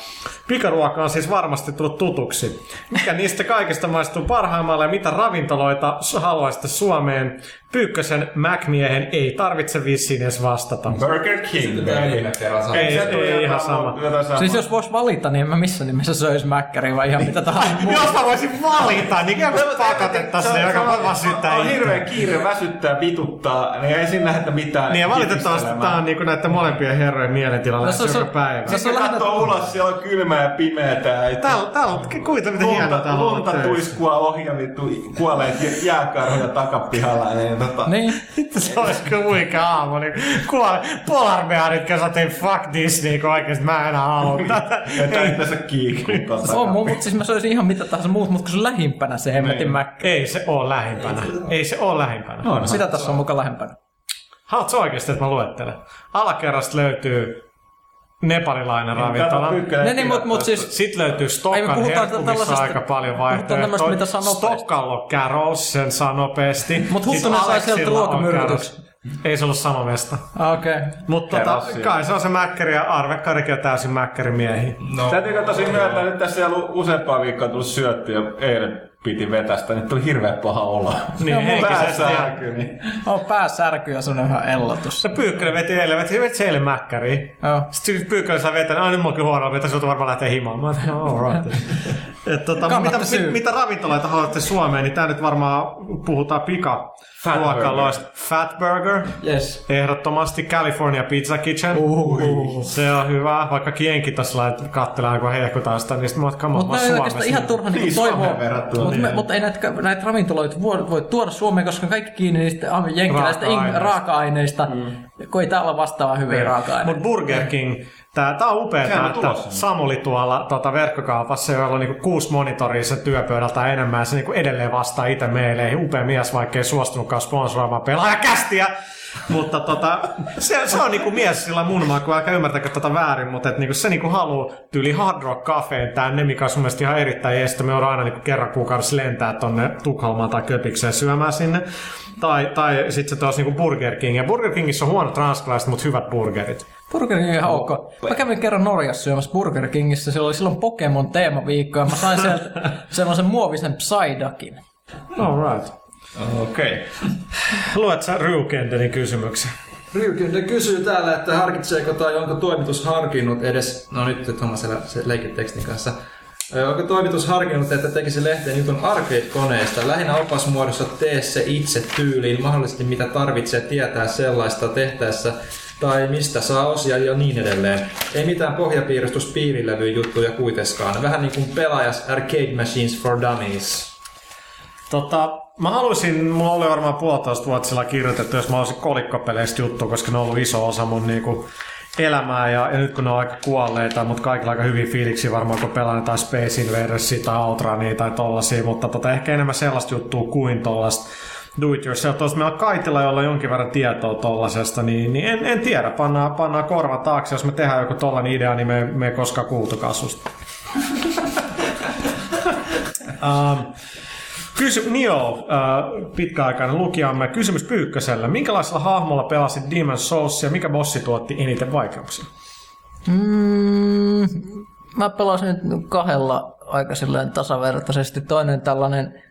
Pikaruoka on siis varmasti tullut tutuksi. Mikä niistä kaikista maistuu parhaimmalle ja mitä ravintoloita haluaisitte Suomeen? Pyykkösen Mac-miehen ei tarvitse vissiin edes vastata. Burger King, Mitä kerran sanoin? Ei, Se ei ihan sama. samaa. Siis jos vois valita, niin en mä missä nimessä söis mäkkäriä, vai ihan mitä tahansa muuta. Jos mä voisin valita, niin kyllä mä pakotettaisiin ne, joka voi vaan syyttää On hirveä kiire, väsyttää, vituttaa, niin ei siinä lähetä mitään Niin ja valitettavasti tää on niinku näiden molempien herrojen mielentilalla No se- joka se- päivä. se- lähinnä- katsoo ulos, siellä on kylmää ja pimeätä. Täällä, täällä on kuita miten hienoa lunta, täällä on lunta töissä. tuiskua ohi ja vittu kuolleet jä- jääkarhuja takapihalla. Niin, tota, Niin. Se olisi kyllä huikea aamu. Niin kuole, polarbearit käsatiin fuck Disney, kun oikeesti mä en enää halua tätä. että Ei, itsensä kiikkuun On, mutta siis mä söisin ihan mitä tahansa muut, mutta kun se on lähimpänä se hemmetin Niin. mäkkä. ei se oo lähimpänä. Ei se oo lähimpänä. on. Sitä tässä on mukaan lähempänä. Haluatko oikeesti, että mä luettelen? Alakerrasta löytyy nepalilainen Kato ravintola. Ne niin, mut- mut siis- Sitten löytyy Stokkan tällaisesta- aika paljon vaihtoehtoja. mitä saa nopeasti. Stockalla Carols, sen saa nopeasti. Mut Siis Huttunen sai sieltä on ruokamyrkytyksen. Carols. Ei se ollut sama mesta. Okei. Okay. Mutta tota, kai se on se mäkkäri ja Arvekkarikin on täysin mäkkärimiehiä. No, Täytyykö tosi myöntää, nyt tässä ei ollut useampaa viikkoa tullut syötty ja eilen piti vetästä, niin tuli hirveän paha olo. Niin Pääsääky, niin. On pääsärky ja semmonen vähän ellatus. Se Pyykkönen veti eilen, veti, veti se eilen mäkkäriin. Joo. Sitten Pyykkönen saa vetää, aina nyt mulla on kyllä että sinulta varmaan lähtee himaan. Mä ajattelin, no, all right. Et, tota, mitä, mit, mitä ravintoloita haluatte Suomeen, niin tää nyt varmaan puhutaan pika Fat ruokaloista. Fat Burger, Yes. ehdottomasti California Pizza Kitchen. Uhuhu. Se on hyvä, vaikka kienkin tuossa kattelee, kun hehkutaan sitä, niin sitten mä oon, Mutta Suomessa. oikeastaan ihan turha niinku Niin, toivoa. Mutta niin. mut ei näitä, näitä ravintoloita voi, voi tuoda Suomeen, koska kaikki kiinni niistä jenkkiläistä Raaka-aineista. ing- raaka-aineista, mm. kun ei täällä vastaavaa hyviä raaka-aineita. Mutta Burger King, tää, tää on upeaa, Sehän että tulossa. Samuli tuolla tota, verkkokaupassa, jolla on niinku kuusi monitoria sen työpöydältä enemmän, ja se niinku edelleen vastaa itse meille. Upea mies, vaikka ei suostunutkaan sponsoroimaan pelaajakästiä. Mutta tota, se, se, on niinku mies sillä mun maku, älkää ymmärtäkö tätä väärin, mutta et niinku se niinku haluu tyyli Hard Rock Cafeen tänne, mikä on sun mielestä ihan erittäin jestä. Me on aina niinku kerran kuukaudessa lentää tonne Tukholmaan tai Köpikseen syömään sinne. Tai, tai sitten se taas niinku Burger King. Ja Burger Kingissä on huonot ranskalaiset, mutta hyvät burgerit. Burger King on ihan ok. Mä kävin kerran Norjassa syömässä Burger Kingissä. Siellä oli silloin Pokemon teemaviikko ja mä sain sieltä semmoisen muovisen Psyduckin. All right. Okei. Okay. Luet sä Ryukendenin kysymyksen? Ryykynde kysyy täällä, että harkitseeko tai onko toimitus harkinnut edes, no nyt Thomas elä- se leikit tekstin kanssa, Ö, Onko toimitus harkinnut, että tekisi lehteen jutun arcade-koneista, lähinnä opasmuodossa tee se itse tyyliin, mahdollisesti mitä tarvitsee tietää sellaista tehtäessä, tai mistä saa osia ja niin edelleen. Ei mitään pohjapiirustus piirilevy juttuja kuitenkaan. Vähän niin kuin pelaajas Arcade Machines for Dummies. Tota, mä haluaisin, mulla oli varmaan puolitoista vuotta sillä kirjoitettu, jos mä olisin kolikkopeleistä juttu, koska ne on ollut iso osa mun niinku elämää ja, ja, nyt kun ne on aika kuolleita, mutta kaikilla aika hyvin fiiliksi varmaan kun pelaan tai Space Invadersia tai Outrania tai tollasia, mutta tota, ehkä enemmän sellaista juttua kuin tollasta do it yourself. Tuossa meillä on Kaitilla, jolla on jonkin verran tietoa tollasesta, niin, niin en, en, tiedä, pannaan, pannaan korva taakse, jos me tehdään joku tollainen idea, niin me, me ei koskaan kuultu kasvusta. um, Kysy, Nio, äh, pitkäaikainen lukijamme. Kysymys Pyykköselle. Minkälaisella hahmolla pelasit Demon Souls ja mikä bossi tuotti eniten vaikeuksia? Mm, mä pelasin nyt kahdella aika tasavertaisesti. Toinen tällainen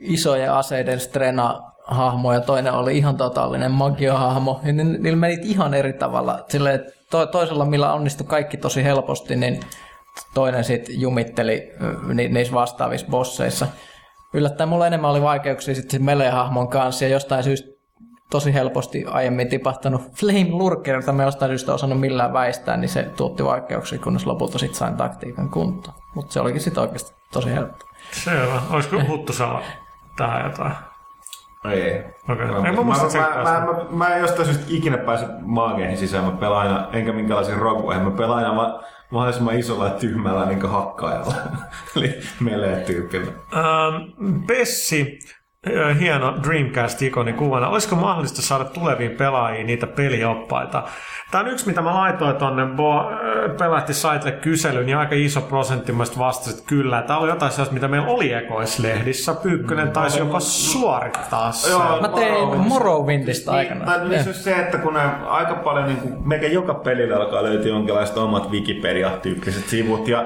isojen aseiden strena hahmo ja toinen oli ihan totaalinen magiohahmo. Ja niillä meni ihan eri tavalla. Silleen, to, toisella, millä onnistui kaikki tosi helposti, niin toinen sitten jumitteli ni, niissä vastaavissa bosseissa yllättäen mulla enemmän oli vaikeuksia sitten Melee-hahmon kanssa ja jostain syystä tosi helposti aiemmin tipahtanut Flame Lurker, jota me jostain syystä osannut millään väistää, niin se tuotti vaikeuksia, kunnes lopulta sitten sain taktiikan kuntoon. Mutta se olikin sitten oikeasti tosi helppo. Selvä. Olisiko Huttu saa tähän jotain? Ei. Okei. Okay. Mä muista, mä, mä, mä, mä, mä, en jostain syystä ikinä pääse maageihin sisään. Mä pelaan aina, enkä minkälaisiin roguihin. Mä pelaan aina mä, mahdollisimman isolla ja tyhmällä niin hakkaajalla. Eli melee tyypillä. Ähm, Pessi, hieno Dreamcast-ikoni kuvana. Olisiko mahdollista saada tuleviin pelaajiin niitä pelioppaita? Tämä on yksi, mitä mä laitoin tuonne Pelahti saitelle kyselyyn, niin aika iso prosentti mä vastasit että kyllä. Tämä oli jotain sellaista, mitä meillä oli ekoislehdissä. Pyykkönen mm. taisi jopa suorittaa sen. Joo, mä tein Morrowindista aikana. Niin, niin se, että kun aika paljon, niin kuin, melkein joka pelillä alkaa löytyä jonkinlaista omat Wikipedia-tyyppiset sivut. Ja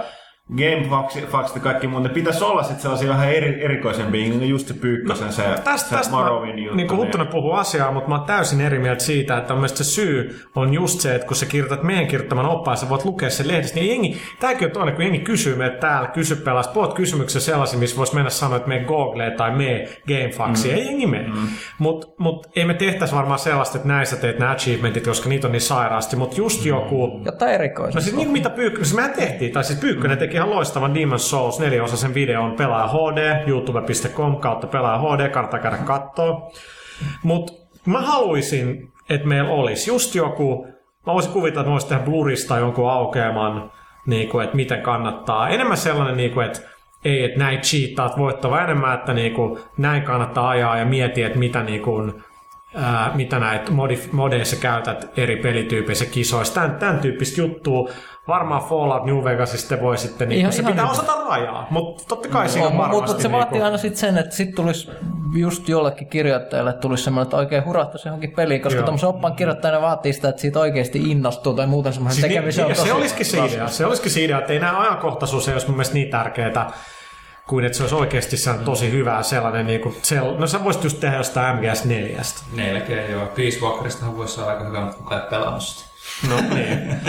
GameFAQs ja kaikki muut, ne pitäisi olla sitten sellaisia vähän eri, erikoisempia, niin kuin just se Pyykkösen, se, no, tästä, se tästä Morrowin juttu. Niin kuin Huttunen puhuu asiaa, mutta mä oon täysin eri mieltä siitä, että mielestäni se syy on just se, että kun sä kirjoitat meidän kirjoittaman oppaan, sä voit lukea sen lehdistä, niin jengi, tämäkin on toinen, kun jengi kysyy meitä täällä, kysy pelasta, puhut kysymyksen sellaisia, missä voisi mennä sanoa, että me Google tai me GameFAQsia, mm. ei jengi mene. Mm. Mutta mut, ei me tehtäisi varmaan sellaista, että näissä teet nämä achievementit, koska niitä on niin sairaasti, mutta just mm. joku... Jotain erikoista. No siis niin mitä Pyykkönen, siis mehän tehtiin, tai siis Pyykkönen mm. teki ihan loistavan Demon Demon's Souls neliosaisen videon Pelaaja HD, youtube.com kautta Pelaaja HD, kannattaa käydä kattoo. Mutta mä haluaisin, että meillä olisi just joku, mä voisin kuvitella, että mä voisin tehdä Blurista jonkun aukeaman, niin kuin, että miten kannattaa. Enemmän sellainen, niin kuin, että ei, että näin cheattaat voittava enemmän, että niin kuin, näin kannattaa ajaa ja miettiä, että mitä niin kuin, ää, mitä näitä modeissa käytät eri pelityypeissä kisoissa. Tämän, tämän tyyppistä juttua varmaan Fallout New Vegas sitten voi sitten, niin, ihan, se ihan pitää niin. osata rajaa, mutta totta kai siinä on varmasti. Mutta se vaatii niin aina sitten sen, että sitten tulisi just jollekin kirjoittajalle tulisi semmoinen, että oikein hurahtaisi johonkin peliin, koska tuommoisen oppaan kirjoittajana vaatii sitä, että siitä oikeasti innostuu tai muuten semmoinen siis tekemisen niin, on tosi, se olisikin se idea, se olisikin se idea, että ei nämä ajankohtaisuus ei olisi mun mielestä niin tärkeää, kuin että se olisi oikeasti sen tosi hyvää sellainen, niin kuin, sell... no sä voisit just tehdä jostain MGS4. Melkein joo, Peace Walkeristahan voisi saada aika hyvä, mutta kukaan ei pelannut sitä. No niin.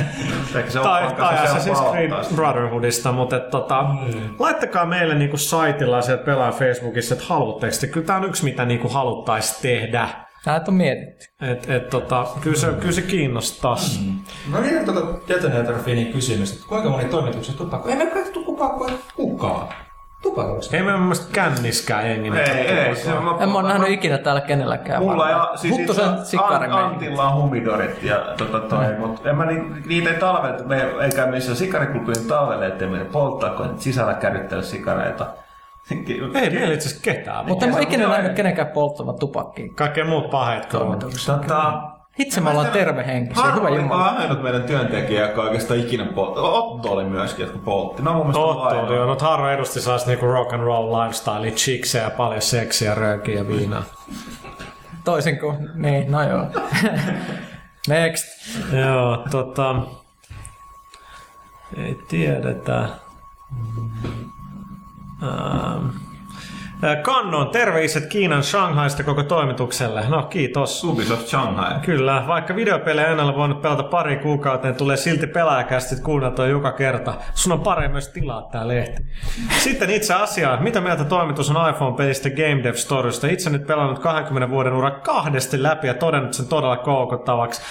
se tai tai Assassin's Creed Brotherhoodista, mutta et, tota, mm. laittakaa meille niinku saitilla sieltä pelaa Facebookissa, että haluatteko Kyllä tämä on yksi, mitä niinku haluttaisiin tehdä. Tämä on mietitty. Et, et, tota, kyllä, se, kyllä se kiinnostaa. Mm. No niin, tuota Detonator Finin kysymys, että kuinka moni toimitukset tupakoi? Ei me kaikki tupakoi kukaan. Tupakoista. Ei me mielestä känniskään jengi. Ei, ei. ei se, mä, en mä ole nähnyt ikinä täällä kenelläkään. Mulla ja siis Huttusen sikari Antilla on humidorit ja tota toi, mm. mutta en mä ni, niitä ei talve, me eikä missä sikarikulkujen talvelle, ettei me polttaa, kun sisällä kärryttele sikareita. Ei meillä itse asiassa ketään. Mutta en mä ikinä nähnyt kenenkään polttavan tupakkiin. Kaikkea muut pahet. Tota, Hitse me ollaan tervehenkisiä, hyvä jumala. ainut meidän työntekijä, joka oikeastaan ikinä poltti. Otto oli myöskin, jotka poltti. No mun mielestä Otto oli, joo. No Harro edusti saas niinku rock and roll lifestyle, chiksejä, paljon seksiä, röökiä ja viinaa. Toisin kuin, niin, no joo. Next. joo, tota... Ei tiedetä. Um, Kannon terveiset Kiinan Shanghaista koko toimitukselle. No kiitos. Ubisoft Shanghai. Kyllä, vaikka videopelejä en ole voinut pelata pari kuukauteen, tulee silti pelaajakästit kuunneltua joka kerta. Sun on paremmin myös tilaa tää lehti. Sitten itse asiaan, mitä mieltä toimitus on iPhone-pelistä Game Dev Storysta? Itse nyt pelannut 20 vuoden ura kahdesti läpi ja todennut sen todella koukuttavaksi.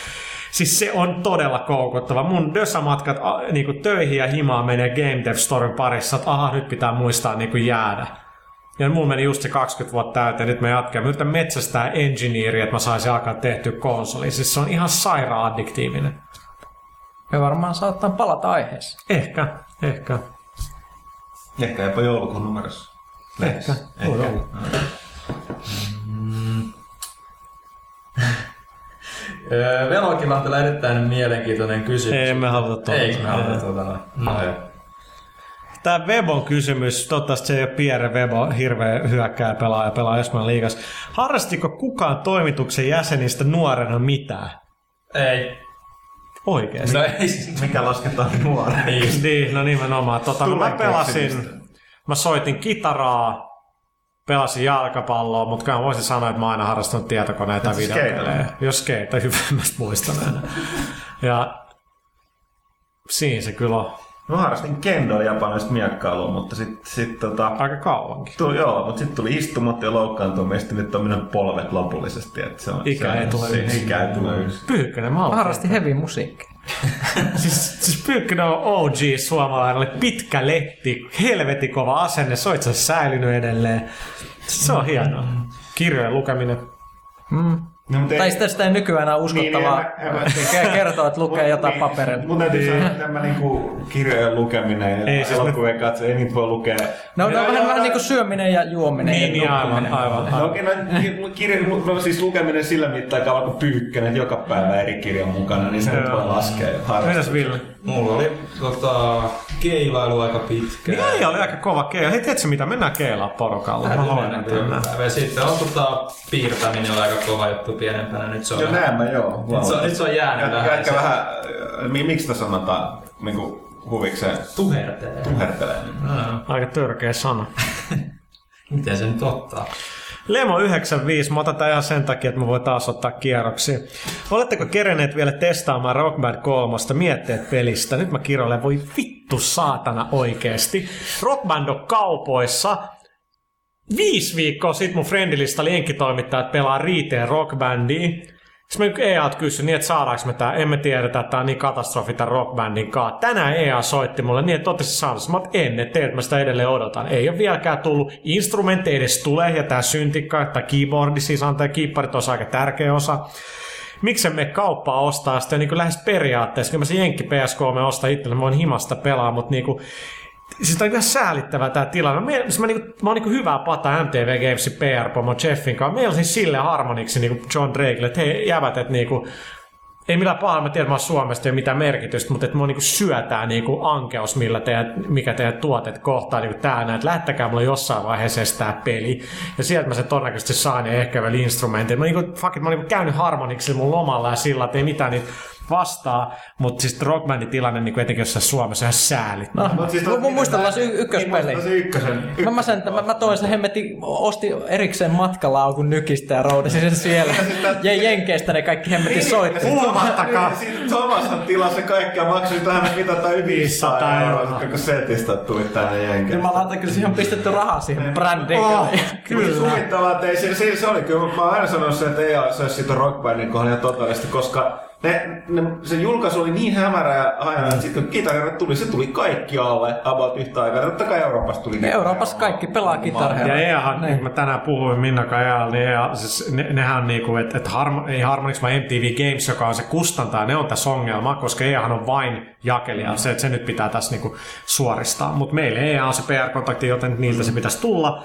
Siis se on todella koukuttava. Mun dösamatkat a, niinku töihin ja himaan menee Game Dev Storen parissa, että aha, nyt pitää muistaa niinku jäädä. Ja mulla meni just se 20 vuotta täyteen, nyt mä jatkan. Mä yritän metsästää engineeria, että mä saisin alkaa tehtyä konsoli. Siis se on ihan sairaan addiktiivinen. Me varmaan saattaa palata aiheeseen. Ehkä, ehkä. Ehkä jopa joulukuun numerossa. Ehkä. Voi olla. Öö, Velokilantilla erittäin mielenkiintoinen kysymys. Ei me haluta tuota. Eikö me haluta tuota noin? No. Tämä Webon kysymys, toivottavasti se ei ole Pierre Webo, hirveä hyökkää pelaaja, pelaa Espanjan liigas. Harrastiko kukaan toimituksen jäsenistä nuorena mitään? Ei. Oikeesti? No ei siis. Mikä lasketaan nuoreen? Niin. Niin, no nimenomaan. Tota, no mä pelasin, mä soitin kitaraa, pelasin jalkapalloa, mutta kyllä mä voisin sanoa, että mä aina harrastanut tietokoneita ja siis videopelejä. Jos skeitä, hyvä, mä muistan aina. Ja siinä se kyllä on. Mä harrastin kendoa japanista miekkailua, mutta sitten sit, tota, Aika kauankin. tuli, joo, mutta sitten tuli istumat ja loukkaantumista, nyt on minun polvet lopullisesti. Että se on, Ikä se, ei tule yksin. Ikä ei tule yksin. Pyykkönen, mä Mä harrastin heavy musiikkia. Siis, siis Pyykkönen on OG suomalainen, oli pitkä letti, helvetin kova asenne, se on itse asiassa säilynyt edelleen. Se on hienoa. Kirjojen lukeminen. Mm. No, mutta Tai sitten sitä ei nykyään enää uskottavaa Niin, niin, mä- niin, kertoa, että lukee jotain paperilla. Mun täytyy sanoa, että tämä niinku kirjojen lukeminen ja Ei, siis elokuvien katso, ei niitä voi lukea. No, no vähän, joo, vähän niin kuin syöminen ja juominen Niin, niin, ja aivan, nukkuminen. aivan. No okei, no, ki- kirja, no siis lukeminen sillä mittakaavalla kuin pyykkönen, että joka päivä eri kirjan mukana, niin se nyt voi laskea Mitäs harrastus. Ville? Mulla oli tota, keilailu aika pitkään. Niin oli aika kova keila. Hei, tiedätkö mitä? Mennään keilaa porukalla. Mä haluan. Ja sitten on tota, piirtäminen on aika kova juttu pienempänä. Nyt se on, Joo, näin mä joo. nyt se on, nyt se on jäänyt vähän. se vähän, äh, mi- miksi sitä sanotaan niinku huvikseen Tuhertelee. tuhertelee? Aika törkeä sana. Miten se nyt ottaa? Lemo 95, mä otan tän ihan sen takia, että mä voin taas ottaa kierroksia. Oletteko kerenneet vielä testaamaan Rock Band 3 mietteet pelistä? Nyt mä kirjoilen, voi vittu saatana oikeesti. Rock Band on kaupoissa. Viisi viikkoa sitten mun friendilista oli enkkitoimittajat pelaa Riiteen Rock Sitten mä EA kysyi niin, että saadaanko me tää, emme tiedetä, että tää on niin katastrofi tämän rockbandin kanssa. Tänään EA soitti mulle niin, että ootko saanut. Mä en, että mä sitä edelleen odotan. Ei ole vieläkään tullut. Instrumentti edes tulee ja tää syntikka, tai keyboardi, siis on tää keyboardit on aika tärkeä osa. Miksi me kauppaa ostaa sitä niin lähes periaatteessa, kun mä se Jenkki PS3 ostaa itselle, mä voin himasta pelaa, mutta niin kuin, Siis on ihan säälittävä tämä tilanne. Mä, siis mä, niinku, mä oon niinku hyvää pata MTV Gamesin PR-pomo Jeffin kanssa. Meillä siis sille harmoniksi niinku John Drakelle, että hei jävät, että niinku, ei millään pahalla, mä tiedän, mä Suomesta ei ole mitään merkitystä, mutta että mua niinku syötää niinku ankeus, millä teidän, mikä teidän tuotet kohtaa niinku tää näin, että lähettäkää mulle jossain vaiheessa edes tää peli. Ja sieltä mä sen todennäköisesti saan ja ehkä vielä instrumentin. Mä niinku, fuck it, mä oon niinku käynyt harmoniksi mun lomalla ja sillä, että ei mitään niitä vastaa, mutta siis rockbandin tilanne niin etenkin jossain Suomessa on ihan säälittävä. No, Mut siis mun muistellaan se y- ykköspeli. Niin, se ykkösen. Mä, mä, sen, mä, mä toin sen hemmetin, ostin erikseen matkalaukun nykistä ja roudasin sen siellä. Ja Jenkeistä ne kaikki hemmetin soitti. Puhumattakaan. Siinä samassa tilassa kaikkea maksoi tähän mitä tai 500 500 euroa, kun setistä tuli tänne jenkeistä. Jumalauta, kyllä siihen on pistetty rahaa siihen brändiin. Oh, Kyllä. kyllä. Suvittavaa, että ei, se, se, se, oli kyllä, mä oon aina sanonut sen, että ei se olisi siitä rockbandin kohdalla ihan totaalisesti, koska ne, ne, se julkaisu oli niin hämärä ja hajana, että sitten kun kitarat tuli, se tuli kaikkialle about yhtä aikaa. Totta kai Euroopasta tuli. niitä. Euroopassa kaikki pelaa kitaria. Ja EAhan, Niin. niin. mä tänään puhuin Minnakaan EA, niin EA, siis ne, nehän niinku, että et harmo, ei Harmonix vaan MTV Games, joka on se kustantaa, ne on tässä ongelma, koska EAhan on vain jakelija, se, että se nyt pitää tässä niinku suoristaa. Mutta meille EA on se PR-kontakti, joten niiltä se pitäisi tulla.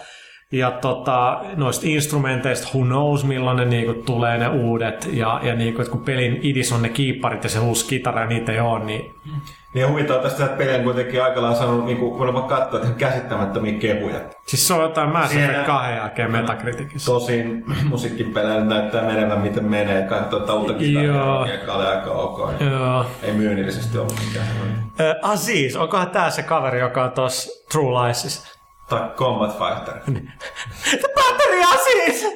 Ja tota, noista instrumenteista, who knows milloin ne niinku tulee ne uudet. Ja, ja niinku, että kun pelin idis on ne kiipparit ja se uusi kitara niitä ei ole, niin Niin huvittaa tästä, että peli on kuitenkin aika lailla saanut, niin kuin, vaan katsoa, että käsittämättömiä kehuja. siis se on jotain Mass Siellä- 2 jälkeen Metacriticissa. Tosin musiikkipeleillä näyttää menevän miten menee. Katsotaan, että Joo. joka oli aika ok. Joo. Ei myynnillisesti ollut mikään. Äh, Aziz, onkohan tää se kaveri, joka on tuossa True Liesissa? Tai Combat Fighter. Batteria siis!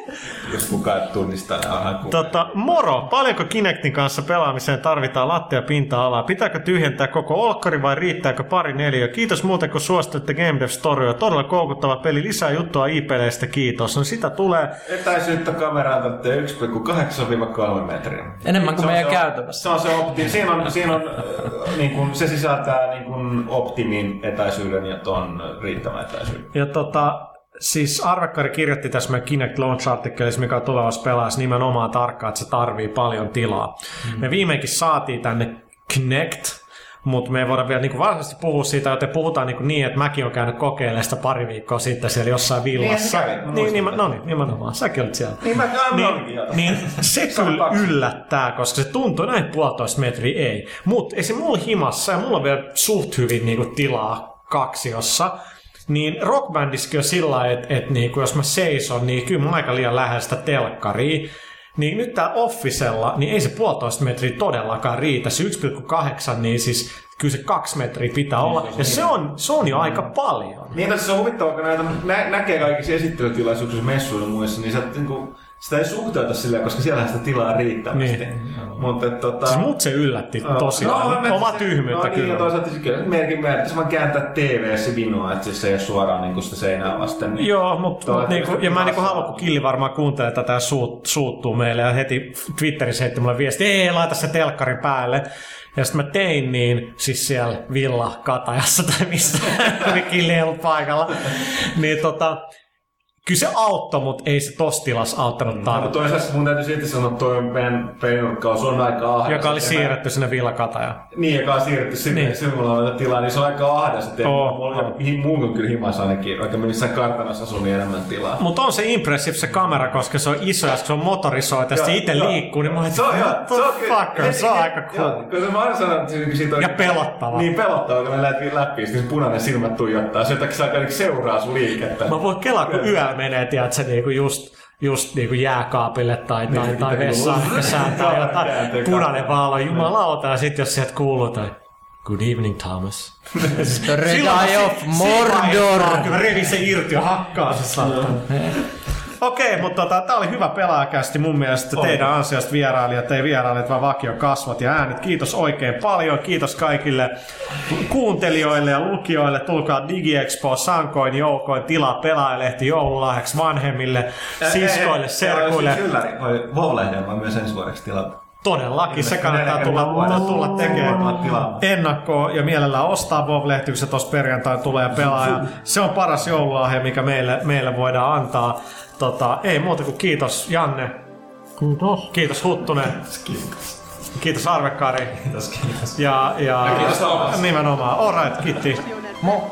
Jos kukaan ei tunnista, onhan kukaan. Tota, moro, paljonko Kinectin kanssa pelaamiseen tarvitaan lattia pinta-alaa? Pitääkö tyhjentää koko olkkari vai riittääkö pari neljä? Kiitos muuten kun suosittelette Game Dev Storya. Todella koukuttava peli. Lisää juttua IP-leistä, kiitos. No sitä tulee. Etäisyyttä kameraan tarvitsee 1,8-3 metriä. Enemmän kuin meidän se- käytävässä. Se on se opti. Siinä on, siinä on äh, niin kuin, se sisältää niin kuin optimin etäisyyden ja ton riittävän etäisyyden. Ja tota, siis Arvekkari kirjoitti tässä meidän Kinect Launch-artikkelissa, mikä on tulevassa pelaassa nimenomaan tarkkaan, että se tarvii paljon tilaa. Mm. Me viimeinkin saatiin tänne Kinect, mutta me ei voida vielä niin varsinaisesti puhua siitä, joten puhutaan niin, niin että mäkin olen käynyt kokeilemaan sitä pari viikkoa sitten siellä jossain villassa. Niin, mä niin, muistan niin, tätä. no niin, nimenomaan. Säkin olit siellä. Niin mä käyn niin, niin se Se on kyllä yllättää, koska se tuntuu näin puolitoista metriä ei. Mutta esim. mulla himassa ja mulla on vielä suht hyvin niinku tilaa kaksiossa. Niin rockbandissakin on sillä lailla, että et niinku, jos mä seison, niin kyllä mä aika liian lähellä sitä telkkaria. Niin nyt tää Officella, niin ei se puolitoista metriä todellakaan riitä. Se 1,8, niin siis kyllä se kaksi metriä pitää olla. Ja se on, se on jo aika paljon. Niin, mutta se on huvittavaa, kun näitä nä- näkee kaikissa esittelytilaisuuksissa, messuilla muissa, niin sä, niin kuin, sitä ei suhteuta silleen, koska siellä sitä tilaa riittävästi. Niin. Mutta et, tota, Siis mut se yllätti tosiaan. mä- Oma se- tyhmyyttä no, Niin, ja kyllä. toisaalta se kyllä merkin merkitys vaan kääntää TV-ssä vinoa, että siis se ei ole suoraan niin sitä seinää vasten. Niin Joo, mutta niinku, ja mä en niinku halua, kun Killi varmaan kuuntelee tätä suut, suuttuu meille ja heti Twitterissä heitti mulle viesti, ei laita se telkkarin päälle. Ja sitten mä tein niin, siis siellä Villa Katajassa tai missä oli Killi ei ollut paikalla. Niin tota, kyllä se auttoi, mutta ei se tossa tilassa auttanut Mutta tarpeeksi. toisaalta mun täytyy silti sanoa, että toi meidän peinurkkaus on aika ahdas. Joka oli mä- siirretty sinne Villa Katajaan. Niin, joka on siirretty sinne, Niin. niin. silloin on tilaa, niin se on aika ahdas. Että Oo. mulla on hi- muun on kyllä himas ainakin, vaikka mä missään kartanossa asun, niin enemmän tilaa. Mutta on se impressive se kamera, koska se on iso ja se on motorisoitu ja se itse joo. liikkuu, niin mä ajattelin, Se on, what the se fucker, se on aika Joo, cool. Kun mä aina sanon, että se- siitä on... Ja pelottava. Niin pelottava, kun mä lähdet läpi, sitten punainen silmät tuijottaa. Se jotakin niinku seuraa sun liikettä. Mä voin kelaa, kun yöllä menee, tiedätkö, niinku just, just niinku jääkaapille tai, tai, Niin, tai vessaan, sääntää Kamera jotain punainen valo, jumalauta, ja sitten jos sieltä kuuluu tai Good evening, Thomas. The Red Eye of Mordor. Kyllä revin se irti ja hakkaa se saatana. Okei, mutta tota, tämä oli hyvä pelaajakästi mun mielestä teidän ansiosta vierailijat, ei vierailijat vaan vakio kasvot ja äänet. Kiitos oikein paljon, kiitos kaikille kuuntelijoille ja lukijoille. Tulkaa DigiExpo, sankoin, joukoin, tilaa pelaajalehti joululahjaksi vanhemmille, siskoille, serkuille. Kyllä, voi Vovlehden vaan myös ensi vuodeksi tilata. Todellakin, se kannattaa tulla, vuodessa. tulla tekemään Tilaa. ennakkoon ja mielellään ostaa Vov-lehti, kun se tuossa perjantai tulee ja pelaa. Ja se on paras joululahja, mikä meille, meille voidaan antaa. Tota, ei muuta kuin kiitos Janne. Kiitos. Kiitos Huttunen. Kiitos. Kiitos Arvekari. Kiitos, kiitos. Ja, ja, kiitos Thomas. nimenomaan. All right, kiitti. Mo.